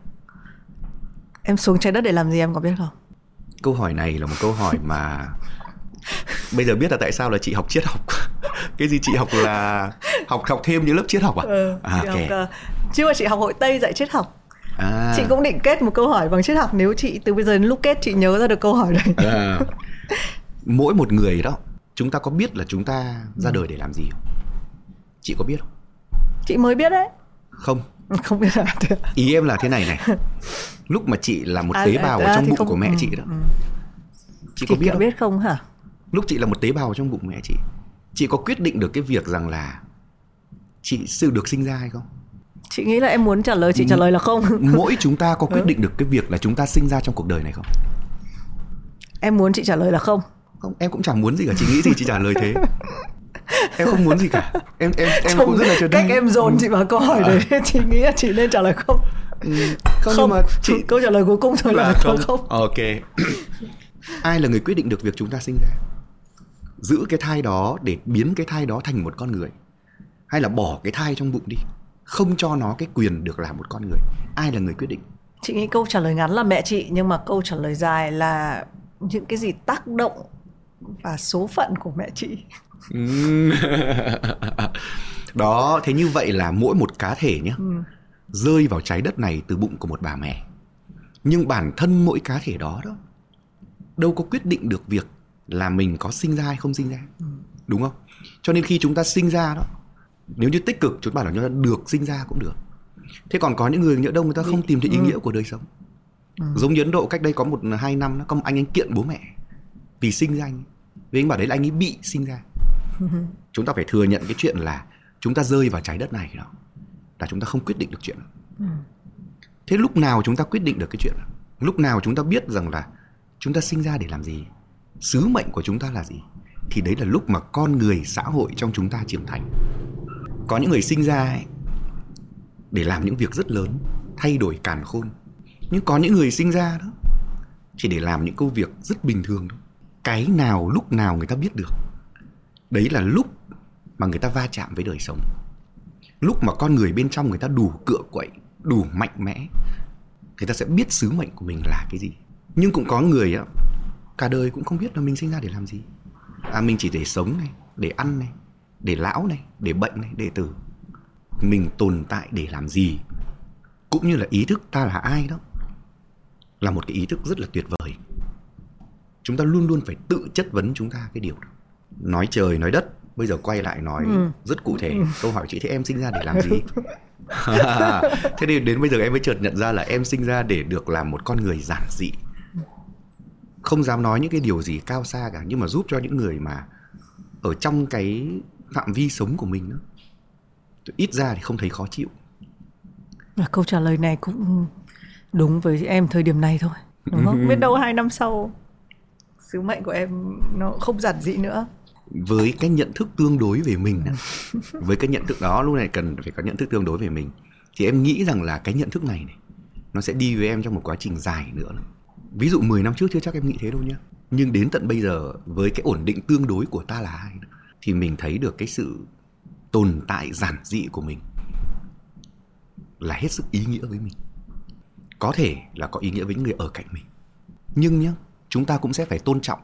Em xuống trái đất để làm gì em có biết không? Câu hỏi này là một câu hỏi mà bây giờ biết là tại sao là chị học triết học. Cái gì chị học là học học thêm những lớp triết học à, ừ, à okay. học, uh, chứ mà chị học hội tây dạy triết học. À. chị cũng định kết một câu hỏi bằng triết học nếu chị từ bây giờ đến lúc kết chị nhớ ra được câu hỏi này. À. mỗi một người đó chúng ta có biết là chúng ta ra đời để làm gì không? Chị có biết không? Chị mới biết đấy. Không. Không biết là ý em là thế này này. Lúc mà chị là một à, tế bào à, ở trong bụng không, của mẹ ừ, chị đó. ừ. chị, chị có biết không? biết không hả? Lúc chị là một tế bào trong bụng mẹ chị chị có quyết định được cái việc rằng là chị sự được sinh ra hay không? Chị nghĩ là em muốn trả lời chị trả lời là không. mỗi chúng ta có quyết ừ. định được cái việc là chúng ta sinh ra trong cuộc đời này không? Em muốn chị trả lời là không. Không em cũng chẳng muốn gì cả chị nghĩ gì chị trả lời thế. Em không muốn gì cả. Em em em Trong cũng rất là chờ cách em dồn chị vào câu hỏi đấy à. chị nghĩ là chị nên trả lời không? Ừ, không, không nhưng mà chị câu trả lời cuối cùng thôi là, là không. không. Ok. Ai là người quyết định được việc chúng ta sinh ra? Giữ cái thai đó để biến cái thai đó thành một con người hay là bỏ cái thai trong bụng đi. Không cho nó cái quyền được làm một con người. Ai là người quyết định? Chị nghĩ câu trả lời ngắn là mẹ chị nhưng mà câu trả lời dài là những cái gì tác động và số phận của mẹ chị. Đó thế như vậy là mỗi một cá thể nhé ừ. rơi vào trái đất này từ bụng của một bà mẹ. Nhưng bản thân mỗi cá thể đó đó đâu có quyết định được việc là mình có sinh ra hay không sinh ra. Ừ. đúng không? Cho nên khi chúng ta sinh ra đó nếu như tích cực chúng bảo là chúng ta được sinh ra cũng được. Thế còn có những người nhỡ đâu người ta không tìm thấy ý nghĩa của đời sống. Ừ. giống như ấn độ cách đây có một hai năm nó có một anh anh kiện bố mẹ vì sinh ra anh vì anh bảo đấy là anh ấy bị sinh ra. Chúng ta phải thừa nhận cái chuyện là chúng ta rơi vào trái đất này đó là chúng ta không quyết định được chuyện. Ừ. thế lúc nào chúng ta quyết định được cái chuyện? Lúc nào chúng ta biết rằng là chúng ta sinh ra để làm gì? Sứ mệnh của chúng ta là gì? Thì đấy là lúc mà con người xã hội trong chúng ta trưởng thành có những người sinh ra ấy, để làm những việc rất lớn thay đổi càn khôn. Nhưng có những người sinh ra đó chỉ để làm những công việc rất bình thường thôi. Cái nào lúc nào người ta biết được. Đấy là lúc mà người ta va chạm với đời sống. Lúc mà con người bên trong người ta đủ cựa quậy đủ mạnh mẽ người ta sẽ biết sứ mệnh của mình là cái gì. Nhưng cũng có người á cả đời cũng không biết là mình sinh ra để làm gì. À mình chỉ để sống này để ăn này để lão này để bệnh này để tử. Mình tồn tại để làm gì? Cũng như là ý thức ta là ai đó là một cái ý thức rất là tuyệt vời. Chúng ta luôn luôn phải tự chất vấn chúng ta cái điều đó. Nói trời nói đất bây giờ quay lại nói ừ. rất cụ thể. Ừ. câu hỏi chị thế em sinh ra để làm gì? Thế nên đến bây giờ em mới chợt nhận ra là em sinh ra để được làm một con người giản dị. Không dám nói những cái điều gì cao xa cả nhưng mà giúp cho những người mà ở trong cái phạm vi sống của mình đó. Ít ra thì không thấy khó chịu. Và câu trả lời này cũng đúng với em thời điểm này thôi đúng không? Biết đâu hai năm sau sứ mệnh của em nó không giản dị nữa. Với cái nhận thức tương đối về mình với cái nhận thức đó lúc này cần phải có nhận thức tương đối về mình thì em nghĩ rằng là cái nhận thức này này nó sẽ đi với em trong một quá trình dài nữa ví dụ 10 năm trước chưa chắc em nghĩ thế đâu nhá nhưng đến tận bây giờ với cái ổn định tương đối của ta là ai thì mình thấy được cái sự tồn tại giản dị của mình là hết sức ý nghĩa với mình. Có thể là có ý nghĩa với người ở cạnh mình. Nhưng nhá, chúng ta cũng sẽ phải tôn trọng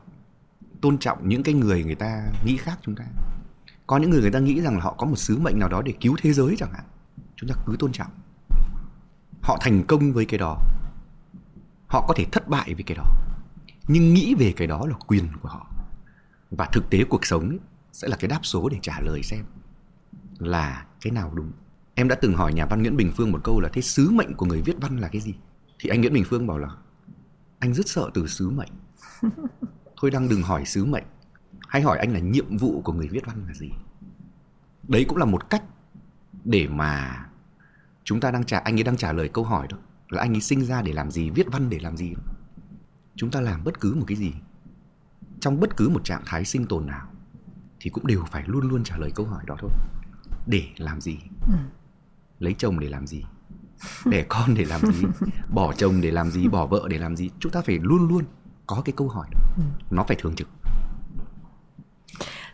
tôn trọng những cái người người ta nghĩ khác chúng ta. Có những người người ta nghĩ rằng là họ có một sứ mệnh nào đó để cứu thế giới chẳng hạn. Chúng ta cứ tôn trọng. Họ thành công với cái đó. Họ có thể thất bại với cái đó. Nhưng nghĩ về cái đó là quyền của họ. Và thực tế cuộc sống ấy sẽ là cái đáp số để trả lời xem là cái nào đúng. Em đã từng hỏi nhà văn nguyễn bình phương một câu là thế sứ mệnh của người viết văn là cái gì? Thì anh nguyễn bình phương bảo là anh rất sợ từ sứ mệnh. Thôi đang đừng hỏi sứ mệnh hãy hỏi anh là nhiệm vụ của người viết văn là gì. Đấy cũng là một cách để mà chúng ta đang trả anh ấy đang trả lời câu hỏi đó là anh ấy sinh ra để làm gì viết văn để làm gì. Chúng ta làm bất cứ một cái gì trong bất cứ một trạng thái sinh tồn nào thì cũng đều phải luôn luôn trả lời câu hỏi đó thôi để làm gì ừ. lấy chồng để làm gì đẻ con để làm gì bỏ chồng để làm gì bỏ vợ để làm gì chúng ta phải luôn luôn có cái câu hỏi đó. Ừ. nó phải thường trực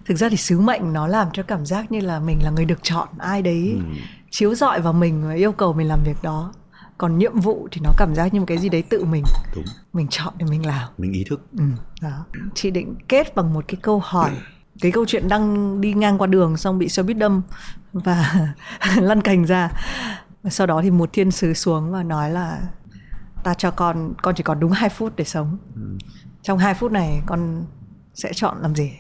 thực ra thì sứ mệnh nó làm cho cảm giác như là mình là người được chọn ai đấy ừ. chiếu rọi vào mình và yêu cầu mình làm việc đó còn nhiệm vụ thì nó cảm giác như một cái gì đấy tự mình Đúng. mình chọn để mình làm mình ý thức ừ, đó. chị định kết bằng một cái câu hỏi cái câu chuyện đang đi ngang qua đường xong bị xe buýt đâm và lăn cành ra. Sau đó thì một thiên sứ xuống và nói là ta cho con con chỉ còn đúng 2 phút để sống. Ừ. trong 2 phút này con sẽ chọn làm gì?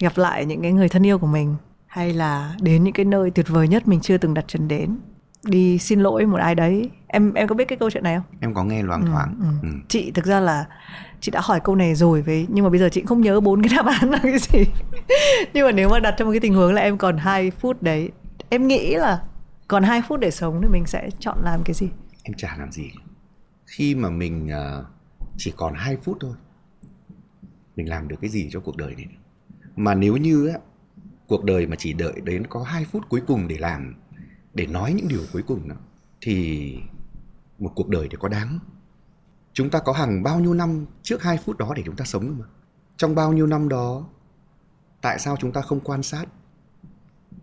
Gặp lại những cái người thân yêu của mình hay là đến những cái nơi tuyệt vời nhất mình chưa từng đặt chân đến đi xin lỗi một ai đấy. Em em có biết cái câu chuyện này không? Em có nghe loáng ừ, thoáng ừ, ừ. chị thực ra là chị đã hỏi câu này rồi với nhưng mà bây giờ chị không nhớ bốn cái đáp án là cái gì. Nhưng mà nếu mà đặt trong một cái tình huống là em còn 2 phút đấy em nghĩ là còn 2 phút để sống thì mình sẽ chọn làm cái gì? Em chả làm gì. Khi mà mình uh, chỉ còn 2 phút thôi mình làm được cái gì cho cuộc đời này? Mà nếu như á, cuộc đời mà chỉ đợi đến có 2 phút cuối cùng để làm để nói những điều cuối cùng đó, thì một cuộc đời thì có đáng. Chúng ta có hàng bao nhiêu năm trước 2 phút đó để chúng ta sống mà? Trong bao nhiêu năm đó tại sao chúng ta không quan sát?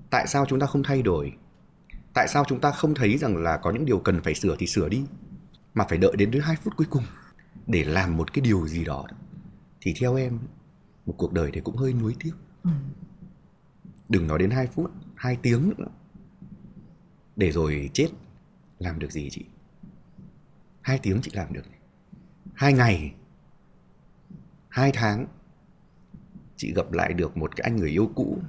Tại sao chúng ta không thay đổi? Tại sao chúng ta không thấy rằng là có những điều cần phải sửa thì sửa đi mà phải đợi đến đến hai phút cuối cùng để làm một cái điều gì đó? Thì theo em một cuộc đời thì cũng hơi nuối tiếc. Ừ. đừng nói đến hai phút hai tiếng nữa để rồi chết làm được gì chị? Hai tiếng chị làm được. Hai ngày hai tháng chị gặp lại được một cái anh người yêu cũ.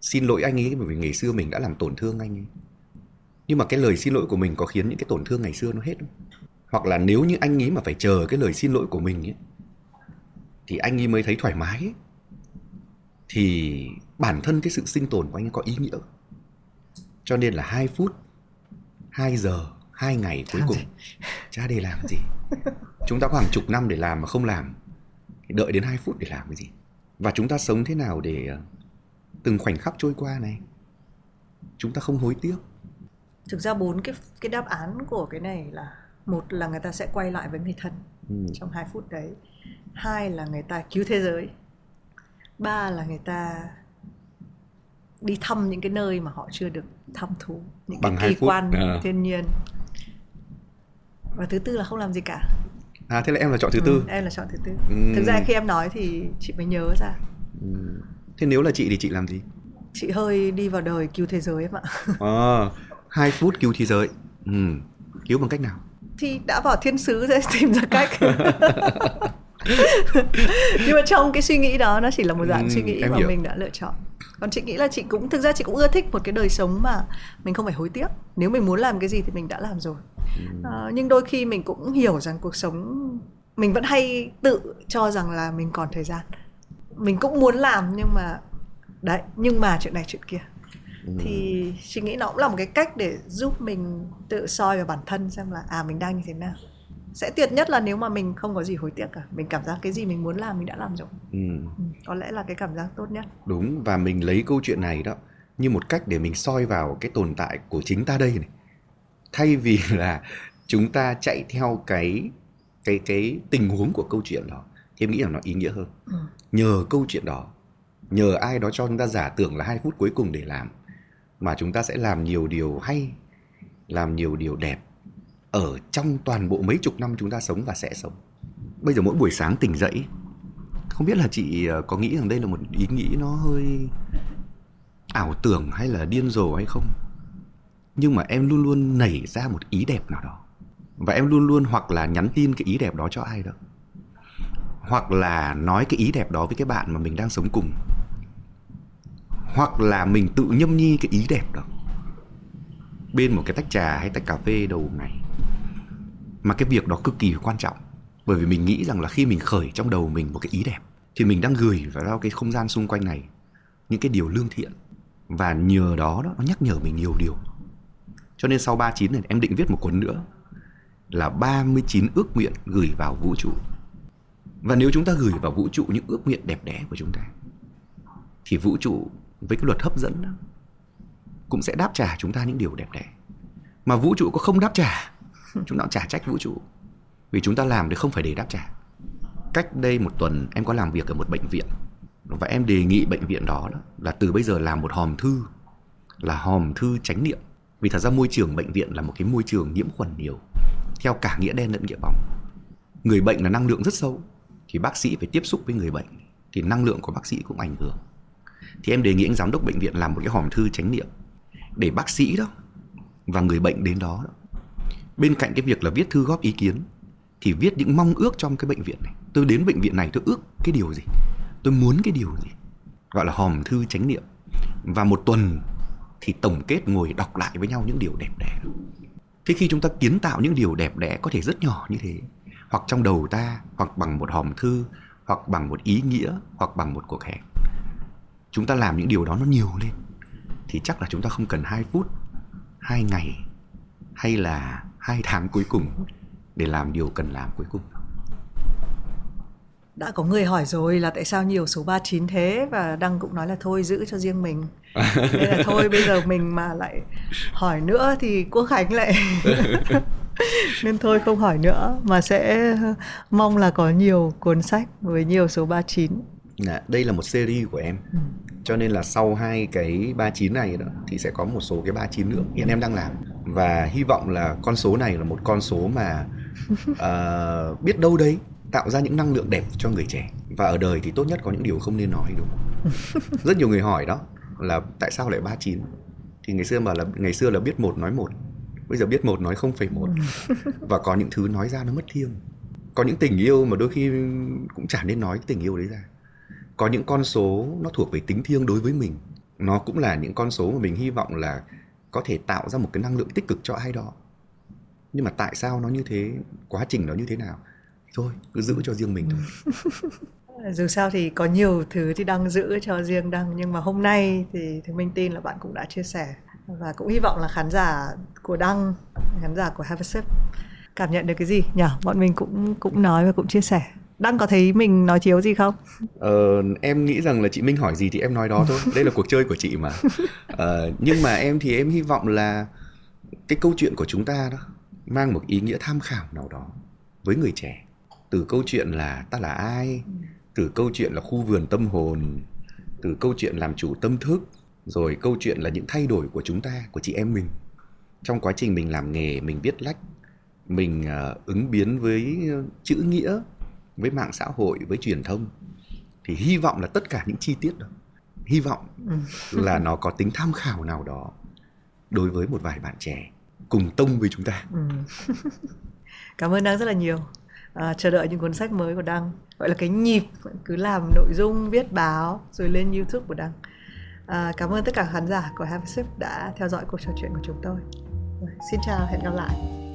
Xin lỗi anh ấy bởi vì ngày xưa mình đã làm tổn thương anh ấy. Nhưng mà cái lời xin lỗi của mình có khiến những cái tổn thương ngày xưa nó hết không? Hoặc là nếu như anh ấy mà phải chờ cái lời xin lỗi của mình ấy, thì anh ấy mới thấy thoải mái ấy, thì bản thân cái sự sinh tồn của anh ấy có ý nghĩa cho nên là hai phút hai giờ hai ngày cuối cùng. cha để làm gì? Chúng ta có hàng chục năm để làm mà không làm. Thì đợi đến hai phút để làm cái gì? Và chúng ta sống thế nào để ờ, từng khoảnh khắc trôi qua này? Chúng ta không hối tiếc. Thực ra bốn cái cái đáp án của cái này là một là người ta sẽ quay lại với người thân ừ. trong hai phút đấy. Hai là người ta cứu thế giới. Ba là người ta đi thăm những cái nơi mà họ chưa được thăm thú những Bằng cái kỳ quan à. thiên nhiên. Và thứ tư là không làm gì cả. À thế là em là chọn thứ ừ, tư em là chọn thứ tư. Ừ. thực ra khi em nói thì chị mới nhớ ra. Ừ. thế nếu là chị thì chị làm gì? Chị hơi đi vào đời cứu thế giới em ạ. À, hai phút cứu thế giới. Ừ. cứu bằng cách nào? Thì đã vào thiên sứ rồi tìm ra cách. Nhưng mà trong cái suy nghĩ đó nó chỉ là một dạng ừ, suy nghĩ mà hiểu. mình đã lựa chọn còn chị nghĩ là chị cũng thực ra chị cũng ưa thích một cái đời sống mà mình không phải hối tiếc. Nếu mình muốn làm cái gì thì mình đã làm rồi. À, nhưng đôi khi mình cũng hiểu rằng cuộc sống mình vẫn hay tự cho rằng là mình còn thời gian. Mình cũng muốn làm nhưng mà đấy nhưng mà chuyện này chuyện kia. Ừ. thì chị nghĩ nó cũng là một cái cách để giúp mình tự soi vào bản thân xem là à mình đang như thế nào sẽ tuyệt nhất là nếu mà mình không có gì hối tiếc cả. Mình cảm giác cái gì mình muốn làm mình đã làm rồi. Ừ. Ừ, có lẽ là cái cảm giác tốt nhất. Đúng và mình lấy câu chuyện này đó như một cách để mình soi vào cái tồn tại của chính ta đây này. Thay vì là chúng ta chạy theo cái cái cái tình huống của câu chuyện đó thì em nghĩ là nó ý nghĩa hơn. Ừ. nhờ câu chuyện đó nhờ ai đó cho chúng ta giả tưởng là hai phút cuối cùng để làm mà chúng ta sẽ làm nhiều điều hay làm nhiều điều đẹp ở trong toàn bộ mấy chục năm chúng ta sống và sẽ sống. Bây giờ mỗi buổi sáng tỉnh dậy, không biết là chị ờ, có nghĩ rằng đây là một ý nghĩ nó hơi ảo tưởng hay là điên rồ hay không? Nhưng mà em luôn luôn nảy ra một ý đẹp nào đó. Và em luôn luôn hoặc là nhắn tin cái ý đẹp đó cho ai đó, hoặc là nói cái ý đẹp đó với cái bạn mà mình đang sống cùng, hoặc là mình tự nhâm nhi cái ý đẹp đó bên một cái tách trà hay tách cà phê đầu ngày mà cái việc đó cực kỳ quan trọng. Bởi vì mình nghĩ rằng là khi mình khởi trong đầu mình một cái ý đẹp thì mình đang gửi vào cái không gian xung quanh này những cái điều lương thiện. Và nhờ đó, đó nó nhắc nhở mình nhiều điều. Cho nên sau 39 này em định viết một cuốn nữa là 39 ước nguyện gửi vào vũ trụ. Và nếu chúng ta gửi vào vũ trụ những ước nguyện đẹp đẽ của chúng ta thì vũ trụ với cái luật hấp dẫn đó cũng sẽ đáp trả chúng ta những điều đẹp đẽ. Mà vũ trụ có không đáp trả chúng ta cũng trả trách vũ trụ. Vì chúng ta làm thì không phải để đáp trả. Cách đây một tuần em có làm việc ở một bệnh viện. Và em đề nghị bệnh viện đó, đó là từ bây giờ làm một hòm thư là hòm thư tránh niệm. Vì thật ra môi trường bệnh viện là một cái môi trường nhiễm khuẩn nhiều theo cả nghĩa đen lẫn nghĩa bóng. Người bệnh là năng lượng rất sâu thì bác sĩ phải tiếp xúc với người bệnh thì năng lượng của bác sĩ cũng ảnh hưởng. Thì em đề nghị anh giám đốc bệnh viện làm một cái hòm thư tránh niệm để bác sĩ đó và người bệnh đến đó, đó bên cạnh cái việc là viết thư góp ý kiến, thì viết những mong ước trong cái bệnh viện này. Tôi đến bệnh viện này tôi ước cái điều gì? Tôi muốn cái điều gì? Gọi là hòm thư chánh niệm. Và một tuần thì tổng kết ngồi đọc lại với nhau những điều đẹp đẽ. Thế khi chúng ta kiến tạo những điều đẹp đẽ có thể rất nhỏ như thế, hoặc trong đầu ta, hoặc bằng một hòm thư, hoặc bằng một ý nghĩa, hoặc bằng một cuộc hẹn, chúng ta làm những điều đó nó nhiều lên, thì chắc là chúng ta không cần 2 phút 2 ngày, hay là hai tháng cuối cùng để làm điều cần làm cuối cùng. Đã có người hỏi rồi là tại sao nhiều số 39 thế? Và đăng cũng nói là thôi giữ cho riêng mình. Nên là thôi bây giờ mình mà lại hỏi nữa thì quốc khánh lại nên thôi không hỏi nữa mà sẽ mong là có nhiều cuốn sách với nhiều số 39 Dạ, đây là một series của em. Ừ. Cho nên là sau hai cái 39 này đó thì sẽ có một số cái 39 nữa. Hiện em đang làm và hy vọng là con số này là một con số mà uh, biết đâu đấy tạo ra những năng lượng đẹp cho người trẻ. Và ở đời thì tốt nhất có những điều không nên nói đúng không? Rất nhiều người hỏi đó là tại sao lại 39? Thì ngày xưa bảo là ngày xưa là biết một nói một bây giờ biết một nói không phải một. Và có những thứ nói ra nó mất thiêng. Có những tình yêu mà đôi khi cũng chả nên nói tình yêu đấy ra. Có những con số nó thuộc về tính thiêng đối với mình. Nó cũng là những con số mà mình hy vọng là có thể tạo ra một cái năng lượng tích cực cho ai đó. Nhưng mà tại sao nó như thế? Quá trình nó như thế nào? Thôi, cứ giữ cho riêng mình thôi. Dù sao thì có nhiều thứ thì đang giữ cho riêng đăng, nhưng mà hôm nay thì thì mình tin là bạn cũng đã chia sẻ. Và cũng hy vọng là khán giả của đăng, khán giả của Have a Sip cảm nhận được cái gì nhỉ? Bọn mình cũng cũng nói và cũng chia sẻ đang có thấy mình nói thiếu gì không? Ờ, em nghĩ rằng là chị minh hỏi gì thì em nói đó thôi. Đây là cuộc chơi của chị mà. Ờ, nhưng mà em thì em hy vọng là cái câu chuyện của chúng ta đó mang một ý nghĩa tham khảo nào đó với người trẻ. Từ câu chuyện là ta là ai từ câu chuyện là khu vườn tâm hồn từ câu chuyện làm chủ tâm thức rồi câu chuyện là những thay đổi của chúng ta của chị em mình. Trong quá trình mình làm nghề mình viết lách mình uh, ứng biến với chữ nghĩa với mạng xã hội với truyền thông thì hy vọng là tất cả những chi tiết đó hy vọng ừ. là nó có tính tham khảo nào đó đối với một vài bạn trẻ cùng tông với chúng ta. Ừ. cảm ơn đăng rất là nhiều. À, chờ đợi những cuốn sách mới của đăng gọi là cái nhịp cứ làm nội dung viết báo rồi lên youtube của đăng. À, cảm ơn tất cả khán giả của Have a Sip đã theo dõi cuộc trò chuyện của chúng tôi. Rồi, xin chào hẹn gặp lại